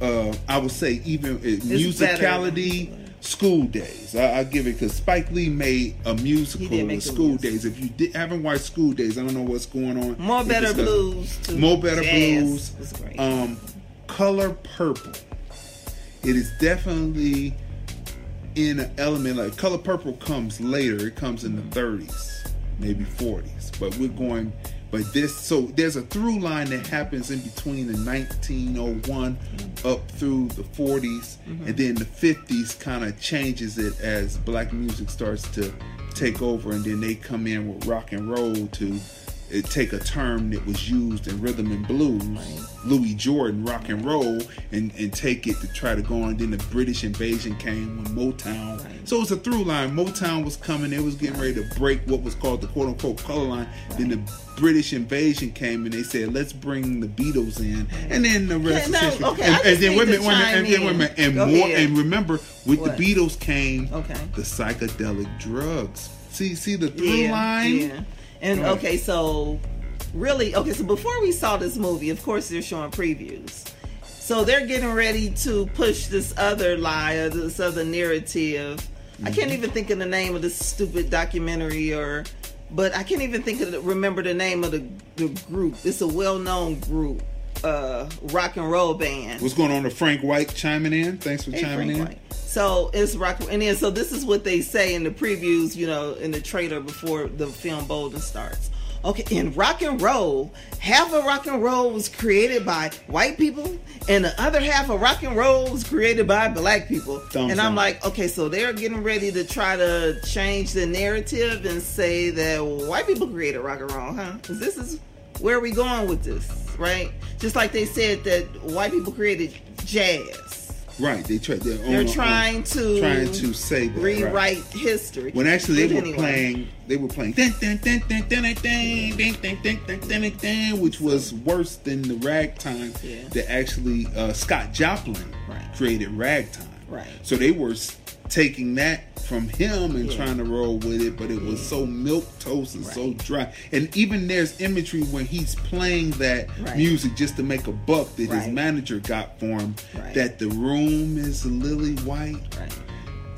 Uh, I would say even uh, better musicality. School Days, I, I give it because Spike Lee made a musical He did make with a School. Days. If you did, haven't watched School Days, I don't know what's going on. More Better. Blues. Too. More Better Jazz Blues. Um, Color Purple. It is definitely in an element like Color Purple comes later. It comes in the 30s, maybe 40s. But we're going. But this, so there's a through line that happens in between the 1901 up through the 40s, mm-hmm. and then the 50s kind of changes it as black music starts to take over, and then they come in with rock and roll to it take a term that was used in rhythm and blues, Louis Jordan rock and roll, and, and take it to try to go on. Then the British invasion came when Motown. Right. So it's a through line. Motown was coming, it was getting ready to break what was called the quote unquote color line. Then the British invasion came and they said, let's bring the Beatles in. And then the rest Yeah, no, is history. okay, and, and then need wait a minute, wait a minute, chime and then wait a minute. And Go more ahead. and remember with What? the Beatles came Okay. the psychedelic drugs. See see the through yeah, line? Yeah. And Right. okay, so really, okay, so before we saw this movie, of course they're showing previews. So they're getting ready to push this other lie or this other narrative. I Mm-hmm. can't even think of the name of this stupid documentary or but I can't even think of the, remember the name of the, the group. It's a well-known group, uh rock and roll band. What's going on to Frank White chiming in? Thanks for Hey, chiming Frank in. White. So it's rock, and then so this is what they say in the previews, you know, in the trailer before the film Bolden starts. Okay, in rock and roll, half of rock and roll was created by white people, and the other half of rock and roll was created by black people. Thumbs and I'm up. like, okay, so they're getting ready to try to change the narrative and say that white people created rock and roll, huh? 'Cause this is where are we going with this? Right? Just like they said that white people created jazz. Right. They try. They're, They're trying to trying to say that, right. rewrite history. When actually they But were anyway. playing, they were playing, dun, dun, dun, dun, dun, dun, dun, dun, dun, dun, dun, dun, dun, dun, which was worse than the ragtime Yeah. that actually uh, Scott Joplin Right. created ragtime. Right. So they were taking that from him and Yeah. trying to roll with it, but it was so mm. milk toast and so dry. And even there's imagery when he's playing that Right. music just to make a buck that his manager got for him. Right. That the room is lily white Right.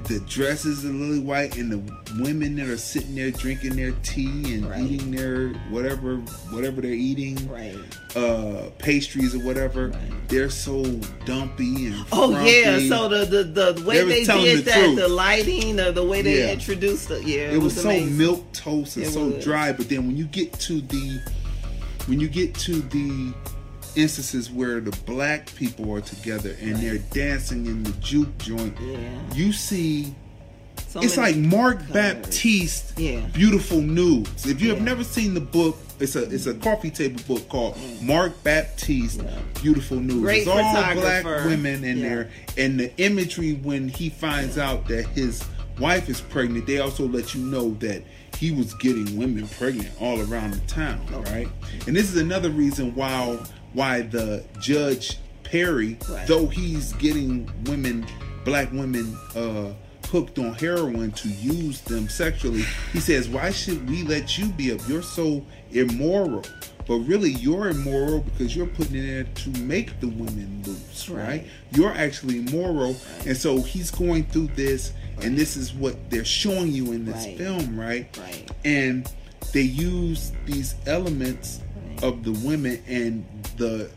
The dresses are lily white and the women that are sitting there drinking their tea and Right. eating their whatever whatever they're eating Right. uh pastries or whatever Right. they're so dumpy and Oh yeah, so the the, the way was they, did the that, truth. the lighting, or the way they Yeah. introduced it, yeah, it was, so amazing. milk toast and It so was. dry but then when you get to the when you get to the instances where the black people are together and they're dancing in the juke joint Yeah. you see So it's like Marc colors. Baptiste, Yeah. Beautiful Nudes. If you have never seen the book, it's a it's a coffee table book called mm. Marc Baptiste, Yeah. Beautiful Nudes. Great it's all black women in Yeah. there, and the imagery when he finds out that his wife is pregnant, they also let you know that he was getting women pregnant all around the town, right? And this is another reason why why the judge Perry, Right. though he's getting women, black women, uh, hooked on heroin to use them sexually. He says, Why should we let you be up? You're so immoral. But really, you're immoral because you're putting it in to make the women loose, right? Right. You're actually immoral. And so he's going through this, and this is what they're showing you in this Right. film, right? Right. And they use these elements Right. Of the women and the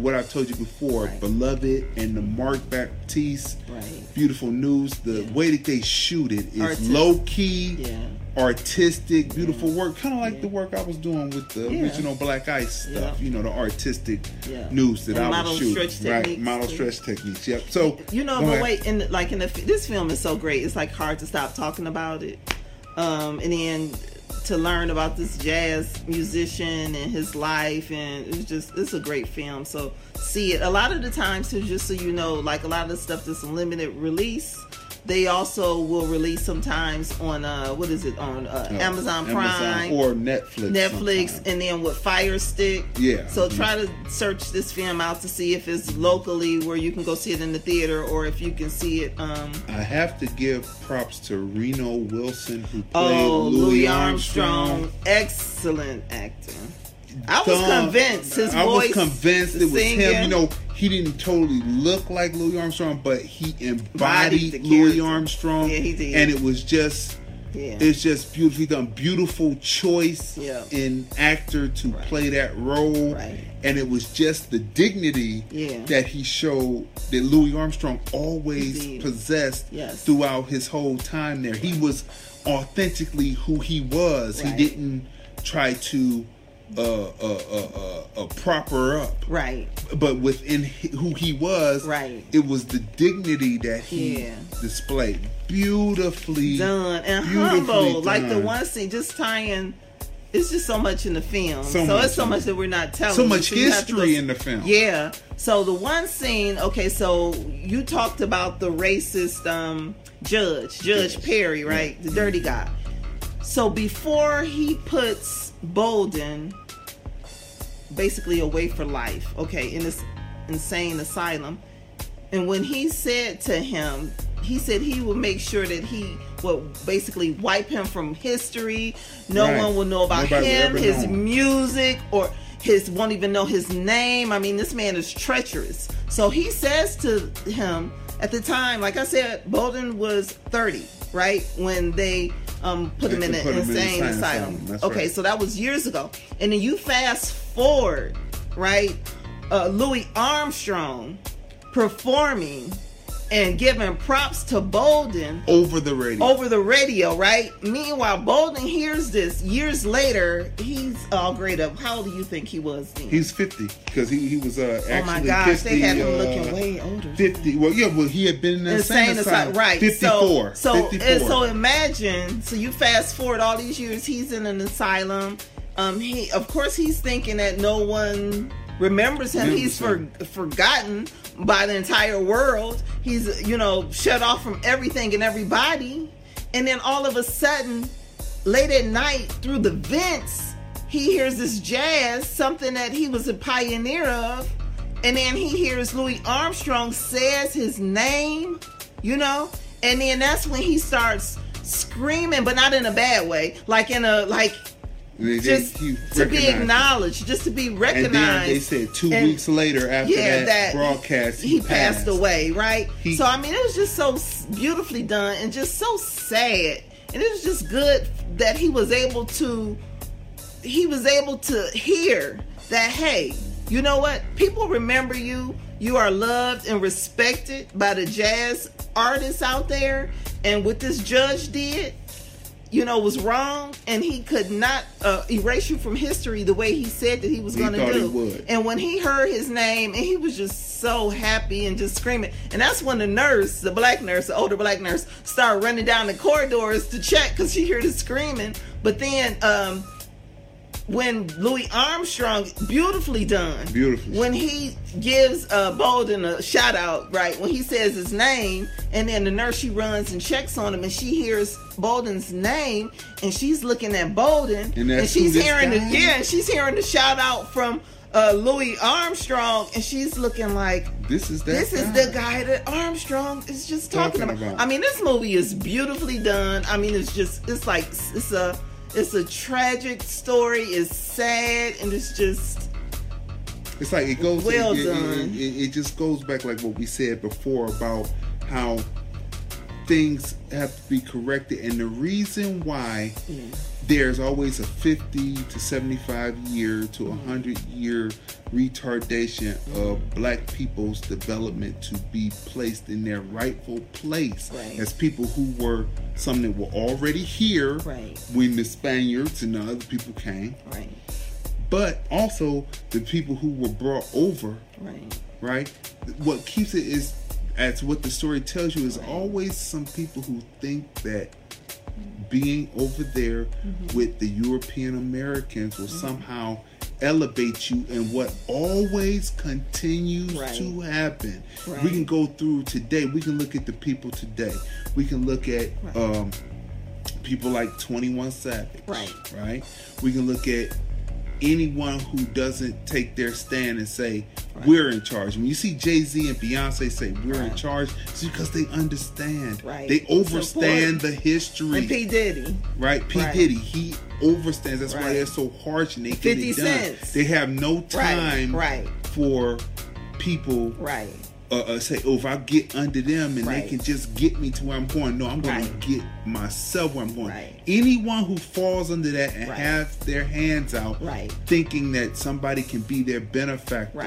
what I told you before, Right. beloved and the Marc Baptiste, Right. beautiful nudes. The Yeah. way that they shoot it is Artistic. low key, Yeah. artistic, beautiful work, kind of like Yeah. the work I was doing with the Yeah. original Black Ice stuff. Yeah. You know, the artistic Yeah. news that And I was shooting, stretch right? techniques, Model too. stretch techniques. Yep. So You know, but ahead. wait, in the, like in the this film is so great. It's like hard to stop talking about it. Um, and then to learn about this jazz musician and his life, and it's just it's a great film. So see it. A lot of the times, too, just so you know, like a lot of the stuff that's limited release. They also will release sometimes on uh what is it on uh, Uh, Amazon Prime or Netflix. Netflix sometimes. and then with Fire Stick. Yeah. So Mhm. try to search this film out to see if it's locally where you can go see it in the theater or if you can see it um I have to give props to Reno Wilson who played Oh, Louis, Armstrong. Armstrong, excellent actor. I was Done. convinced his I voice, was convinced it was singing, him. You know, he didn't totally look like Louis Armstrong, but he Embodied Louis. Armstrong. Yeah, he did. And it was just yeah, it's just beautifully done. Beautiful choice Yeah. in actor to play that role. Right. And it was just the dignity Yeah. that he showed that Louis Armstrong always Indeed. possessed Yes. throughout his whole time there. He was authentically who he was. Right. He didn't try to uh, uh, uh, uh, proper up right, but within who he was, Right. it was the dignity that he Yeah. displayed. Beautifully done and beautifully humble. Like the one scene, just tying. It's just so much in the film. So So, much. it's so much that we're not telling. So much to history go- in the film. Yeah. So the one scene, okay, so you talked about the racist um judge, Judge Yes. Perry, right? The dirty guy. So before he puts Bolden basically away for life, okay, in this insane asylum, and when he said to him, he said he would make sure that he would basically wipe him from history. No Right. one will know about Nobody him, his know him. music, or his won't even know his name. I mean, this man is treacherous. So he says to him at the time, like I said, Bolden was 30, right? When they um, put him in They an him in insane insane asylum. asylum. Okay, right. so that was years ago. And then you fast forward, right? Uh, Louis Armstrong performing and giving props to Bolden over the radio. over the radio, right? Meanwhile, Bolden hears this years later. He's all great up. How old do you think he was then? He's fifty because he, he was uh, actually oh my gosh, 50, they had him uh, looking way older. Fifty. Well, yeah. Well, he had been in the Insane asylum, asylum. right? Fifty-four. So, so, 54. and so imagine. So you fast forward all these years. He's in an asylum. Um, he, of course, he's thinking that no one remembers him. He's for, forgotten by the entire world. He's, you know, shut off from everything and everybody. And then all of a sudden, late at night, through the vents, he hears this jazz, something that he was a pioneer of. And then he hears Louis Armstrong says his name, you know, and then that's when he starts screaming, but not in a bad way, like in a like They- just he to be acknowledged, just to be recognized. they said two And- weeks later after yeah, that, that broadcast, he, passed. away, right? He- so I mean, it was just so beautifully done and just so sad, and it was just good that he was able to, he was able to hear that. Hey, you know what? People remember you. You are loved and respected by the jazz artists out there, and what this judge did you know, was wrong, and he could not uh, erase you from history the way he said that he was going to do. And when he heard his name, and he was just so happy and just screaming. And that's when the nurse, the black nurse, the older black nurse, started running down the corridors to check because she heard his screaming. But then, um, when Louis Armstrong, beautifully done, Beautifully. when he gives uh, Bolden a shout out, right? When he says his name, and then the nurse she runs and checks on him, and she hears Bolden's name, and she's looking at Bolden, And that's she's hearing the yeah, she's hearing the shout out from uh, Louis Armstrong, and she's looking like. This is that. This is the guy that Armstrong is just talking, Talking about. about. I mean, this movie is beautifully done. I mean, it's just it's like it's a it's a tragic story. It's sad and it's just It's like it goes. Well it, done. It, it, it just goes back like what we said before about how things have to be corrected, and the reason why mm. There's always a 50 to 75 year to 100 year retardation of black people's development to be placed in their rightful place Right. as people who were some that were already here Right. when the Spaniards and the other people came right, but also the people who were brought over, right, right? What keeps it is, as what the story tells you, is always some people who think that being over there Mm-hmm. with the European Americans will somehow elevate you and what always continues Right. to happen Right. we can go through today we can look at the people today we can look at Right. um people like 21 savage Right. right we can look at anyone who doesn't take their stand and say we're in charge. When you see Jay Z and Beyonce say we're in charge, it's because they understand. Right. They It's overstand the history. and P Diddy, right? P Right. Diddy, he overstands. That's why they're so harsh and they get 50 it done. cents. They have no time right. for people right, uh, uh, say, "Oh, if I get under them and Right. they can just get me to where I'm going." No, I'm going Right. to get myself where I'm going. Right. Anyone who falls under that and Right. has their hands out, Right. thinking that somebody can be their benefactor.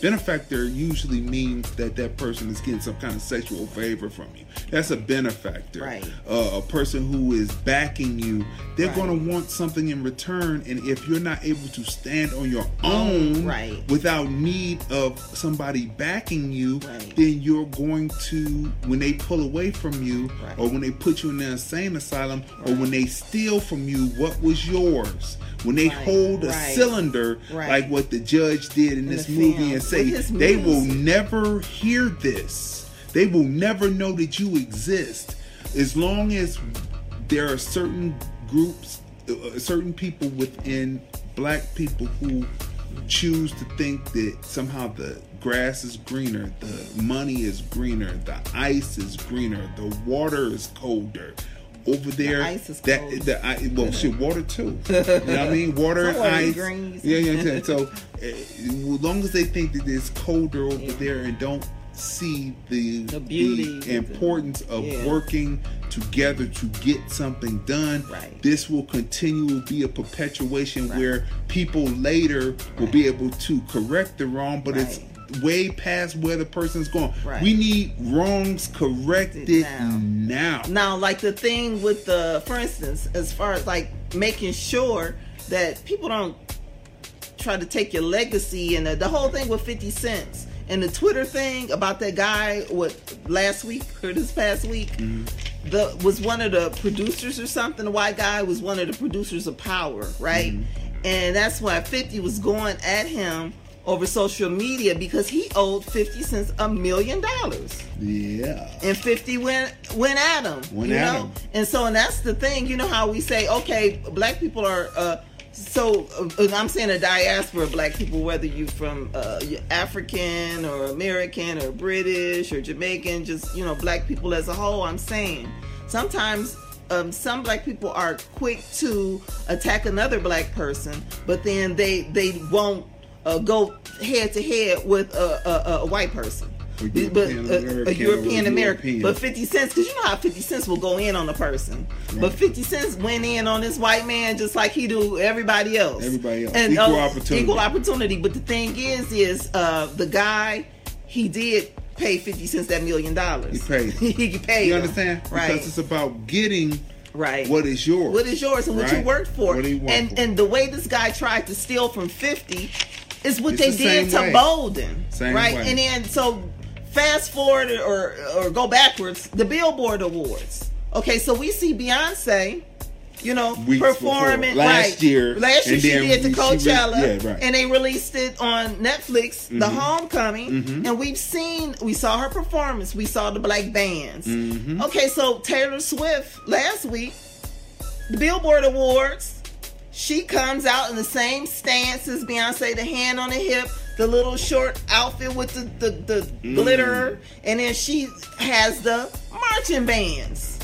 Benefactor usually means that that person is getting some kind of sexual favor from you. That's a benefactor. Right. Uh, a person who is backing you, they're Right. going to want something in return. And if you're not able to stand on your own Right. without need of somebody backing you, Right. then you're going to, when they pull away from you, or when they put you in the insane asylum, or when they steal from you what was yours, when they hold a cylinder like what the judge did in In this movie and say they will never hear this. They will never know that you exist. As long as there are certain groups, uh, certain people within black people who choose to think that somehow the grass is greener, the money is greener, the ice is greener, the water is colder. Over there, ice is that cold. the I, well, shit, water too. You know what I mean? Water and ice. Yeah, yeah, yeah. So, uh, as long as they think that it's colder over Yeah. there and don't see the, The beauty, the importance of yeah. working together to get something done, Right. this will continue to be a perpetuation Right. where people later will be able to correct the wrong, but it's way past where the person's going. Right. We need wrongs corrected Now. now. Now, like the thing with the, for instance, as far as like making sure that people don't try to take your legacy and the, the whole thing with 50 cents and the Twitter thing about that guy, what, last week or this past week, the was one of the producers or something. The white guy was one of the producers of Power, right? Mm-hmm. And that's why 50 was going at him over social media because he owed 50 cents a million dollars. Yeah. And 50 went went at him. Went you at know? him. And so and that's the thing, you know how we say, okay, black people are uh so uh, I'm saying a diaspora of black people, whether you're from uh, African or American or British or Jamaican, just you know black people as a whole. I'm saying sometimes um, some black people are quick to attack another black person, but then they they won't uh, go head to head with a, a, a white person. But European a, a European American, but 50 cents, because you know how 50 cents will go in on a person. But 50 cents went in on this white man just like he do everybody else. Everybody else. Equal uh, opportunity. Equal opportunity. But the thing is, is uh, the guy, he did pay 50 cents that million dollars. He paid. he paid. You him. understand? Right. Because it's about getting right. what is yours. What is yours and what you worked for. What he worked and for. and the way this guy tried to steal from 50 is what It's they the did to way. Bolden. Same right? way. And then so fast forward or or go backwards, the Billboard Awards. Okay, so we see Beyonce you know, Weeks performing before. Last right. year, Last year she did the we- she re- Coachella, yeah, right. Mm-hmm. and they released it on Netflix, The Homecoming, and we've seen, we saw her performance, we saw the black bands. Mm-hmm. Okay, so Taylor Swift last week, the Billboard Awards, she comes out in the same stance as Beyonce, the hand on the hip, the little short outfit with the, the, the Mm. glitter, and then she has the marching bands.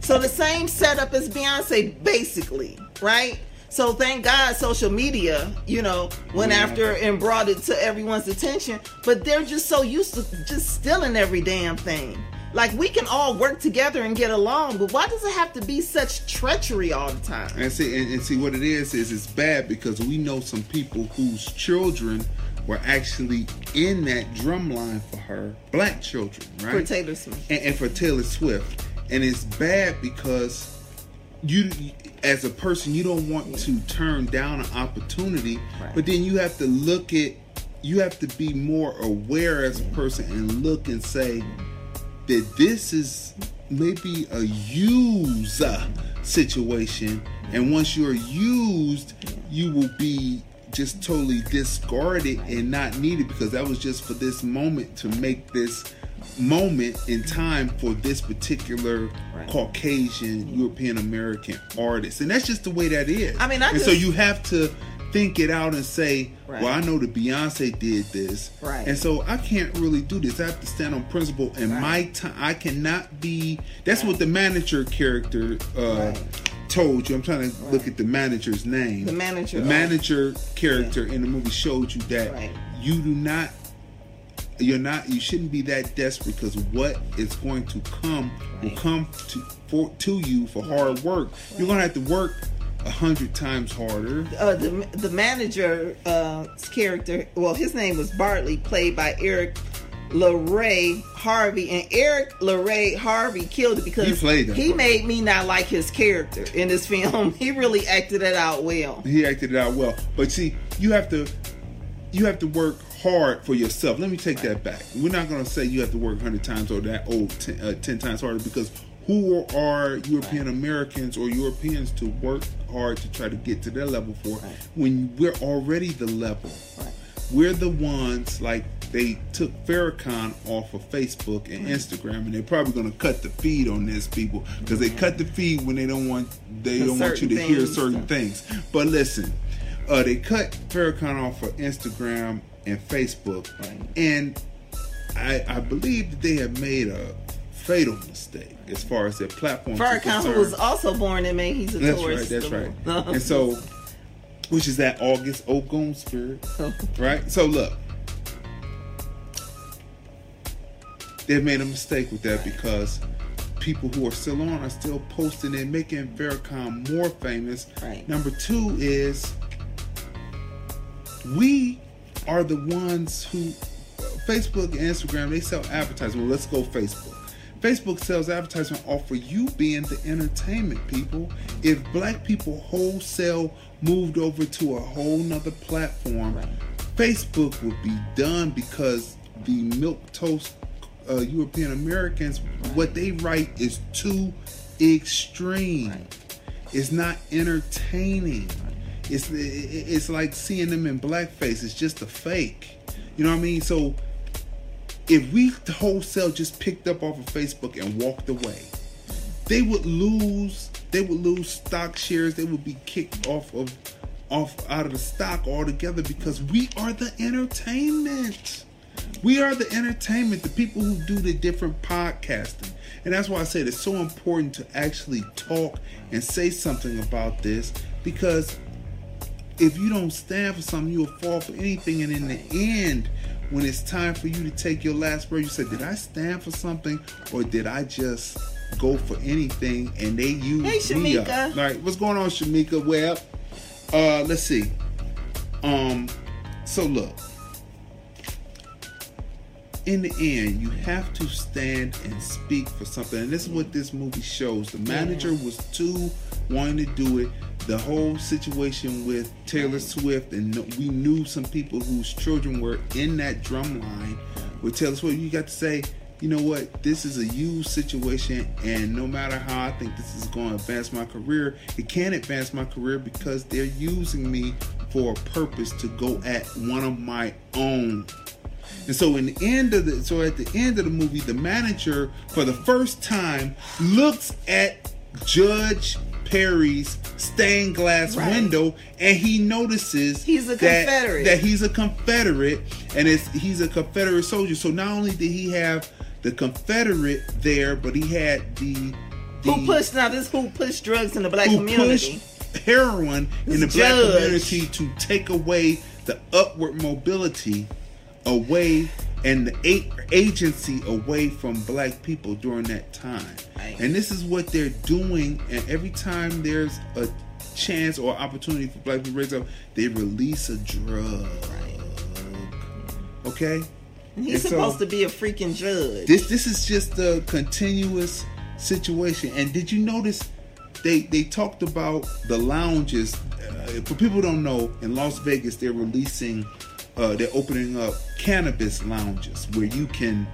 So the same setup as Beyonce, basically, right? So thank God social media, you know, went Yeah. after and brought it to everyone's attention. But they're just so used to just stealing every damn thing. Like we can all work together and get along, but why does it have to be such treachery all the time? And see, and, and see what it is is it's bad because we know some people whose children were actually in that drum line for her, black children, right? For Taylor Swift. and, and for Taylor Swift. And it's bad because you, as a person, you don't want to turn down an opportunity, Right. but then you have to look at, you have to be more aware as a person and look and say that this is maybe a user situation, and once you're used, you will be just totally discarded and not needed because that was just for this moment to make this moment in time for this particular Right. Caucasian European American artist, and that's just the way that is. I mean, I and so you have to think it out and say, Right. "Well, I know that Beyonce did this, Right. and so I can't really do this. I have to stand on principle, and Right. my time I cannot be." That's what the manager character uh. Told you. I'm trying to look at the manager's name. The manager, The oh. manager character in the movie showed you that Right. you do not. You're not. You shouldn't be that desperate because what is going to come will come to for to you for hard work. You're gonna have to work a hundred times harder. uh, the the manager uh, character, well, his name was Bartley, played by Erik LaRay Harvey, and Erik LaRay Harvey killed it because He he made me not like his character in this film. He really acted it out well. he acted it out well. But see, you have to you have to work hard for yourself. Let me take that back. We're not going to say you have to work 100 times or that old 10, uh, 10 times harder because who are European Americans or Europeans to work hard to try to get to their level for when we're already the level? We're the ones like they took Farrakhan off of Facebook and Instagram, and they're probably going to cut the feed on this people because they cut the feed when they don't want they don't want you to certain hear certain things. But listen, uh, they cut Farrakhan off of Instagram and Facebook, Right. and I, I believe that they have made a fatal mistake as far as their platform. Farrakhan, who was also born in Maine, he's a That's right. tourist. That's right. and so, which is that August Oakland spirit, right? So look, they've made a mistake with that because people who are still on are still posting and making Farrakhan more famous. Right. Number two is we are the ones who Facebook and Instagram they sell advertising. Well, let's go Facebook. Facebook sells advertisement off for you being the entertainment people. If black people wholesale moved over to a whole nother platform, Right. Facebook would be done because the milk toast uh, European Americans, what they write is too extreme. It's not entertaining. It's it's like seeing them in blackface. It's just a fake. You know what I mean? So if we wholesale just picked up off of Facebook and walked away, they would lose. They would lose stock shares. They would be kicked off of off out of the stock altogether because we are the entertainment. We are the entertainment, the people who do the different podcasting. And that's why I said it's so important to actually talk and say something about this because if you don't stand for something, you'll fall for anything. And in the end, when it's time for you to take your last breath, you say, Did I stand for something or did I just go for anything and they use hey, me up? All right, what's going on, Shamika? Well, uh, let's see. Um, so look, in the end, you have to stand and speak for something, and this is what this movie shows. The manager yeah. was too wanting to do it. The whole situation with Taylor Swift, and we knew some people whose children were in that drum line with Taylor Swift. You got to say, you know what, this is a huge situation, and no matter how I think this is going to advance my career, it can't advance my career because they're using me for a purpose to go at one of my own. And so in the end of the so at the end of the movie, the manager for the first time looks at Judge Perry's stained glass right. window and he notices he's a that, Confederate. That he's a Confederate and it's he's a Confederate soldier. So not only did he have the Confederate there, but he had the, the who pushed now this who pushed drugs in the black community. heroin this in the judge. black community to take away the upward mobility away and the agency away from black people during that time. Right. And this is what they're doing. And every time there's a chance or opportunity for black people to raise up, they release a drug. Right. Okay? He's supposed to be a freaking judge. This this is just a continuous situation. And did you notice they they talked about the lounges? Uh, for people who don't know, in Las Vegas they're releasing, uh, they're opening up cannabis lounges where you can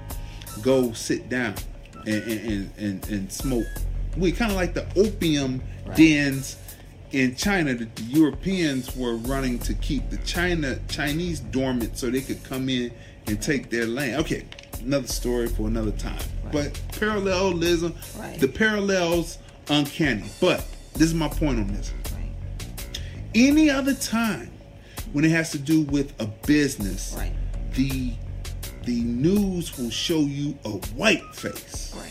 go sit down and and and, and smoke. We kind of like the opium right. dens in China that the Europeans were running to keep the China Chinese dormant so they could come in and take their land. Okay, another story for another time. Right. But parallelism, right. the parallels uncanny. But this is my point on this. Any other time when it has to do with a business, right. the the news will show you a white face. Right.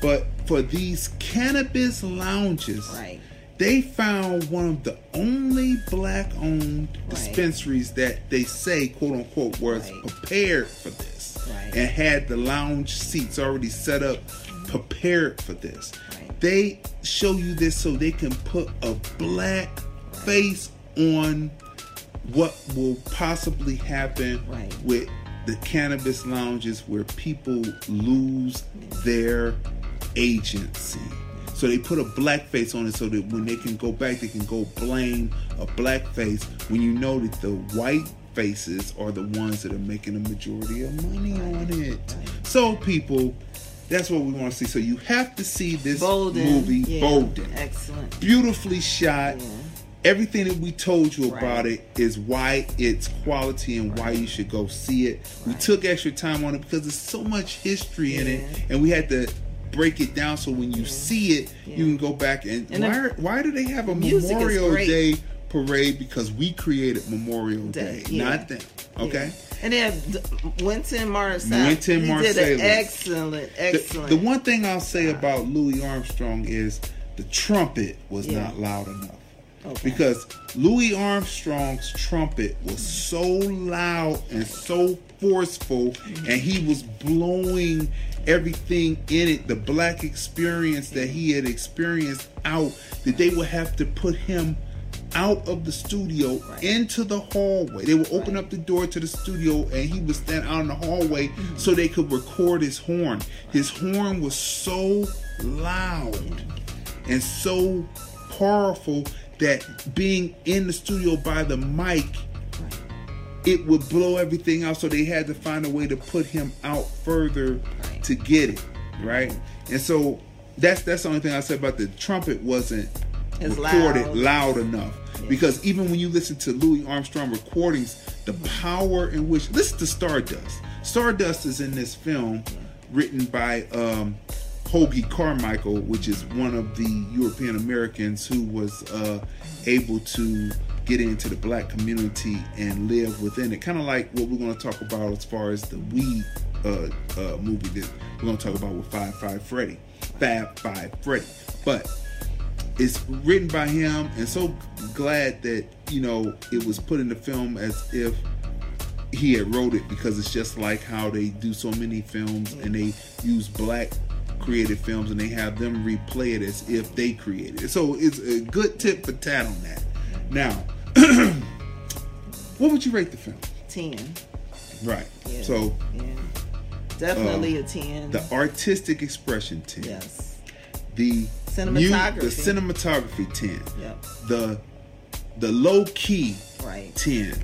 But for these cannabis lounges, right they found one of the only black owned right. dispensaries that they say, quote unquote, was right. prepared for this right. and had the lounge seats already set up, mm-hmm. prepared for this. They show you this so they can put a black face on what will possibly happen with the cannabis lounges where people lose their agency. So they put a black face on it so that when they can go back, they can go blame a black face when you know that the white faces are the ones that are making the majority of money on it. So people, that's what we want to see. So you have to see this Bolden. movie, yeah. Bolden. Excellent. Beautifully shot. Yeah. Everything that we told you right. about it is why it's quality and right. why you should go see it. Right. We took extra time on it because there's so much history yeah. in it, and we had to break it down so when you yeah. see it, yeah. you can go back and, and why why do they have a Memorial Day parade? Because we created Memorial Day, not them. Okay. And then Wynton Marsalis. Wynton Marsalis did an excellent, excellent. The, the, one thing I'll say about Louis Armstrong is the trumpet was not loud enough. Okay. Because Louis Armstrong's trumpet was so loud and so forceful, and he was blowing everything in it, the black experience that he had experienced out, that they would have to put him out of the studio right. into the hallway. They would open right. up the door to the studio and he would stand out in the hallway mm-hmm. so they could record his horn. His horn was so loud and so powerful that being in the studio by the mic it would blow everything out. So they had to find a way to put him out further Right. to get it right. And so that's that's the only thing I said about the trumpet wasn't As recorded loud. loud enough. Because even when you listen to Louis Armstrong recordings, the power in which listen to Stardust. Stardust is in this film written by um, Hoagy Carmichael, which is one of the European Americans who was uh, able to get into the black community and live within it. Kind of like what we're going to talk about as far as the weed uh, uh, movie that we're going to talk about with Five Five Freddy, Fab Five Freddy. But it's written by him and so glad that you know it was put in the film as if he had wrote it because it's just like how they do so many films and they use black created films and they have them replay it as if they created it so it's a good tip for tat on that now what would you rate the film Ten. right Yeah. so yeah, definitely um, a ten. the artistic expression 10 yes. the Cinematography. the cinematography 10 Yep. the the low key Right. 10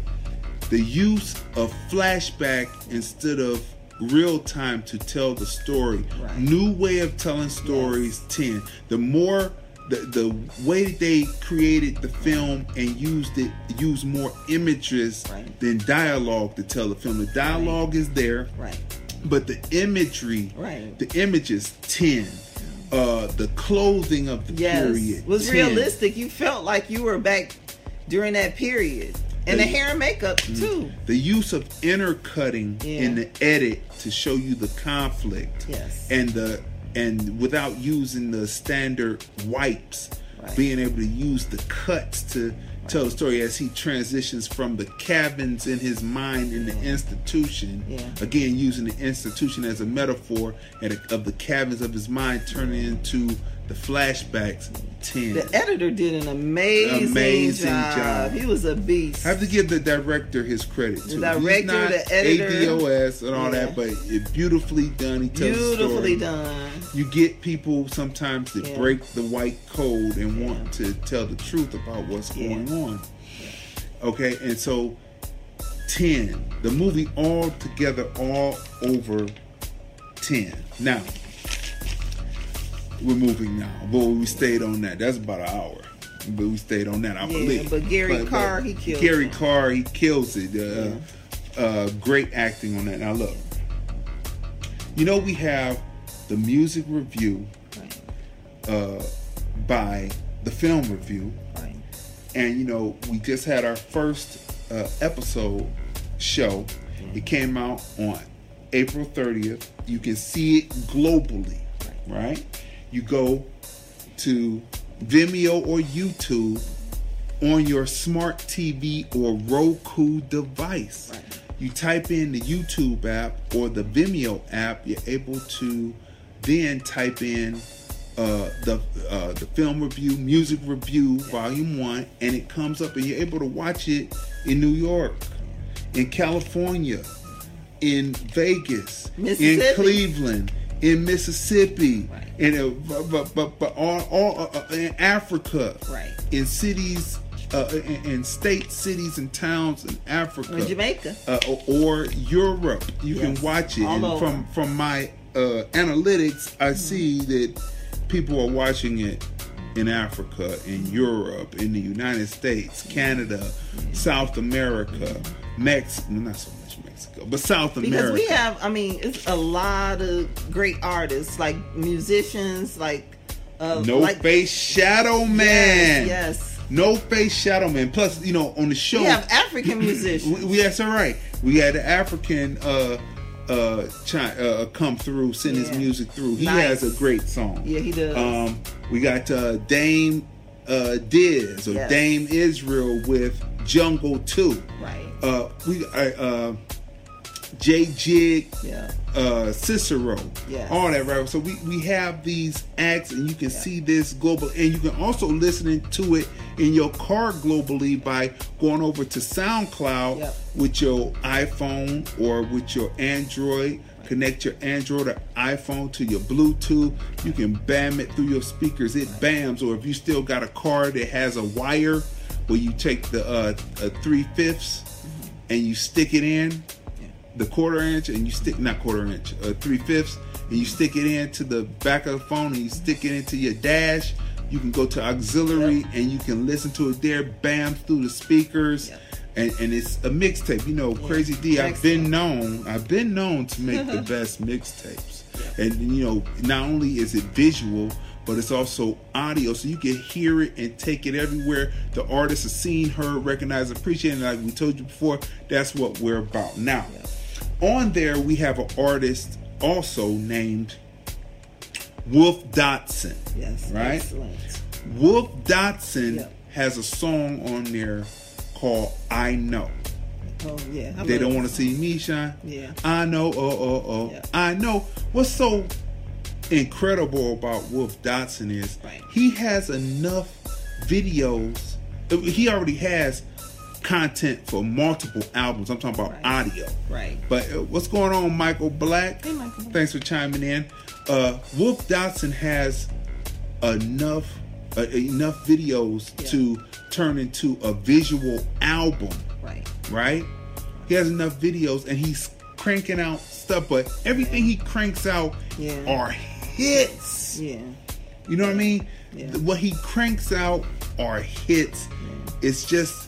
the use of flashback instead of real time to tell the story Right. new way of telling stories 10 the more the, the way that they created the film and used it used more images Right. than dialogue to tell the film the dialogue is there Right. but the imagery Right. the images 10 uh the clothing of the Yes. period was 10. realistic. You felt like you were back during that period. And the The- hair and makeup mm. too. the use of intercutting Yeah. in the edit to show you the conflict Yes. and the and without using the standard wipes Right. being able to use the cuts to tell the story as he transitions from the cabins in his mind in the institution Yeah. again using the institution as a metaphor and of the cabins of his mind turning into the flashbacks 10 The editor did an amazing, Amazing job. job. He was a beast. I have to give the director his credit too. The director, not the editor. ADOS and all Yeah. that, but it beautifully done. He tells Beautifully done. You get people sometimes that Yeah. break the white code and want to tell the truth about what's Yeah. going on. Okay, and so ten, the movie all together, all over ten. Now we're moving now, but we stayed on that. That's about an hour. But we stayed on that, I Yeah, believe. but Gary Carr, he kills Gary it. Carr, he kills it. Uh, uh, great acting on that. Now look, you know we have the music review Right. uh, by the film review, Right. and you know we just had our first uh, episode show. It came out on April 30th. You can see it globally, right? You go to Vimeo or YouTube on your smart TV or Roku device. Right. You type in the YouTube app or the Vimeo app, you're able to then type in uh, the uh, the film review, music review, volume one, and it comes up, and you're able to watch it in New York, in California, in Vegas, in Cleveland, in Mississippi, Right. in but but but, but all, all uh, uh, in Africa, Right. in cities, uh, in, in states, cities, and towns in Africa, Or Jamaica. uh, or, or Europe. You Yes. can watch it. And from from my uh, analytics, I see that people are watching it in Africa, in Europe, in the United States, Canada, South America, Mexico. Not so Mexico, but South America. Because we have, I mean, it's a lot of great artists, like musicians, like uh, no like, face shadow man. Yes, yes. No face shadow man. Plus, you know, on the show We have African musicians. We, that's all right. We had an African uh uh, uh come through, send his music through. He Nice. has a great song. Yeah, he does. Um, we got uh, Dame uh, Diz or Yes. Dame Israel with Jungle Two. right. Uh, we uh, uh, J Jig Yeah. uh, Cicero, Yes. all that, right? So we, we have these acts, and you can see this global, and you can also listen to it in your car globally by going over to SoundCloud Yep. with your iPhone or with your Android. Connect your Android or iPhone to your Bluetooth. You can bam it through your speakers. It bams. Or if you still got a car that has a wire, where you take the uh, uh, three fifths and you stick it in the quarter inch and you stick not quarter inch, uh, three fifths, and you stick it into the back of the phone and you stick it into your dash. You can go to auxiliary Yep. and you can listen to it there, bam, through the speakers. Yep. And, and it's a mixtape. You know, Crazy D, I've been known, I've been known to make the best mixtapes. And you know, not only is it visual, but it's also audio, so you can hear it and take it everywhere. The artist is seen, heard, recognized, appreciated. Like we told you before, that's what we're about. Now, on there we have an artist also named Wolf Dotson. Yes. Right? Excellent. Wolf Dotson Yep. has a song on there called "I Know." Oh yeah. I They don't want to see me shine. Yeah. I know. Oh, oh, oh. Yeah. I know. What's so incredible about Wolf Dotson is Right. he has enough videos. He already has content for multiple albums. I'm talking about Right. audio. Right. But uh, what's going on, Michael Black? Hey, Michael. Thanks for chiming in. Uh, Wolf Dotson has enough uh, enough videos Yeah. to turn into a visual album Right. right? He has enough videos and he's cranking out stuff, but everything he cranks out Yeah. are hits. Yeah. You know what I mean? Yeah. What he cranks out are hits. It's just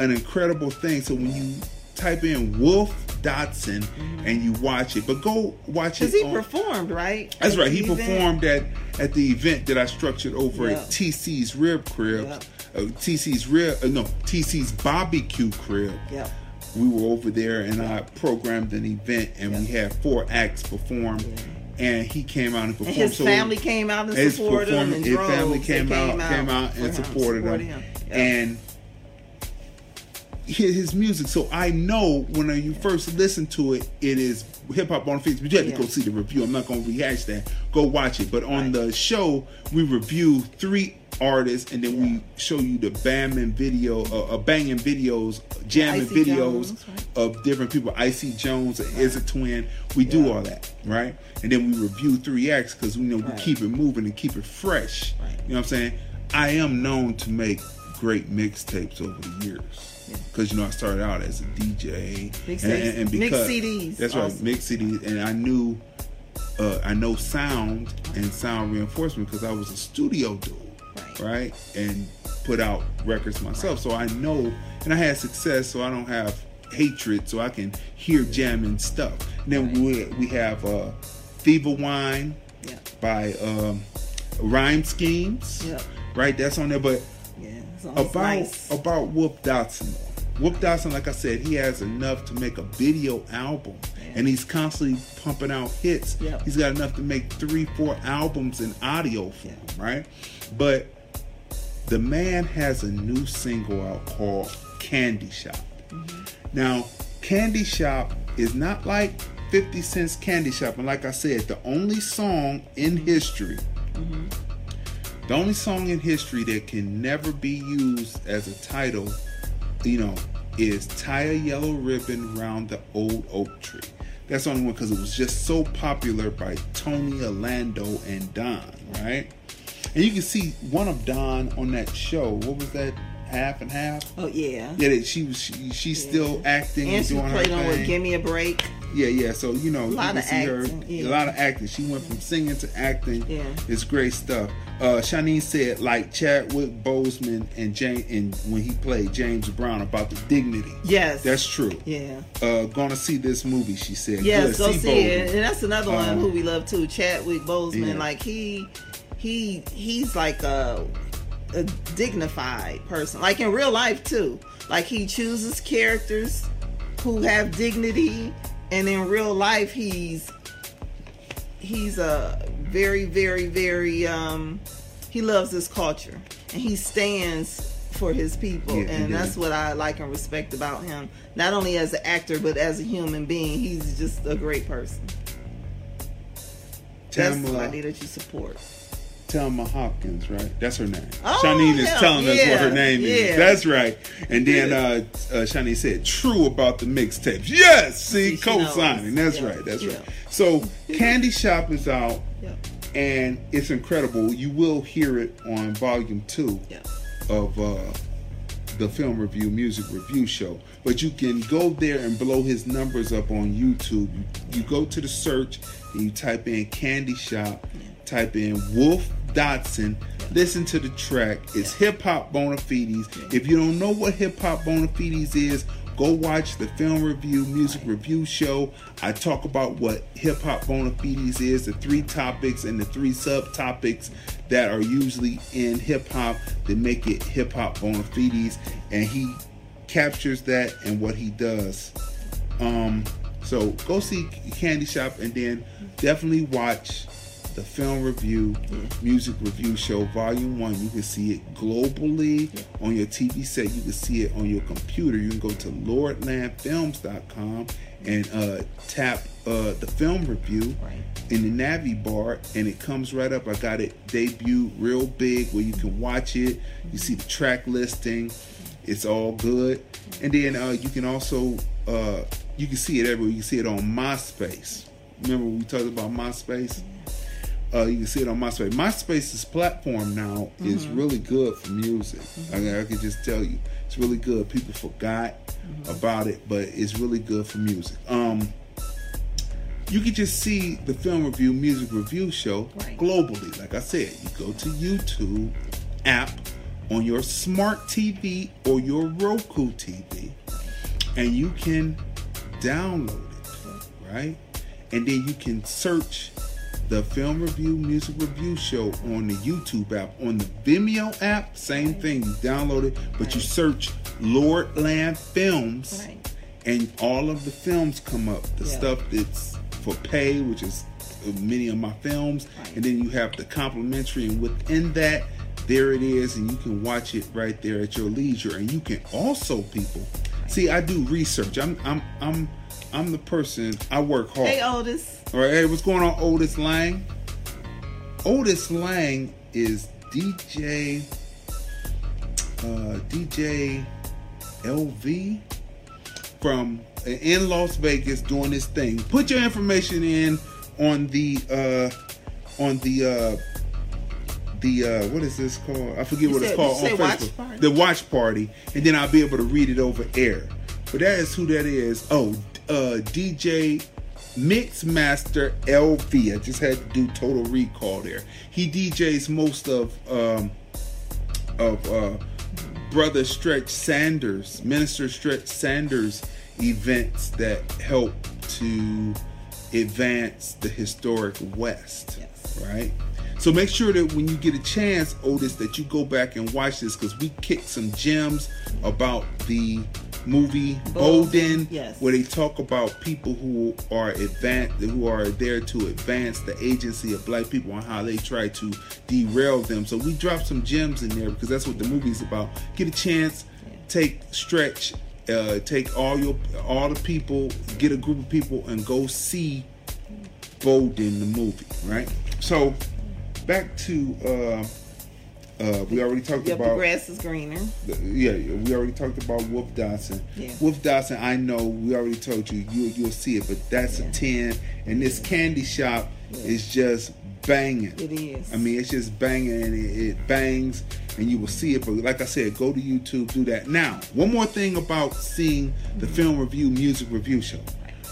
an incredible thing. So when you type in Wolf Dotson and you watch it, but go watch it. Because Mm-hmm. he on- performed, right? that's right. He performed at at the event that I structured over Yeah. at TC's Rib Crib. Yeah. Uh, TC's Rib, uh, no, TC's Barbecue Crib. Yeah. We were over there and I programmed an event and we had four acts perform. And he came out and performed. And his So family came out and supported him. And his family They came, out, came out and him, supported him. Yeah. And his, his music. So I know when you first listen to it, it is hip hop on feet. But you have to Yeah. go see the review. I'm not going to rehash that. Go watch it. But on Right. the show, we review three artists, and then we show you the bamming video, uh, uh, banging videos, jamming Icy videos Jones, right. of different people. Icy Jones is a twin. We do all that, right? And then we review three acts because we know we keep it moving and keep it fresh. Right. You know what I'm saying? I am known to make great mixtapes over the years. Yeah. Because you know I started out as a DJ Mix and, and, and mix because CDs that's also. right, mix CDs, and I knew uh, I know sound and sound reinforcement because I was a studio dude, Right. right, and put out records myself, so I know, and I had success, so I don't have hatred, so I can hear jamming stuff. And then we we have uh, Fever Wine Yeah. by um, Rhyme Schemes, Yeah. right? That's on there, but Yeah. It's always about nice. about Wolf Dotson. Wolf Dotson, like I said, he has enough to make a video album, and he's constantly pumping out hits. Yep. He's got enough to make three, four albums in audio form, right? But the man has a new single out called Candy Shop. Mm-hmm. Now, Candy Shop is not like 50 Cent's Candy Shop, and like I said, the only song in Mm-hmm. The only song in history that can never be used as a title, you know, is Tie a Yellow Ribbon Round the Old Oak Tree. That's the only one because it was just so popular by Tony Orlando and Dawn, right? And you can see one of Dawn on that show. What was that? Half and half? Oh yeah. Yeah, she was she, she's still acting And doing her played on with "Give Me a Break." Yeah, yeah. So you know, a lot you of see her. acting, yeah. A lot of acting. She went from singing to acting. Yeah. it's great stuff. Uh, Shanine said like Chadwick Boseman and James, and when he played James Brown about the dignity. Yes. That's true. Yeah. Uh, gonna see this movie. She said. Yes, Good. go see it. Bolden. And that's another one Um, who we love too, Chadwick Boseman. yeah. Like he, he, he's like a, a dignified person. Like in real life too. Like he chooses characters who have dignity, and in real life he's he's a very, very, very. um He loves his culture, and he stands for his people, Yeah, and that's what I like and respect about him. Not only as an actor, but as a human being, he's just a great person. That's Tamala, somebody that you support. Telma Hopkins, right? That's her name. Oh, Shanine is yeah, telling us what her yeah, name is. That's right. And then uh, uh Shanine said, true about the mixtapes. Yes! See, See, co-signing. That's Yeah, right. That's yeah. right. So Candy Shop is out Yeah, and it's incredible. You will hear it on volume two yeah, of uh the film review music review show but you can go there and blow his numbers up on youtube you, you go to the search and you type in candy shop type in wolf dotson. Listen to the track. It's hip hop bona fides. If you don't know what hip hop bona fides is go watch the film review music review show. I talk about what hip hop bona fides is the three topics and the three subtopics that are usually in hip hop that make it hip hop bona fides. And he captures that and what he does. Um so go see candy shop and then definitely watch the film review music review show volume one. You can see it globally on your tv set. You can see it on your computer. You can go to lordlandfilms.com and uh, tap uh, the film review Right. in the navi bar and it comes right up. I got it debut real big where you can watch it. You see the track listing. It's all good. And then uh, you can also uh, you can see it everywhere. You can see it on myspace. Remember we talked about myspace uh, you can see it on MySpace. MySpace's platform now is really good for music. I, I can just tell you, it's really good. People forgot about it, but it's really good for music. Um, you can just see the film review, music review show Right. globally. Like I said, you go to YouTube app on your smart TV or your Roku TV, and you can download it, right? And then you can search the film review, music review show on the YouTube app. On the Vimeo app, same thing. You download it, but you search Lordland Films, Right. and all of the films come up. The Yeah. stuff that's for pay, which is uh, many of my films, Right. and then you have the complimentary, and within that, there it is, and you can watch it right there at your leisure. And you can also, people, see, I do research. I'm, I'm, I'm, I'm the person. I work hard. Hey, Otis. All right, hey, what's going on, Otis Lang? Otis Lang is DJ, uh, DJ LV from uh, in Las Vegas doing this thing. Put your information in on the uh, on the uh, the uh, what is this called? I forget You what it's called on watch Facebook. party? The watch party, and then I'll be able to read it over air. But that is who that is. Oh, uh, DJ Mix Master LV. I just had to do total recall there. He DJs most of um, of uh, Brother Stretch Sanders, Minister Stretch Sanders events that help to advance the historic West. Yes. Right? So make sure that when you get a chance, Otis, that you go back and watch this because we kicked some gems about the movie Bolden, Yes. where they talk about people who are advanced, who are there to advance the agency of black people and how they try to derail them. So we dropped some gems in there because that's what the movie's about. Get a chance, take stretch, uh, take all your all the people, get a group of people, and go see Bolden the movie. Right. So back to uh, uh, we already talked Yep, the about grass is greener. the- yeah, yeah, we already talked about Wolf Dotson. Yeah. Wolf Dotson, I know we already told you, you you'll see it, but that's Yeah. a ten, and this candy shop Yeah. is just banging. It is. I mean, it's just banging, and it, it bangs, and you will see it. But like I said, go to YouTube, do that. Now, one more thing about seeing the Mm-hmm. film review, music review show,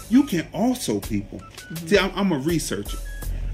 you can also, people. Mm-hmm. See, I'm, I'm a researcher.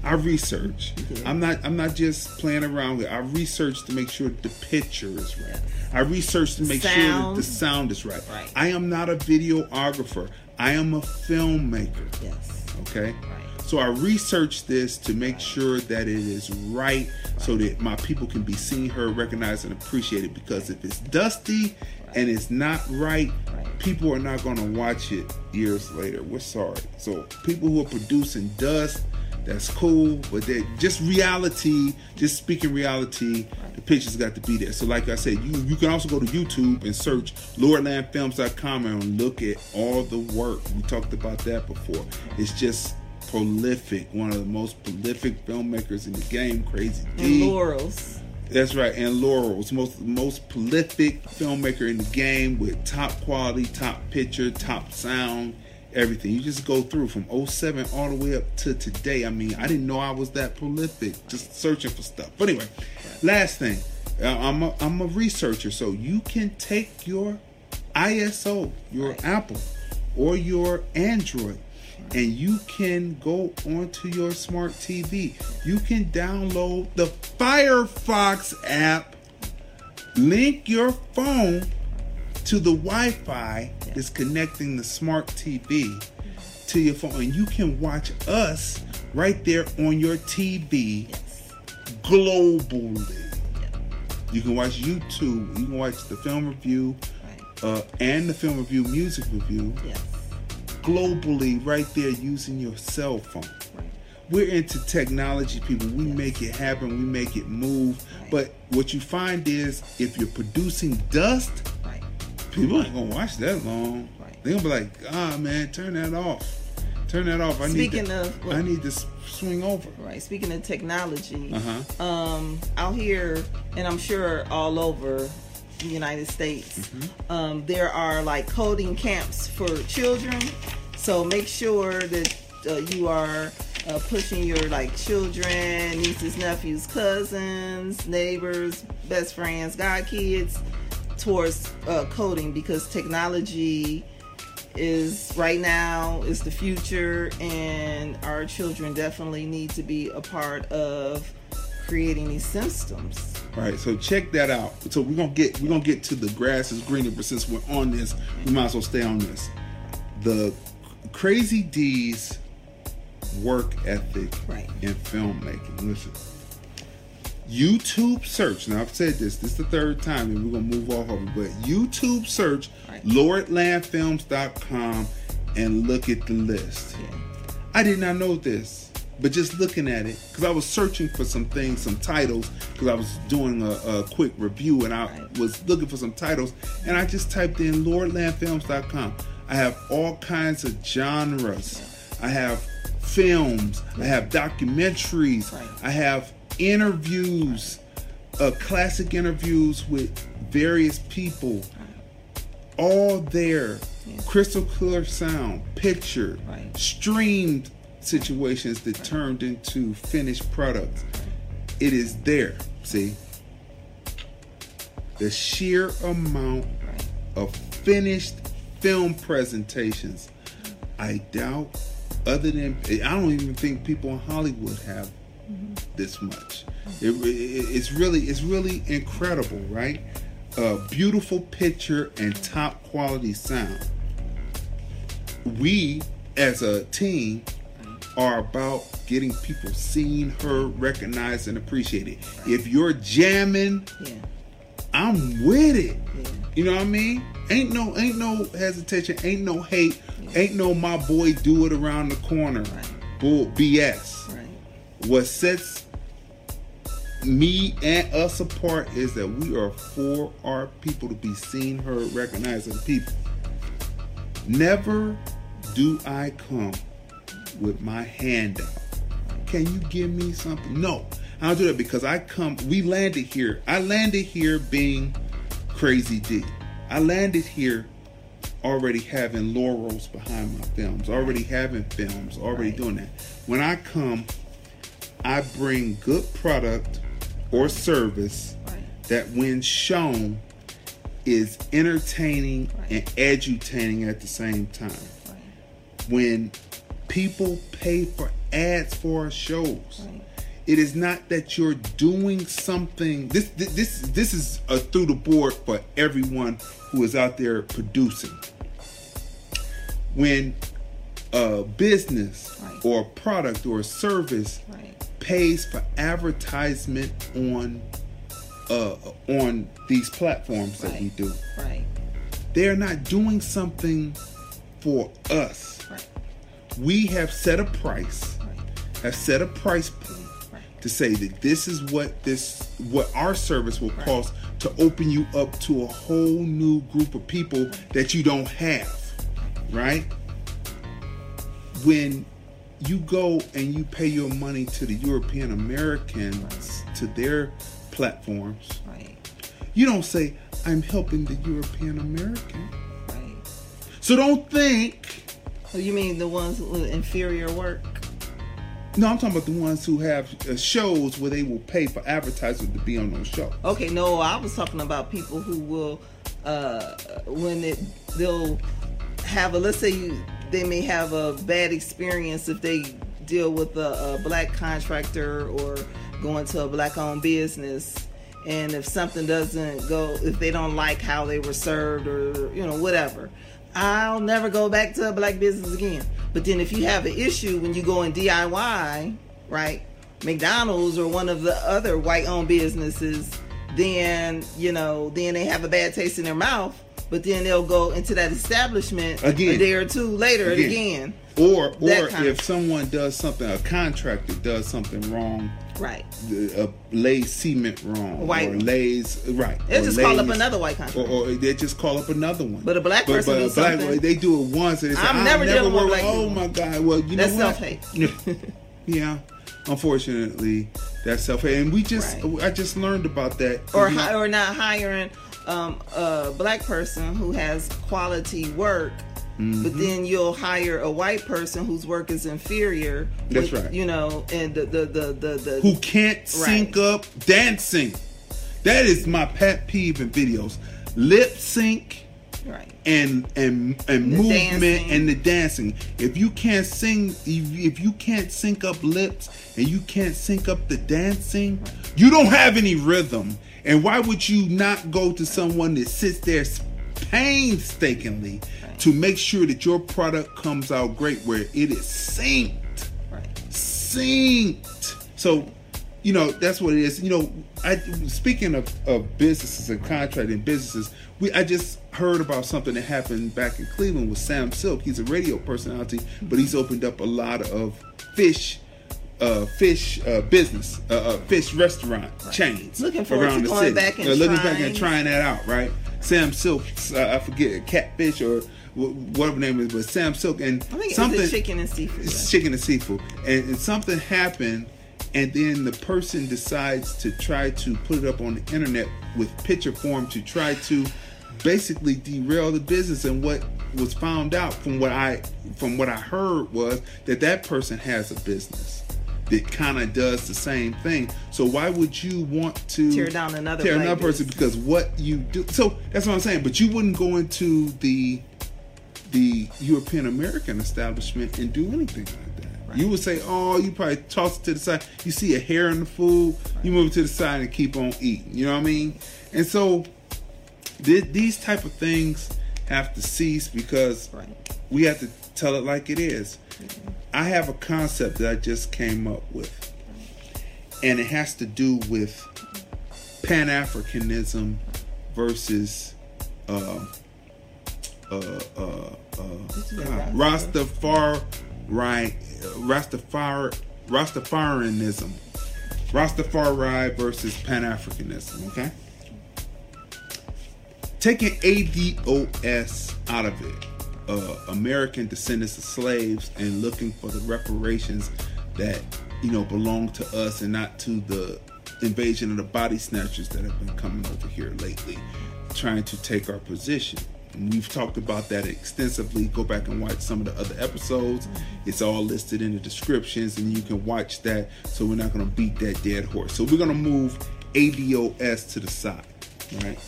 I research. Yeah. I'm not. I'm not just playing around with. it. I research to make sure the picture is right. I research to make sure that the sound is right. Right. I am not a videographer. I am a filmmaker. yes. Okay. Right. So I researched this to make sure that it is right, so that my people can be seen, heard, recognized, and appreciated. Because if it's dusty and it's not right, Right. people are not going to watch it years later. We're sorry. So people who are producing dust, that's cool, but they just reality, just speaking reality. The pictures got to be there. So, like I said, you you can also go to YouTube and search LordlandFilms.com and look at all the work. We talked about that before. It's just prolific. One of the most prolific filmmakers in the game. Crazy And D. laurels. That's right, and Laurel's most most prolific filmmaker in the game with top quality, top picture, top sound, everything. You just go through from 07 all the way up to today. I mean, I didn't know I was that prolific just searching for stuff. But anyway, last thing, Uh, I'm a, I'm a researcher, so you can take your ISO, your Right. Apple, or your Android, and you can go onto your smart TV. You can download the Firefox app, link your phone to the Wi-Fi that's connecting the smart TV to your phone, and you can watch us right there on your TV Yes. globally. You can watch YouTube. You can watch the film review Right. uh, and the film review, music review Yes. globally right there using your cell phone. Right. We're into technology, people. We make it happen. We make it move. Right. But what you find is if you're producing dust. People ain't gonna watch that long. Right. They're gonna be like, ah, man, turn that off. Turn that off. I Speaking need to, of- I need to swing over. Right. Speaking of technology, Uh-huh. um, out here, and I'm sure all over the United States, Mm-hmm. um, there are like coding camps for children. So make sure that uh, you are uh, pushing your like children, nieces, nephews, cousins, neighbors, best friends, god kids towards uh, coding because technology is right now is the future and our children definitely need to be a part of creating these systems All right, so check that out. So we're gonna get we're gonna get to the grass is greener, but since we're on this, we might as well stay on this. The Crazy D's work ethic Right. in filmmaking. Listen, YouTube search. Now I've said this. This is the third time, and we're gonna move off of it. But YouTube search Right. LordlandFilms.com and look at the list. yeah I did not know this, but just looking at it, because I was searching for some things, some titles, because I was doing a, a quick review and I Right. was looking for some titles, and I just typed in LordlandFilms.com. I have all kinds of genres. I have films. I have documentaries. I have interviews, uh, classic interviews with various people all there. Yeah. Crystal clear sound, picture, Right. streamed situations that turned into finished products. It is there. See? The sheer amount of finished film presentations. I doubt, other than, I don't even think people in Hollywood have this much. It, it- it's really, it's really incredible, right? A beautiful picture and top quality sound. We, as a team, are about getting people seen, heard, recognized, and appreciated. If you're jamming, yeah I'm with it. yeah You know what I mean? Ain't no ain't no hesitation, ain't no hate, ain't no my boy do it around the corner. Right. Bull BS. What sets me and us apart is that we are for our people to be seen, heard, recognized as people. Never do I come with my hand out. Can you give me something? No. I don't do that because I come we landed here. I landed here being crazy D. I landed here already having laurels behind my films, already having films, already Right. doing that. When I come, I bring good product or service right that when shown is entertaining Right. and edutaining at the same time. right When people pay for ads for our shows, it is not that you're doing something. This this this, is a through the board for everyone who is out there producing. When a business or a product or a service pays for advertisement on uh, on these platforms that we do, right. They're not doing something for us. right. We have set a price, right. have set a price point right. to say that this is what this what our service will cost to open you up to a whole new group of people that you don't have right? When you go and you pay your money to the European Americans to their platforms. Right. You don't say I'm helping the European American. Right. So don't think so you mean the ones with inferior work? No, I'm talking about the ones who have uh, shows where they will pay for advertisers to be on those shows. Okay, no, I was talking about people who will, uh, when it they'll have a let's say you they may have a bad experience if they deal with a, a black contractor or going to a black owned business. And if something doesn't go if they don't like how they were served or you know whatever. I'll never go back to a black business again. But then if you have an issue when you go in diy right mcdonald's or one of the other white owned businesses then you know then they have a bad taste in their mouth but then they'll go into that establishment Again. a day or two later Again. again, Or or if someone does something, a contractor does something wrong, right uh, lays cement wrong, White. or lays right, they'll or just call up another white contractor Or, or they just call up another one. But a black person but do a black, something- They do it once, and they say, I'm "I'll never dealing with Oh people." my god! Well, you That's know what? self-hate. yeah, unfortunately, that's self hate, and we just Right. I just learned about that. or hi- or not hiring um, a black person who has quality work, Mm-hmm. but then you'll hire a white person whose work is inferior. That's right. You know, and the the the the, the who can't sync up dancing. That is my pet peeve in videos. Lip sync right. and and and The movement dancing. and the dancing. If you can't sing, if if you can't sync up lips and you can't sync up the dancing, you don't have any rhythm. And why would you not go to someone that sits there painstakingly to make sure that your product comes out great, where it is synced? Right. synced. So, you know, that's what it is. You know, I speaking of, of businesses and contracting businesses, we I just heard about something that happened back in Cleveland with Sam Silk. He's a radio personality, but he's opened up a lot of fish uh, fish uh, business, uh, uh, fish restaurant chains Looking around the going city. back and Uh, looking back and trying. trying that out, right? Sam Silk, uh, I forget, catfish or whatever name is, but Sam Silk and I think something it's chicken and seafood. it's chicken and seafood, and, and something happened, and then the person decides to try to put it up on the internet with picture form to try to basically derail the business. And what was found out from what I from what I heard was that that person has a business that kind of does the same thing. So why would you want to Tear down another tear another person because what you do? So that's what I'm saying. But you wouldn't go into the the European American establishment and do anything like that. You would say, "Oh, you probably toss it to the side. You see a hair in the food, you move it to the side and keep on eating." You know what I mean? And so, th- these type of things have to cease because Right. we have to tell it like it is. Mm-hmm. I have a concept that I just came up with, and it has to do with Pan Africanism versus uh, uh, uh, uh, Rastafari, Rastafari, Rastafarianism, Rastafari versus Pan Africanism. Okay, taking ADOS out of it, uh, American descendants of slaves, and looking for the reparations that you know belong to us and not to the invasion of the body snatchers that have been coming over here lately, trying to take our position. And we've talked about that extensively. Go back and watch some of the other episodes. It's all listed in the descriptions, and you can watch that. So we're not going to beat that dead horse. So we're going to move ADOS to the side, right?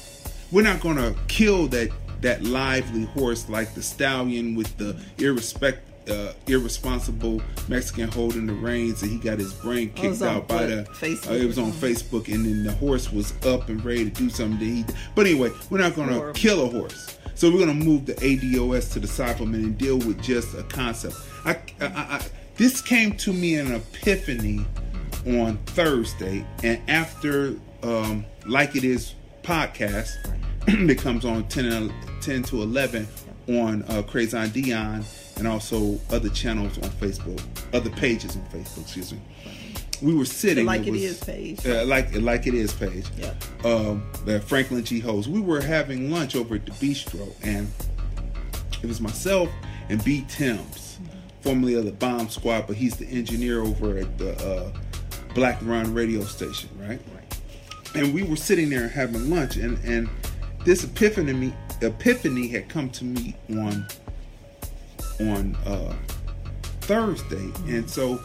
We're not going to kill that that lively horse like the stallion with the irrespect uh, irresponsible Mexican holding the reins, and he got his brain kicked out by the. Facebook uh, it was on? Facebook, and then the horse was up and ready to do something. That he, but anyway, we're not going to Horrible. kill a horse. So we're going to move the ADOS to the it and deal with just a concept. I, I, I, this came to me in an epiphany on Thursday, and after um, like it is podcast that comes on 10, and, 10 to 11 on uh, Crazy on Dion and also other channels on Facebook, other pages on Facebook. Excuse me. We were sitting. Like It was- Is page. Uh, like like it is page. Yeah. Um, Franklin G hosts. We were having lunch over at the bistro, and it was myself and B Timms, formerly of the Bomb Squad, but he's the engineer over at the uh, Black Run radio station, right? And we were sitting there having lunch, and and this epiphany epiphany had come to me on on uh, Thursday, and so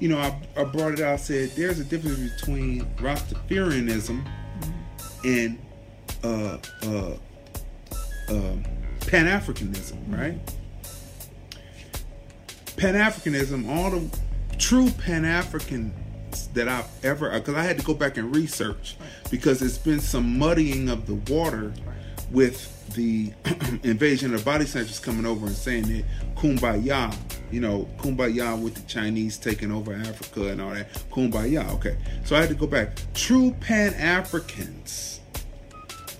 you know, I, I brought it out. I said there's a difference between Rastafarianism and uh, uh, uh, Pan Africanism, right? Pan Africanism, all the true Pan Africans that I've ever, because I had to go back and research because it's been some muddying of the water with the invasion of body snatchers coming over and saying that kumbaya, you know, kumbaya with the Chinese taking over Africa and all that. Kumbaya, okay. So I had to go back. True Pan Africans,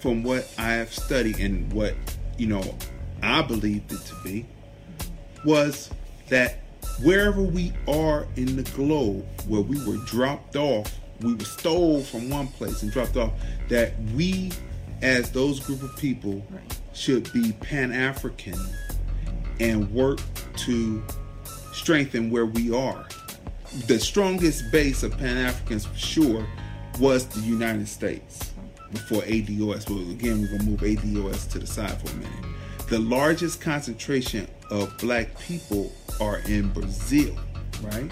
from what I have studied and what, you know, I believed it to be, was that wherever we are in the globe where we were dropped off, we were stole from one place and dropped off, that we as those group of people Right. should be Pan African and work to strengthen where we are. The strongest base of Pan Africans for sure was the United States before ADOS. But again, we're gonna move ADOS to the side for a minute. The largest concentration of black people are in Brazil, right?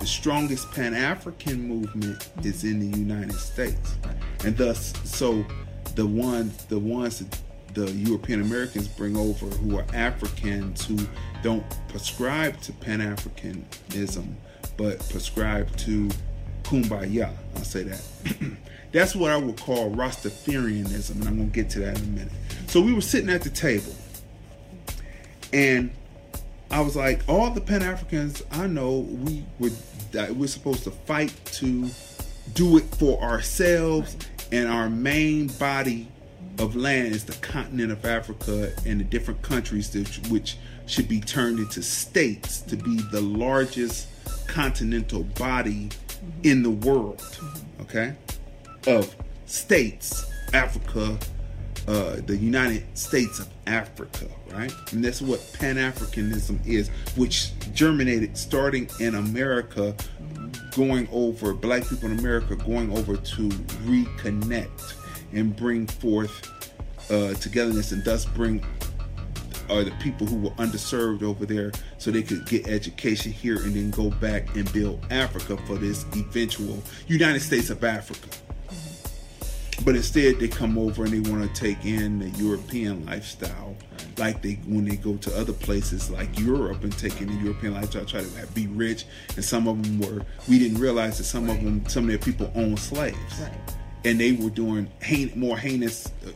The strongest Pan African movement is in the United States. And thus so the ones the ones that the European Americans bring over who are Africans who don't prescribe to Pan Africanism but prescribe to Kumbaya. I'll say that. That's what I would call Rastafarianism, and I'm gonna get to that in a minute. So we were sitting at the table, and I was like, all the Pan Africans I know, we would we're supposed to fight to do it for ourselves, and our main body of land is the continent of Africa and the different countries that, which should be turned into states to be the largest continental body in the world. Okay, of states, Africa, uh, the United States of Africa, right? And that's what Pan Africanism is, which germinated starting in America, going over, black people in America going over to reconnect and bring forth uh, togetherness and thus bring uh, the people who were underserved over there so they could get education here and then go back and build Africa for this eventual United States of Africa. But instead, they come over and they want to take in the European lifestyle, like they when they go to other places like Europe and take in the European lifestyle, try to be rich. And some of them were. We didn't realize that some of them, some of their people owned slaves, Right. and they were doing hein- more heinous, uh,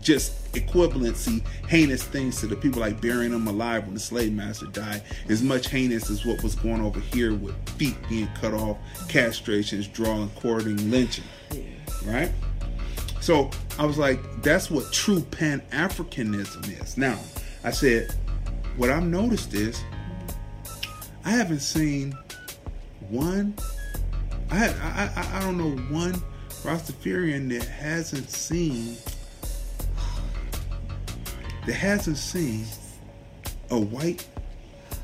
just equivalency, heinous things to the people, like burying them alive when the slave master died. As much heinous as what was going over here with feet being cut off, castrations, drawing, quartering, lynching right? So I was like, that's what true Pan Africanism is. Now, I said, what I've noticed is, I haven't seen one. I I, I I don't know one Rastafarian that hasn't seen that hasn't seen a white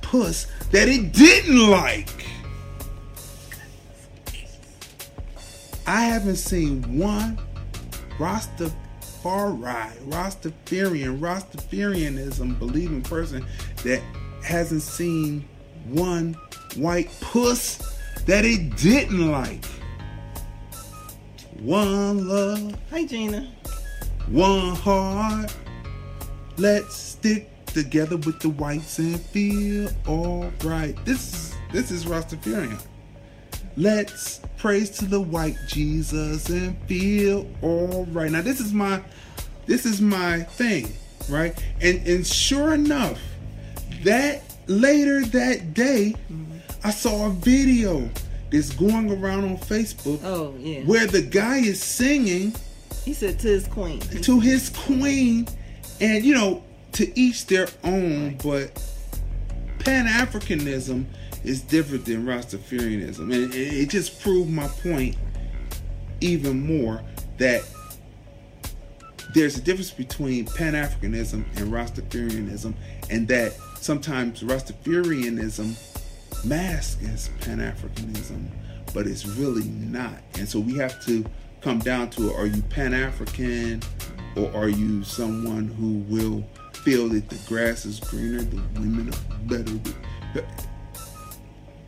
puss that it didn't like. I haven't seen one Rastafari, Rastafarian, Rastafarianism believing person that hasn't seen one white puss that it didn't like. One love, Hi, Gina. one heart. Let's stick together with the whites and feel alright. This is this is Rastafarian. Let's praise to the white Jesus and feel alright. Now this is my this is my thing, right? And and sure enough, that later that day, I saw a video that's going around on Facebook Oh yeah. where the guy is singing He said to his queen. to his queen, and you know, to each their own, but Pan Africanism is different than Rastafarianism, and it, just proved my point even more that there's a difference between Pan Africanism and Rastafarianism, and that sometimes Rastafarianism masks as Pan Africanism, but it's really not. And so we have to come down to are you Pan African or are you someone who will feel that the grass is greener, the women are better?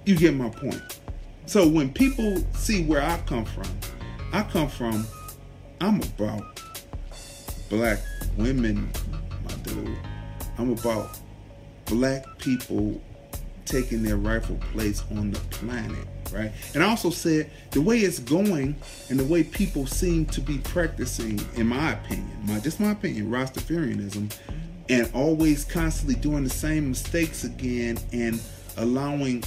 You get my point. So when people see where I come from, I come from, I'm about black women, my dude. I'm about black people taking their rightful place on the planet, right? And I also said the way it's going and the way people seem to be practicing, in my opinion, my just my opinion, Rastafarianism, and always constantly doing the same mistakes again and allowing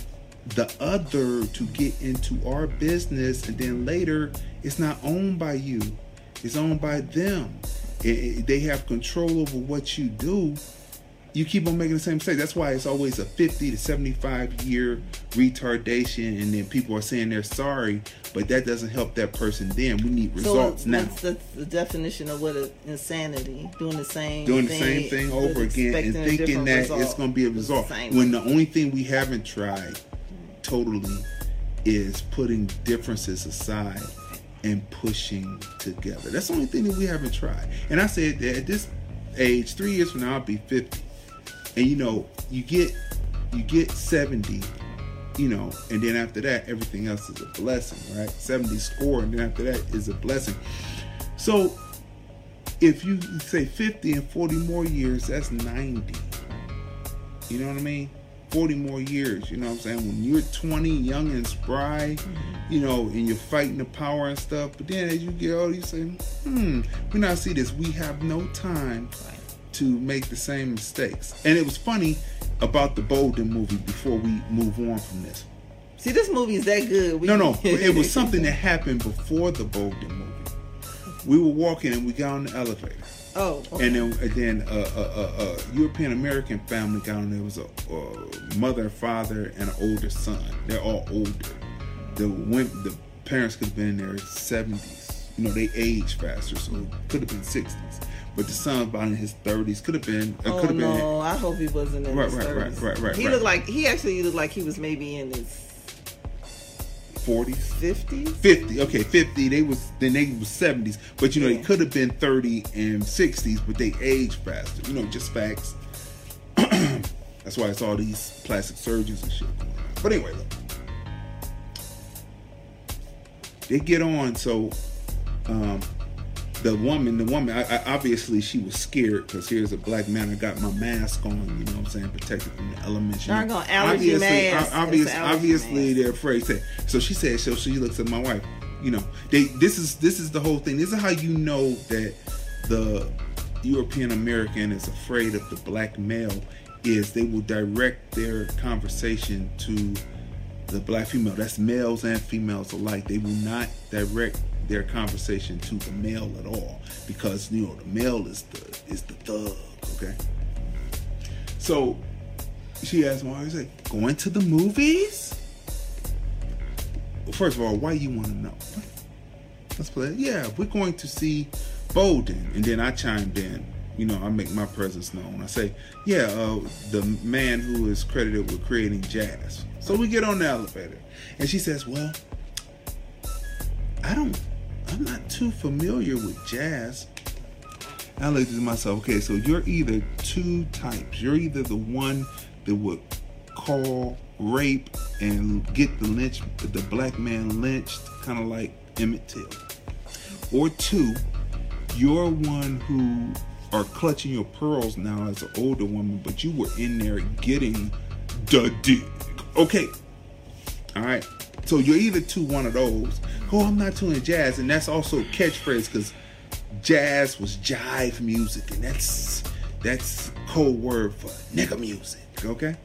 the other to get into our business and then later it's not owned by you it's owned by them. It, it, they have control over what you do. You keep on making the same mistake. That's why it's always a 50 to 75 year retardation and then people are saying they're sorry but that doesn't help that person then. We need results so now the, the definition of what a insanity doing the same doing the thing, same thing over again and thinking that result. it's going to be a result. when the only thing we haven't tried totally is putting differences aside and pushing together. That's the only thing that we haven't tried. And i said that at this age three years from now i'll be 50 and you know you get you get 70 you know and then after that everything else is a blessing right? 70 score and then after that is a blessing. So if you say 50 and 40 more years that's 90 you know what i mean 40 more years you know what i'm saying when you're 20 young and spry you know and you're fighting the power and stuff but then as you get older you say hmm we now see this we have no time to make the same mistakes and it was funny about the bolden movie before we move on from this see this movie is that good we, no, no. It was something that happened before the Bolden movie. We were walking and we got on the elevator. Oh okay. And then, and then a, a, a, a European American family got on there. It was a, a mother, father, and an older son. They're all older. The women, the parents could have been in their 70s. You know, they age faster, so it could have been 60s. But the son about in his 30s could have been. It Oh could have been. no! I hope he wasn't in Right, his right, right, 30s. right, right, He right. looked like he actually looked like he was maybe in his 40s. fifties. 50 okay 50 they was then they was 70s but you know they could have been 30 and 60s but they age faster you know just facts that's why it's all these plastic surgeons and shit but anyway look they get on so um the woman, the woman, I, I, obviously she was scared because here's a black man. I got my mask on, you know what I'm saying, protected from the elements. know. Doggone allergy obviously, mask. obvious, allergy obviously mask. they're afraid. So she said, so she looks at my wife. You know, they. This is this is the whole thing. This is how you know that the European American is afraid of the black male. Is they will direct their conversation to the black female. That's males and females alike. They will not direct their conversation to the male at all because you know the male is the is the thug. Okay. So she asked "I was like, going to the movies?" First of all, why you want to know? Let's play. Yeah, we're going to see Bolden, and then I chimed in. You know, I make my presence known. I say, "Yeah, uh, the man who is credited with creating jazz." So we get on the elevator, and she says, "Well, I don't. I'm not too familiar with jazz." I looked at myself. Okay, so you're either two types. You're either the one that would call rape and get the lynch, the black man lynched, kind of like Emmett Till, or two, you're one who are clutching your pearls now as an older woman, but you were in there getting the dick. Okay, all right. So you're either two one of those. Oh, I'm not too in jazz, and that's also a catchphrase because jazz was jive music, and that's that's code word for nigga music. Okay.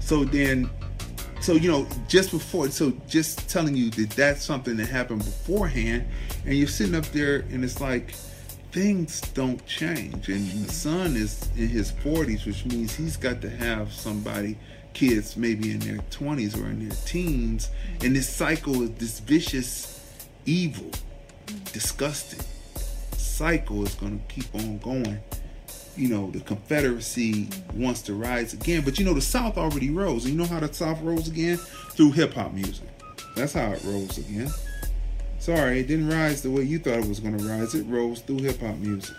So then, so you know, just before, so just telling you that that's something that happened beforehand, and you're sitting up there, and it's like things don't change, and the son is in his 40s, which means he's got to have somebody, kids maybe in their 20s or in their teens, and this cycle is this vicious, evil, disgusting cycle is going to keep on going you know, the Confederacy wants to rise again. But you know, the South already rose. And you know how the South rose again? Through hip hop music. That's how it rose again. Sorry, it didn't rise the way you thought it was going to rise. It rose through hip hop music.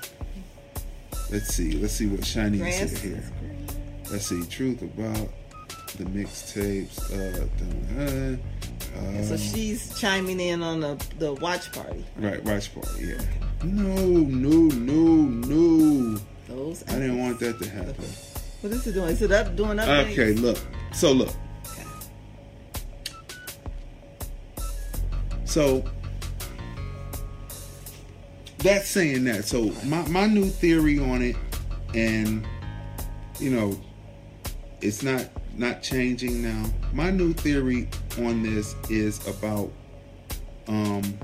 Let's see. Let's see what Shiny said here. Let's see. Truth about the mixtapes. Uh, uh, So she's chiming in on the the watch party. right, watch party. Yeah. No, no, no, no. Those. I didn't want that to happen. What is it doing? Is it up doing up? Okay, look. So look. So that's saying that. So my, my new theory on it, and you know, it's not not changing now. My new theory on this is about um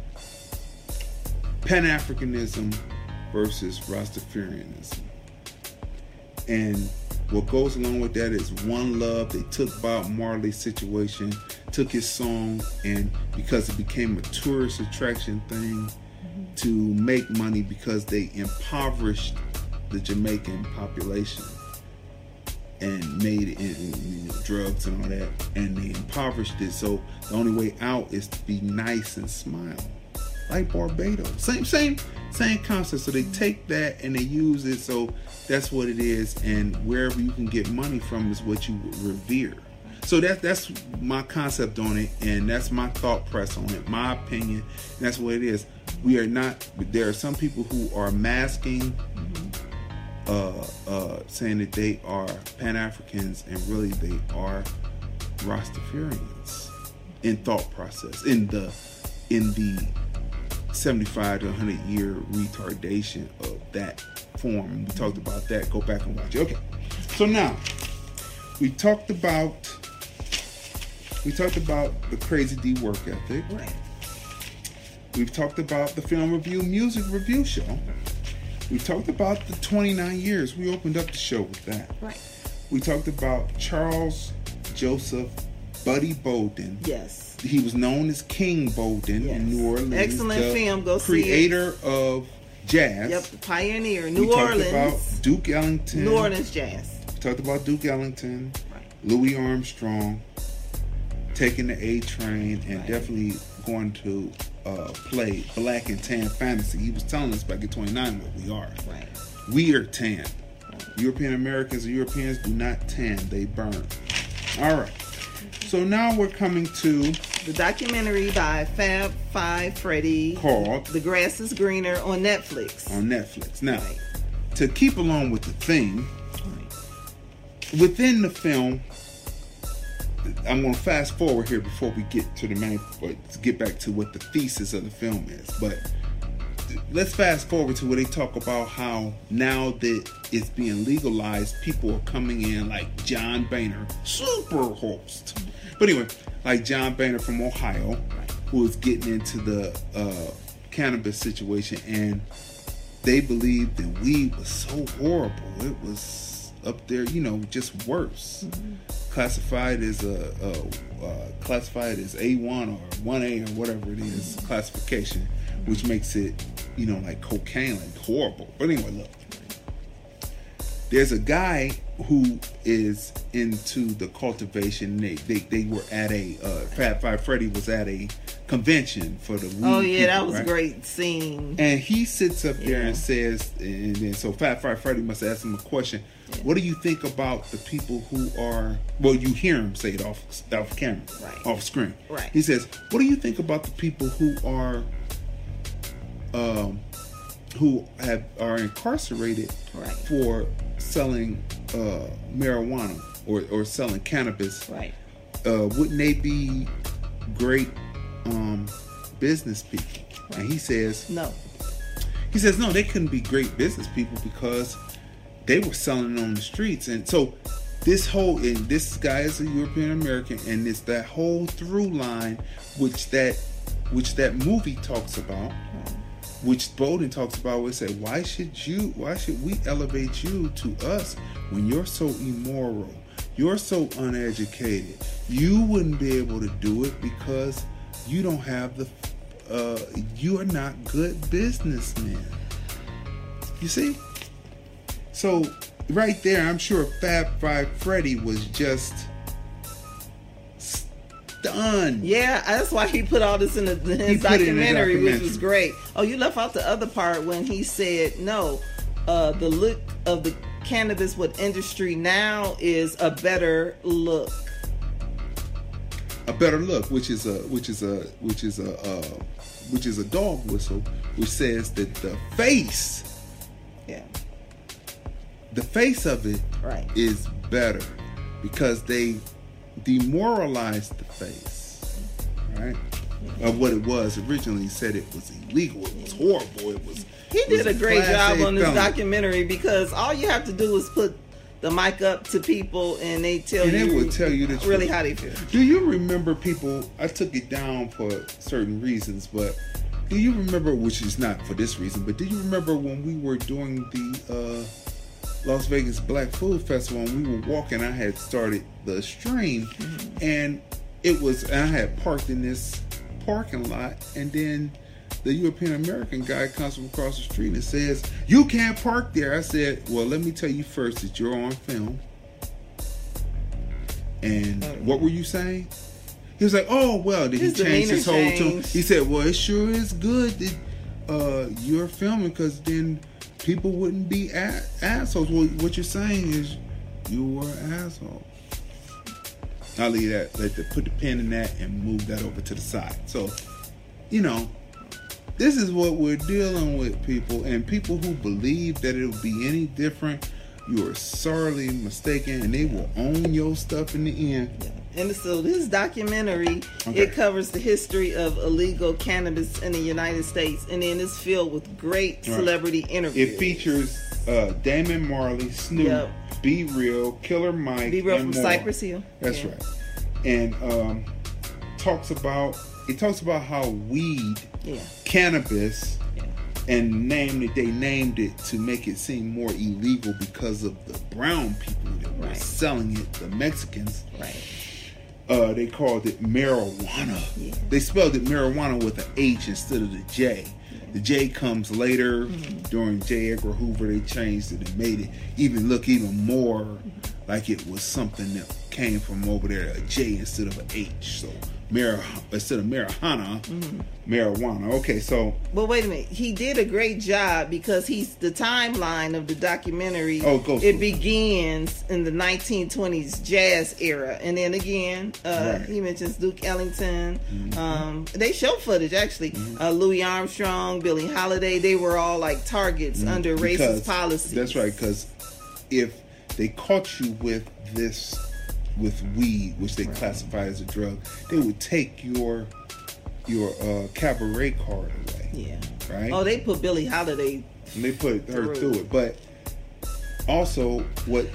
Pan Africanism versus Rastafarianism. And what goes along with that is one love. They took Bob Marley's situation, took his song, and because it became a tourist attraction thing to make money because they impoverished the Jamaican population and made it know, drugs and all that, and they impoverished it. So the only way out is to be nice and smile, like Barbados. Same, same, same concept. So they take that and they use it. So that's what it is, and wherever you can get money from is what you revere. So that that's my concept on it, and that's my thought press on it, my opinion. And that's what it is. We are not. There are some people who are masking uh, uh, saying that they are Pan Africans and really they are Rastafarians in thought process in the in the 75 to 100 year retardation of that form. We talked about that. Go back and watch it. Okay. So now we talked about we talked about the crazy D work ethic. Right. We've talked about the film review music review show. We talked about the 29 years. We opened up the show with that. Right. We talked about Charles Joseph Buddy Bolden. Yes. He was known as King Bolden Yes. in New Orleans. Excellent film. Go see it. creator of jazz. Yep. Pioneer. New Orleans. We New talked about Duke Ellington. New Orleans jazz. We talked about Duke Ellington, Right. Louis Armstrong, taking the A train, and Right. definitely going to uh, play Black and Tan Fantasy. He was telling us back Get 29 what we are. Right. We are tan. European Americans and Europeans do not tan, they burn. All right. So now we're coming to The documentary by Fab Five Freddy Called? The Grass is Greener on Netflix. on Netflix. Now, Right. to keep along with the theme, Right. within the film, I'm going to fast forward here before we get to the main, but get back to what the thesis of the film is. But let's fast forward to where they talk about how now that it's being legalized, people are coming in like John Boehner, super host. But anyway, like John Boehner from Ohio, who is getting into the uh, cannabis situation, and they believed that weed was so horrible. It was up there, you know, just worse. Classified as a, a uh, classified as A1 or 1A or whatever it is classification, which makes it, you know, like cocaine, like horrible. But anyway, look. There's a guy who is into the cultivation. They they, they were at a uh, Fab Five Freddy was at a convention for the Oh yeah, that was right? great scene. And he sits up there and says, and then so Fab Five Freddy must ask him a question. What do you think about the people who are? Well, you hear him say it off off camera, Right. off screen. Right. He says, "What do you think about the people who are, um, who have are incarcerated Right. for selling uh, marijuana or or selling cannabis? Right. uh, wouldn't they be great um, business people? And he says, No. he says, no, they couldn't be great business people because they were selling on the streets. And so this whole, and this guy is a European American, and it's that whole through line, which that, which that movie talks about, which Bolden talks about, where say, why should you, why should we elevate you to us when you're so immoral? You're so uneducated. You wouldn't be able to do it because you don't have the, uh, you are not good businessmen. You see? So right there, I'm sure Fab Five Freddy was just stunned. Yeah, that's why he put all this in, the, in his it in documentary, which was great. Oh, you left out the other part when he said no. Uh, the look of the cannabis with industry now is a better look a better look, which is a which is a which is a uh, which is a dog whistle, which says that the face. The face of it Right. is better because they demoralized the face, right? Of what it was originally. He said it was illegal. It was horrible. It was. He it was did a great job A on this felony. documentary because all you have to do is put the mic up to people and they tell And you they will tell you the really truth. how they feel. Do you remember people? I took it down for certain reasons, but do you remember, which is not for this reason, but do you remember when we were doing the uh, Las Vegas Black Food Festival and we were walking? I had started the stream, and it was, I had parked in this parking lot, and then the European American guy comes from across the street and says, "You can't park there." I said, "Well, let me tell you first that you're on film." And what were you saying? He was like, "Oh well." Did His he change his whole tune? He said, "Well, it sure is good that uh, you're filming because then people wouldn't be a- assholes." Well, what you're saying is you were an asshole. I'll leave that. Let the put the pin in that and move that over to the side. So, you know, this is what we're dealing with, people, and people who believe that it'll be any different. You are sorely mistaken, and they will own your stuff in the end. And so this documentary Okay. it covers the history of illegal cannabis in the United States, and then it's filled with great Right. celebrity interviews. It features uh, Damian Marley, Snoop, Yep. B-Real, Killer Mike, B-Real and from more. Cypress Hill. That's Yeah. right. And um, talks about it talks about how weed, Yeah. cannabis. And named it. They named it to make it seem more illegal because of the brown people that were Right. selling it, the Mexicans. Right. Uh, they called it marijuana. Yeah. They spelled it marijuana with an H instead of the J. The J comes later Mm-hmm. during J. Edgar Hoover. They changed it and made it even look even more like it was something that came from over there, a J instead of an H. So mar instead of marijuana, Mm-hmm. marijuana. Okay, so But wait a minute, he did a great job because he's the timeline of the documentary. Oh, go it begins in the 1920s jazz era, and then again, uh, Right. Mm-hmm. he mentions Duke Ellington. Um, they show footage actually. Uh, Louis Armstrong, Billie Holiday, they were all like targets under Mm-hmm. Because- racist policies. That's right, because if they caught you with this, with weed, which they classify as a drug, they would take your your uh, cabaret card away. Yeah. Right. Oh, they put Billie Holiday. and they put her Through. through it. But also, what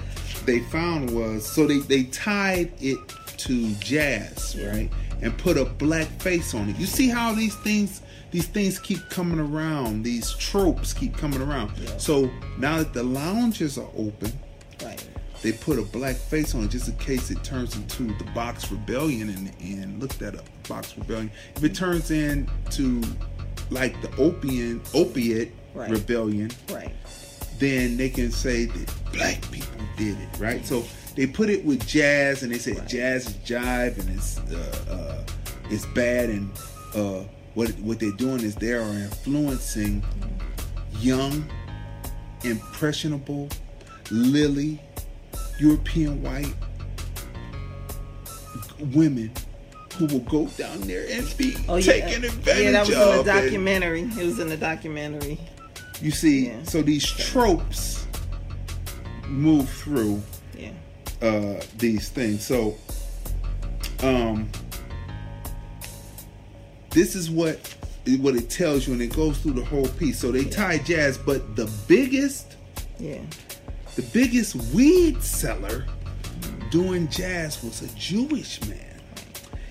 they found was so they they tied it to jazz, right, and put a black face on it. You see how these things these things keep coming around. These tropes keep coming around. So now that the lounges are open, Right. They put a black face on it just in case it turns into the Box Rebellion the end. Look that up, Box Rebellion. If it turns into like the opium opiate Right. rebellion, Right. then they can say that black people did it, right? So they put it with jazz, and they said Right. jazz is jive, and it's uh, uh, it's bad, and uh, what what they're doing is they are influencing young, impressionable, lily, European white women who will go down there and be Oh yeah. taken advantage of. yeah, that was in of. the and- documentary. It was in the documentary. you see, Yeah. so these tropes move through Yeah. uh, these things. So, um, this is what what it tells you, and it goes through the whole piece. So they tie jazz, but the biggest, Yeah. The biggest weed seller doing jazz was a Jewish man.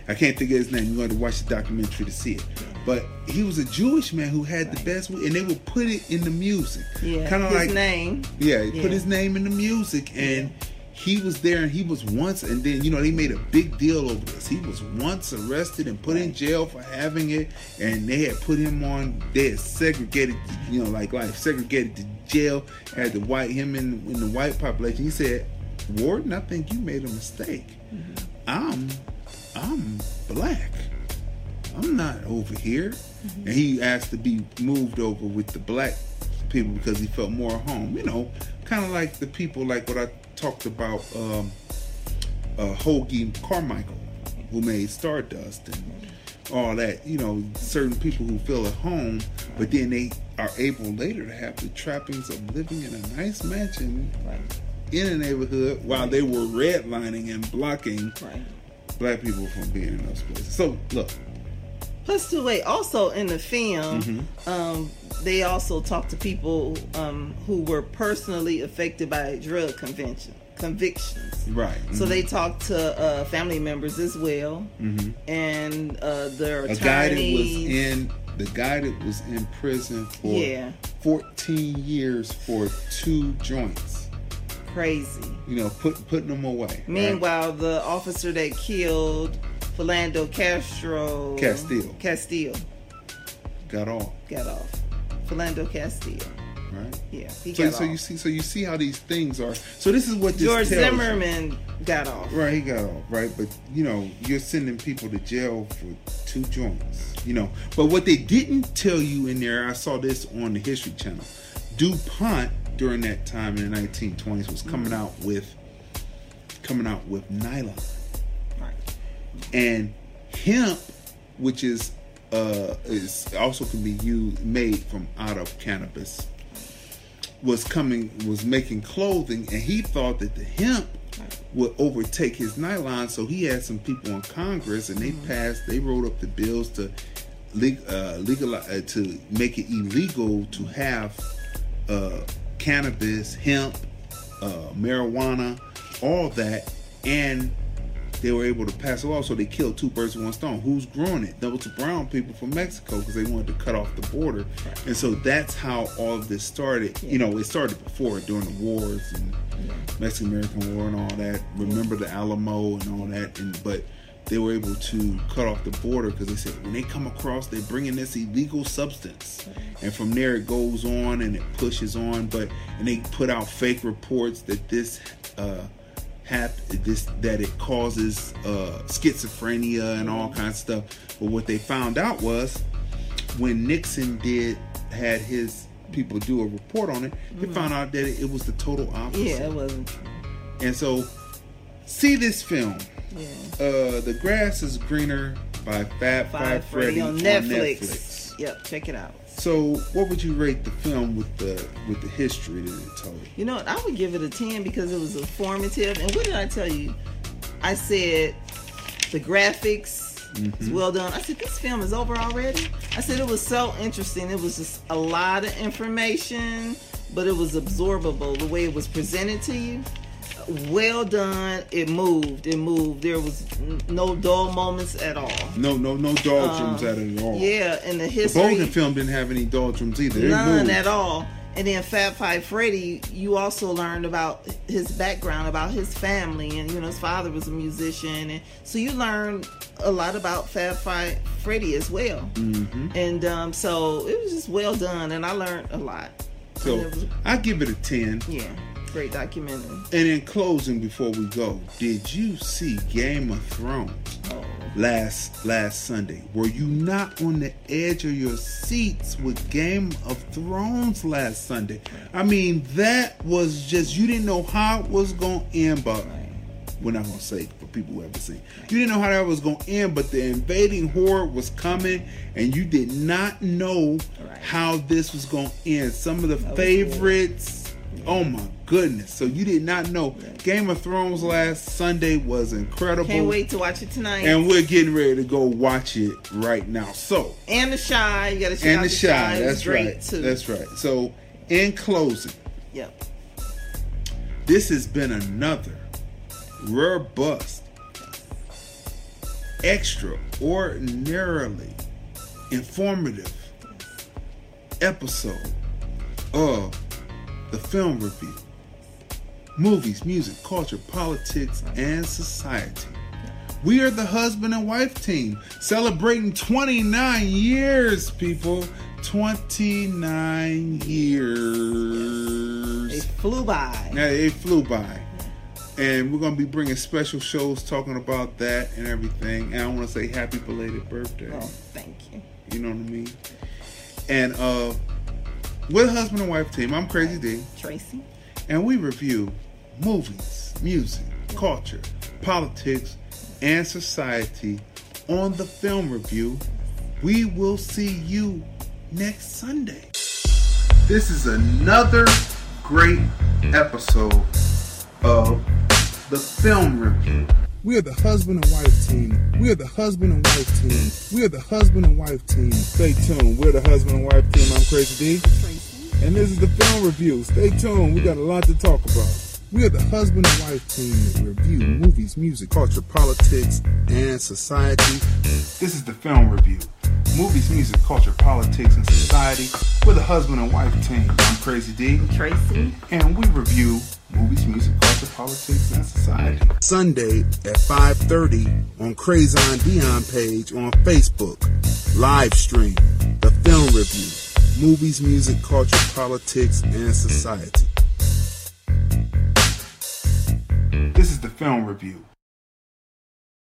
I can't think of his name. You're going to watch the documentary to see it. But he was a Jewish man who had the best weed, and they would put it in the music. Yeah. kind of His like name. yeah, he Yeah. put his name in the music, and he was there, and he was once, and then you know they made a big deal over this. He was once arrested and put in jail for having it, and they had put him on. They had segregated, you know, like like segregated to jail. Had the white him in in the white population. He said, "Warden, I think you made a mistake. Mm-hmm. I'm I'm black." I'm not over here. Mm-hmm. And he asked to be moved over with the black people because he felt more at home. You know, kind of like the people like what I talked about, um, uh, Hoagy Carmichael. who made Stardust and all that. You know, certain people who feel at home, but then they are able later to have the trappings of living in a nice mansion Right. in a neighborhood while they were redlining and blocking Right. black people from being in those places. So look, Plus, two wait. Also, in the film, Mm-hmm. um, they also talked to people um, who were personally affected by drug convention convictions. right? So mhm. they talked to uh, family members as well, Mhm. and uh, their a attorneys. guy that was in the guy that was in prison for Yeah. 14 years for two joints. crazy. You know, put putting them away. right? Meanwhile, the officer that killed Philando Castro Castile. Castile got off, got off. Philando Castile. right? Yeah, he So, got so off. you see, so you see how these things are. So this is what this George tells you. Zimmerman got off. Right, he got off, right? But you know, you're sending people to jail for two joints. You know, but what they didn't tell you in there, I saw this on the History Channel. DuPont during that time in the 1920s was coming Mm-hmm. out with coming out with nylon. And hemp, which is uh is also can be used made from out of cannabis, was coming was making clothing, and he thought that the hemp would overtake his nylon. So he had some people in Congress, and they passed. They wrote up the bills to leg, uh, legalize uh, to make it illegal to have uh, cannabis, hemp, uh, marijuana, all that, and they were able to pass a law, so they killed two birds with one stone. Who's growing it? Those brown people from Mexico because they wanted to cut off the border, and so that's how all of this started. You know, it started before during the wars and Mexican American War and all that. Remember the Alamo and all that, and but they were able to cut off the border because they said when they come across, they bring in this illegal substance, and from there it goes on and it pushes on. But and they put out fake reports that this. Uh, hap- this that it causes uh, schizophrenia and all kinds of stuff. But what they found out was when Nixon did had his people do a report on it, they found out that it, was the total opposite. Mm-hmm. Yeah, it wasn't. And so, see this film. Yeah. Uh, the grass is greener by Fab Five Five Freddy Freddy on on Netflix. Netflix. Yep, check it out. So, what would you rate the film with the with the history that it told? You know? I would give it a 10 because it was informative. And what did I tell you? I said the graphics is mm-hmm. well done. I said this film is over already. I said it was so interesting. It was just a lot of information, but it was absorbable the way it was presented to you. Well done. It moved. It moved. There was no dull moments at all. No, no, no doldrums at it at all. Yeah, and the The history. Bolden film didn't have any doldrums either. It None moved. at all. And then Fab Five Freddy, you also learned about his background, about his family, and you know his father was a musician, and so you learned a lot about Fab Five Freddy as well. Mm-hmm. And um, so it was just well done, and I learned a lot. So was- I give it a ten. yeah, great documentary. And in closing, before we go, did you see Game of Thrones Oh, last last Sunday? Were you not on the edge of your seats with Game of Thrones last Sunday? I mean, that was just you didn't know how it was gonna end, but we're not gonna say for people who haven't seen. You didn't know how that was gonna end, but the invading horde was coming, and you did not know Right. how this was gonna end. Some of the was favorites. Oh my goodness! So you did not know Game of Thrones last Sunday was incredible. can't wait to watch it tonight. And we're getting ready to go watch it right now. So And the shy, you got to check and out the the shy. That's right. too. That's right. So in closing, Yep. this has been another robust, extraordinarily informative episode of the film review. Movies, music, culture, politics, and society. We are the husband and wife team celebrating 29 years, people. 29 years. It flew by. Yeah, it flew by. And we're going to be bringing special shows talking about that and everything. And I want to say happy belated birthday. Oh, thank you. You know what I mean? And uh, the husband and wife team. I'm Crazy D. Tracy. And we review movies, music, culture, politics, and society on the film review. We will see you next Sunday. This is another great episode of the film review. We are the husband and wife team. We are the husband and wife team. We are the husband and wife team. Stay tuned. We're the husband and wife team. I'm Crazy D. And this is the film review. Stay tuned. We got a lot to talk about. We are the husband and wife team that review movies, music, culture, politics, and society. This is the film review. Movies, music, culture, politics, and society. We're the husband and wife team. I'm Crazy D. I'm Tracy. And we review movies, music, culture, politics, and society. Sunday at 5.30 on Crazon Dion page on Facebook. Live stream. The film review. Movies, music, culture, politics, and society. This is the film review.